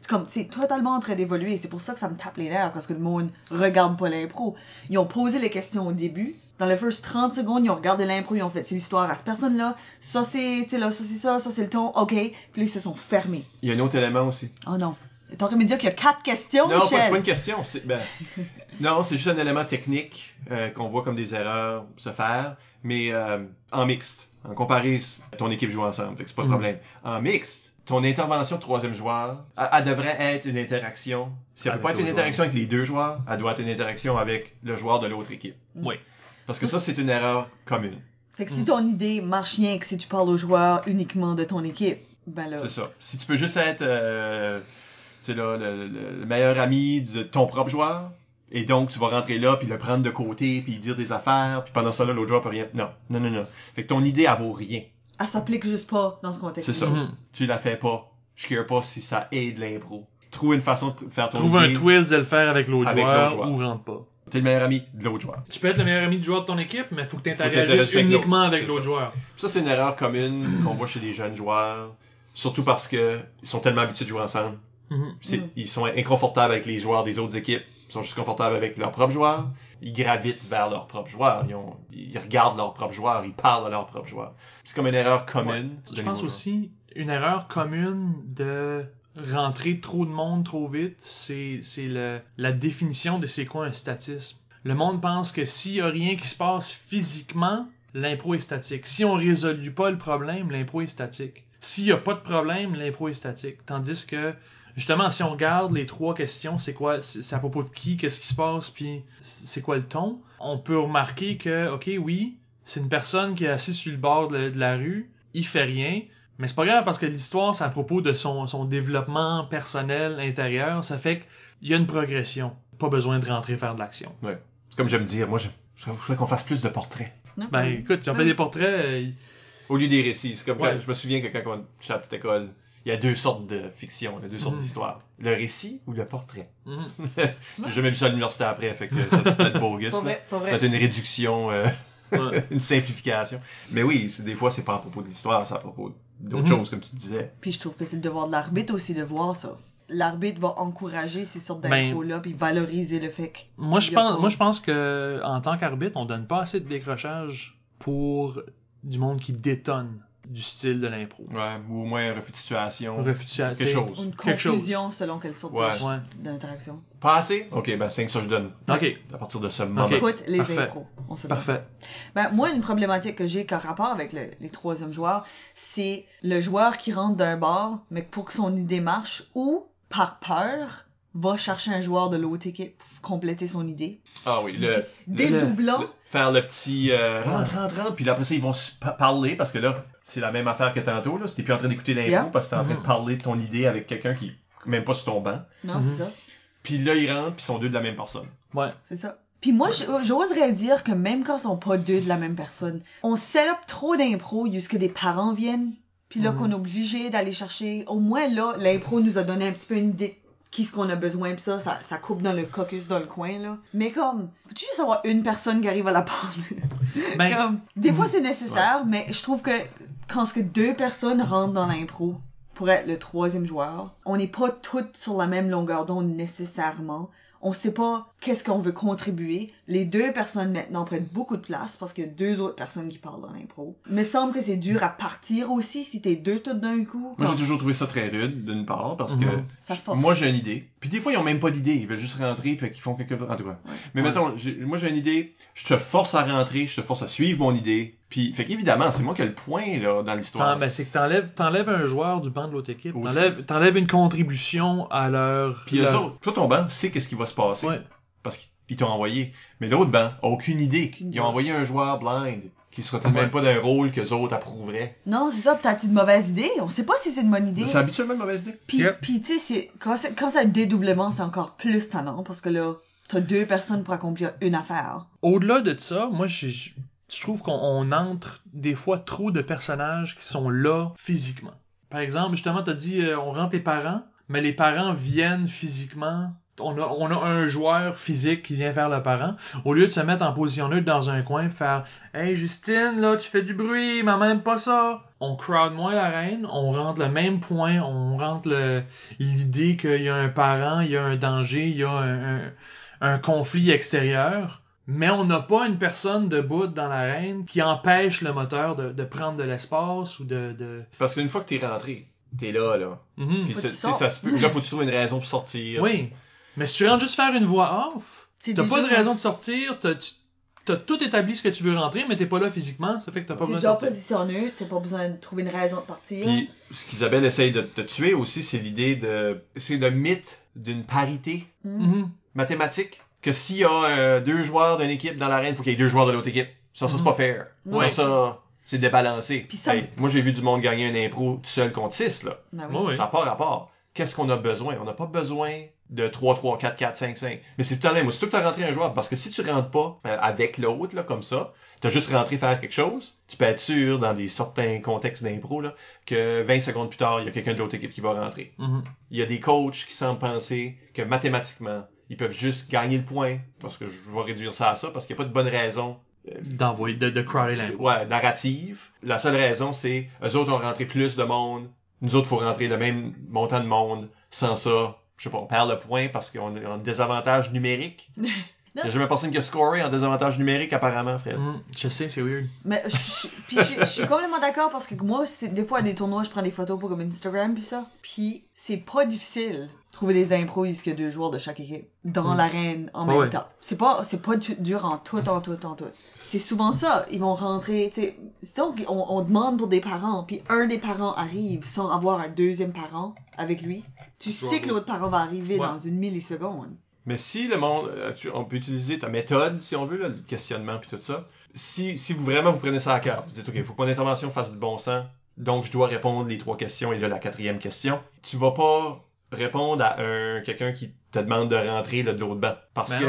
C'est comme, c'est totalement en train d'évoluer. C'est pour ça que ça me tape les nerfs, parce que le monde regarde pas l'impro. Ils ont posé les questions au début. Dans les first 30 secondes, ils ont regardé l'impro, ils ont fait, c'est l'histoire à cette personne-là, ça c'est, tu sais, là, ça c'est ça, ça c'est le ton, ok. Puis là, ils se sont fermés. Il y a un autre élément aussi. Oh non. T'es en train de me dire qu'il y a quatre questions, Non, pas- c'est Michel? pas une question. c'est- Ben, *laughs* non, c'est juste un élément technique euh, qu'on voit comme des erreurs se faire, mais euh, en mixte. En comparé, ton équipe joue ensemble, fait que c'est pas de Mhm. problème. En mixte, ton intervention de troisième joueur, elle, elle devrait être une interaction. Si elle peut Avec pas être une interaction avec les deux joueurs, elle doit être une interaction avec le joueur de l'autre équipe. Oui. Parce que ça, c'est une erreur commune. Fait que si Mm. ton idée marche rien que si tu parles aux joueurs uniquement de ton équipe, ben là. C'est ça. Si tu peux juste être euh, tu sais, là, le, le- le meilleur ami de ton propre joueur, et donc tu vas rentrer là, puis le prendre de côté, puis dire des affaires, puis pendant ça, là, l'autre joueur peut rien. Non, non, non, non. Fait que ton idée, elle vaut rien. Elle s'applique juste pas dans ce contexte. C'est ça. Mhm. Tu la fais pas. Je care pas si ça aide l'impro. Trouve une façon de faire ton Trouve un idée. twist de le faire avec l'autre joueur, l'autre joueur. ou rentre pas. T'es le meilleur ami de l'autre joueur. Tu peux être le meilleur ami du joueur de ton équipe, mais faut que tu interagisses uniquement avec l'autre joueur. Ça, c'est une erreur commune *clears throat* qu'on voit chez les jeunes joueurs. Surtout parce que ils sont tellement habitués de jouer ensemble. Mhm. Mm. Ils sont inconfortables avec les joueurs des autres équipes. Ils sont juste confortables avec leurs propres joueurs. Ils gravitent vers leurs propres joueurs. Ils, ont- ils regardent leurs propres joueurs. Ils parlent à leurs propres joueurs. C'est comme une erreur commune. Je pense aussi une erreur commune de rentrer trop de monde trop vite, c'est la définition de c'est quoi un statisme. Le monde pense que s'il y a rien qui se passe physiquement, l'impro est statique. Si on résolue pas le problème, l'impro est statique. S'il y a pas de problème, l'impro est statique. Tandis que justement, si on regarde les trois questions, c'est quoi, c'est à propos de qui, qu'est-ce qui se passe, puis c'est quoi le ton, on peut remarquer que, ok, oui, c'est une personne qui est assise sur le bord de la, de la rue, il fait rien, mais c'est pas grave parce que l'histoire, c'est à propos de son, son développement personnel intérieur, ça fait qu'il y a une progression. Pas besoin de rentrer faire de l'action. joueur. C'est comme j'aime dire. Moi, je, je voudrais qu'on fasse plus de portraits. Non? Ben écoute, si on fait des portraits, euh, Au lieu des récits. C'est comme quand- Ouais. je me souviens que quand on chez la petite école, il y a deux sortes de fiction, il y a deux sortes Mhm. d'histoires. Le récit ou le portrait? mhm. *laughs* J'ai jamais vu ça à l'université après, fait que ça c'est peut-être bogus. Peut-être une réduction, euh, Ouais. *laughs* une simplification. Mais oui, c'est- des fois, c'est pas à propos de l'histoire, c'est à propos d'autres Mhm. choses, comme tu disais. Puis je trouve que c'est le devoir de l'arbitre aussi de voir ça. L'arbitre va encourager ces sortes Ben- d'impôts-là, puis valoriser le fait que... Moi, je pense, pas- moi, je pense que en tant qu'arbitre, on donne pas assez de décrochage pour du monde qui détonne du style de l'impro. Ouais, ou au moins un refus de situation. Refus de situation, Quelque chose. Une Quelque chose. conclusion selon quelle sorte Ouais. d'interaction. Pas assez? Ok, ben 5 ça je donne. Ok, À partir de ce moment. Ok. Écoute les parfait. impros. On se bat. parfait. Ben, moi, une problématique que j'ai qu'en rapport avec le- les troisièmes joueurs, c'est le joueur qui rentre d'un bar, mais pour que son idée marche, ou, par peur, va chercher un joueur de l'autre équipe pour compléter son idée. Ah oui, le, Dédoublant. faire le petit euh, rentre, rentre, rentre, puis là, après ça, ils vont se pa- parler, parce que là, c'est la même affaire que tantôt, là. C'était plus en train d'écouter l'impro, Yeah. parce que t'es en train de Mhm. parler de ton idée avec quelqu'un qui est même pas sur ton banc. Non, Mhm. c'est ça. Puis là, ils rentrent, puis ils sont deux de la même personne. Ouais. C'est ça. Puis moi, j- j'oserais dire que même quand ils sont pas deux de la même personne, on set up trop d'impro jusqu'à des parents viennent, puis là Mhm. qu'on est obligé d'aller chercher. Au moins là, l'impro nous a donné un petit peu une idée qui ce qu'on a besoin, puis ça, ça, ça coupe dans le caucus dans le coin là. Mais comme, peux-tu juste avoir une personne qui arrive à la parler? *laughs* Ben, Comme, des fois c'est nécessaire, mais je trouve que quand ce que deux personnes rentrent dans l'impro pour être le troisième joueur, on n'est pas toutes sur la même longueur d'onde nécessairement. On sait pas qu'est-ce qu'on veut contribuer. Les deux personnes maintenant prennent beaucoup de place parce qu'il y a deux autres personnes qui parlent dans l'impro. Il me semble que c'est dur à partir aussi si t'es deux tout d'un coup. Moi, j'ai toujours trouvé ça très rude, d'une part, parce que Mhm. Moi, j'ai une idée. Puis des fois, ils ont même pas d'idée. Ils veulent juste rentrer, puis qu'ils font quelque chose. En tout cas. Mais Ouais. mettons, moi, j'ai une idée. Je te force à rentrer, je te force à suivre mon idée. Puis, fait qu'évidemment, c'est moi qui ai le point, là, dans l'histoire. Ben, c'est que t'enlèves, t'enlèves un joueur du banc de l'autre équipe. T'enlèves, t'enlèves une contribution à leur. Puis eux leur- autres, toi, ton banc, sait qu'est-ce qui va se passer. Ouais. Parce qu'ils t'ont envoyé. Mais l'autre banc, a aucune idée. Ils ont envoyé un joueur blind qui sera Ouais. même pas d'un rôle que les autres approuveraient. Non, c'est ça, peut-être une mauvaise idée. On sait pas si c'est une bonne idée. C'est habituellement une mauvaise idée. Puis, Yep. puis tu sais, c'est- quand c'est un dédoublement, c'est encore plus tannant parce que là, t'as deux personnes pour accomplir une affaire. Au-delà de ça, moi, je trouve qu'on on entre des fois trop de personnages qui sont là physiquement. Par exemple, justement, t'as dit euh, on rentre les parents, mais les parents viennent physiquement. On a, on a un joueur physique qui vient faire le parent. Au lieu de se mettre en position neutre dans un coin et faire Hey Justine, là, tu fais du bruit, mais même pas ça. On crowd moins la reine, on rentre le même point, on rentre le l'idée qu'il y a un parent, il y a un danger, il y a un, un, un conflit extérieur. Mais on n'a pas une personne debout dans l'arène qui empêche le moteur de, de prendre de l'espace ou de... de... Parce qu'une fois que t'es rentré, t'es là, là. Puis ça se peut. Là, faut que tu trouves une raison pour sortir. Oui. Mais si tu rentres juste faire une voix off, t'as déjà- pas de raison de sortir, t'as, tu- t'as tout établi ce que tu veux rentrer, mais t'es pas là physiquement, ça fait que t'as pas T'es besoin de sortir. position neutre, t'as pas besoin de trouver une raison de partir. Puis ce qu'Isabelle essaye de te tuer aussi, c'est l'idée de. C'est le mythe d'une parité Mm. Mhm. mathématique. Que s'il y a euh, deux joueurs d'une équipe dans l'arène, il faut qu'il y ait deux joueurs de l'autre équipe. Ça, ça c'est Mhm. pas fair. Ouais. Ça, ça, c'est débalancé. Puis ça- Hey, moi, j'ai vu du monde gagner un impro tout seul contre 6, là. Ben oui. Ça n'a pas rapport. Qu'est-ce qu'on a besoin? On n'a pas besoin de 3, 3, 4, 4, 5, 5. Mais c'est tout même. Aussitôt que tu as rentré un joueur, parce que si tu rentres pas euh, avec l'autre, là, comme ça, tu as juste rentré faire quelque chose, tu peux être sûr, dans des certains contextes d'impro, là, que 20 secondes plus tard, il y a quelqu'un de l'autre équipe qui va rentrer. Mhm. Il y a des coachs qui semblent penser que mathématiquement, ils peuvent juste gagner le point, parce que je vais réduire ça à ça, parce qu'il n'y a pas de bonne raison D'envoyer, de, de crowder l'impro. ouais, narrative. La seule raison, c'est eux autres ont rentré plus de monde. Nous autres, faut rentrer le même montant de monde. Sans ça, je sais pas, on perd le point parce qu'on a un désavantage numérique. *laughs* Il y a jamais personne qui a scoré en désavantage numérique, apparemment, Fred. Mhm. Je sais, c'est weird. Mais je, je- puis je, je suis complètement d'accord parce que moi, des fois à des tournois, je prends des photos pour comme Instagram puis ça. Puis c'est pas difficile de trouver des impros a deux joueurs de chaque équipe dans Mm. l'arène en même ouais. temps. C'est pas c'est pas du- dur en tout en tout en tout. C'est souvent ça, ils vont rentrer, tu sais, donc on, on demande pour des parents, puis un des parents arrive sans avoir un deuxième parent avec lui. Tu sais que l'autre parent va arriver Ouais. dans une milliseconde. Mais si le monde, euh, on peut utiliser ta méthode, si on veut, là, le questionnement puis tout ça. Si, si vous vraiment vous prenez ça à cœur, vous dites, OK, il faut que mon intervention fasse du bon sens, donc je dois répondre les trois questions et là, la quatrième question. Tu vas pas répondre à un, quelqu'un qui te demande de rentrer là, de l'autre banc. Parce Ben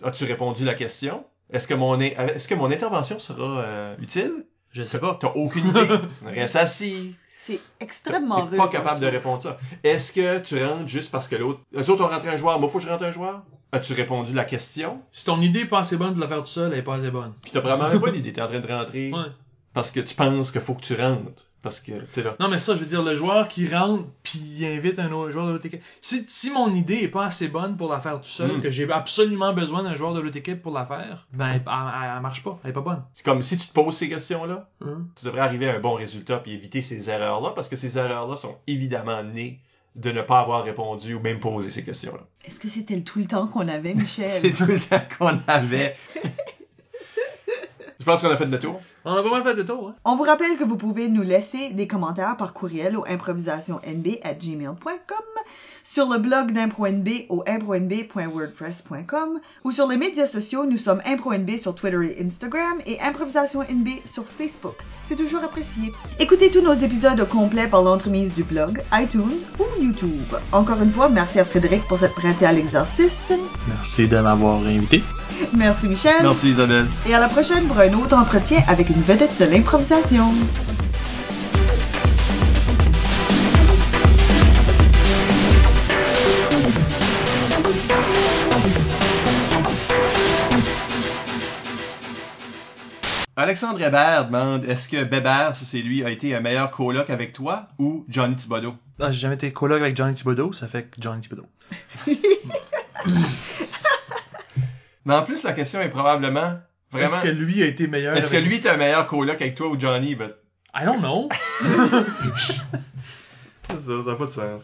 que, as-tu répondu la question? Est-ce que mon, est- est-ce que mon intervention sera euh, utile? Je sais pas. T'as aucune idée. *laughs* Reste assis. C'est extrêmement rude. pas capable de répondre ça. Est-ce que tu rentres juste parce que l'autre... Eux autres ont rentré un joueur, moi faut que je rentre un joueur? As-tu répondu la question? Si ton idée est pas assez bonne de la faire tout seul, elle est pas assez bonne. Puis t'as probablement pas d'idée, t'es en train de rentrer Ouais. Parce que tu penses qu'il faut que tu rentres. Parce que, là. Non, mais ça, je veux dire, le joueur qui rentre puis il invite un autre joueur de l'autre équipe. Si, si mon idée est pas assez bonne pour la faire tout seul, Mm. que j'ai absolument besoin d'un joueur de l'autre équipe pour la faire, ben, elle, elle- elle marche pas. Elle est pas bonne. C'est comme si tu te poses ces questions-là, Hein? tu devrais arriver à un bon résultat puis éviter ces erreurs-là parce que ces erreurs-là sont évidemment nées de ne pas avoir répondu ou même posé ces questions-là. Est-ce que c'était le- tout le temps qu'on avait, Michel? *laughs* C'est tout le temps qu'on avait. *laughs* Je pense qu'on a fait le tour. On a pas mal fait le tour, hein? On vous rappelle que vous pouvez nous laisser des commentaires par courriel au improvisationnb@gmail.com, sur le blog d'ImproNB au impronb.wordpress.com ou sur les médias sociaux, nous sommes ImproNB sur Twitter et Instagram et ImprovisationNB sur Facebook. C'est toujours apprécié. Écoutez tous nos épisodes au complet par l'entremise du blog, iTunes ou YouTube. Encore une fois, merci à Frédéric pour s'être prêté à l'exercice. Merci de m'avoir invité. Merci Michel. Merci Isabelle. Et à la prochaine pour un autre entretien avec une vedette de l'improvisation. Alexandre Hébert demande est-ce que Bébert, ça c'est lui, a été un meilleur coloc avec toi ou Johnny Thibodeau? Ah, j'ai jamais été coloc avec Johnny Thibodeau, ça fait que Johnny Thibodeau. *laughs* Mais en plus, la question est probablement vraiment. Est-ce que lui a été meilleur Est-ce que avec- lui était un meilleur coloc avec toi ou Johnny? Ben, I don't know. *laughs* *laughs* ça n'a pas de sens.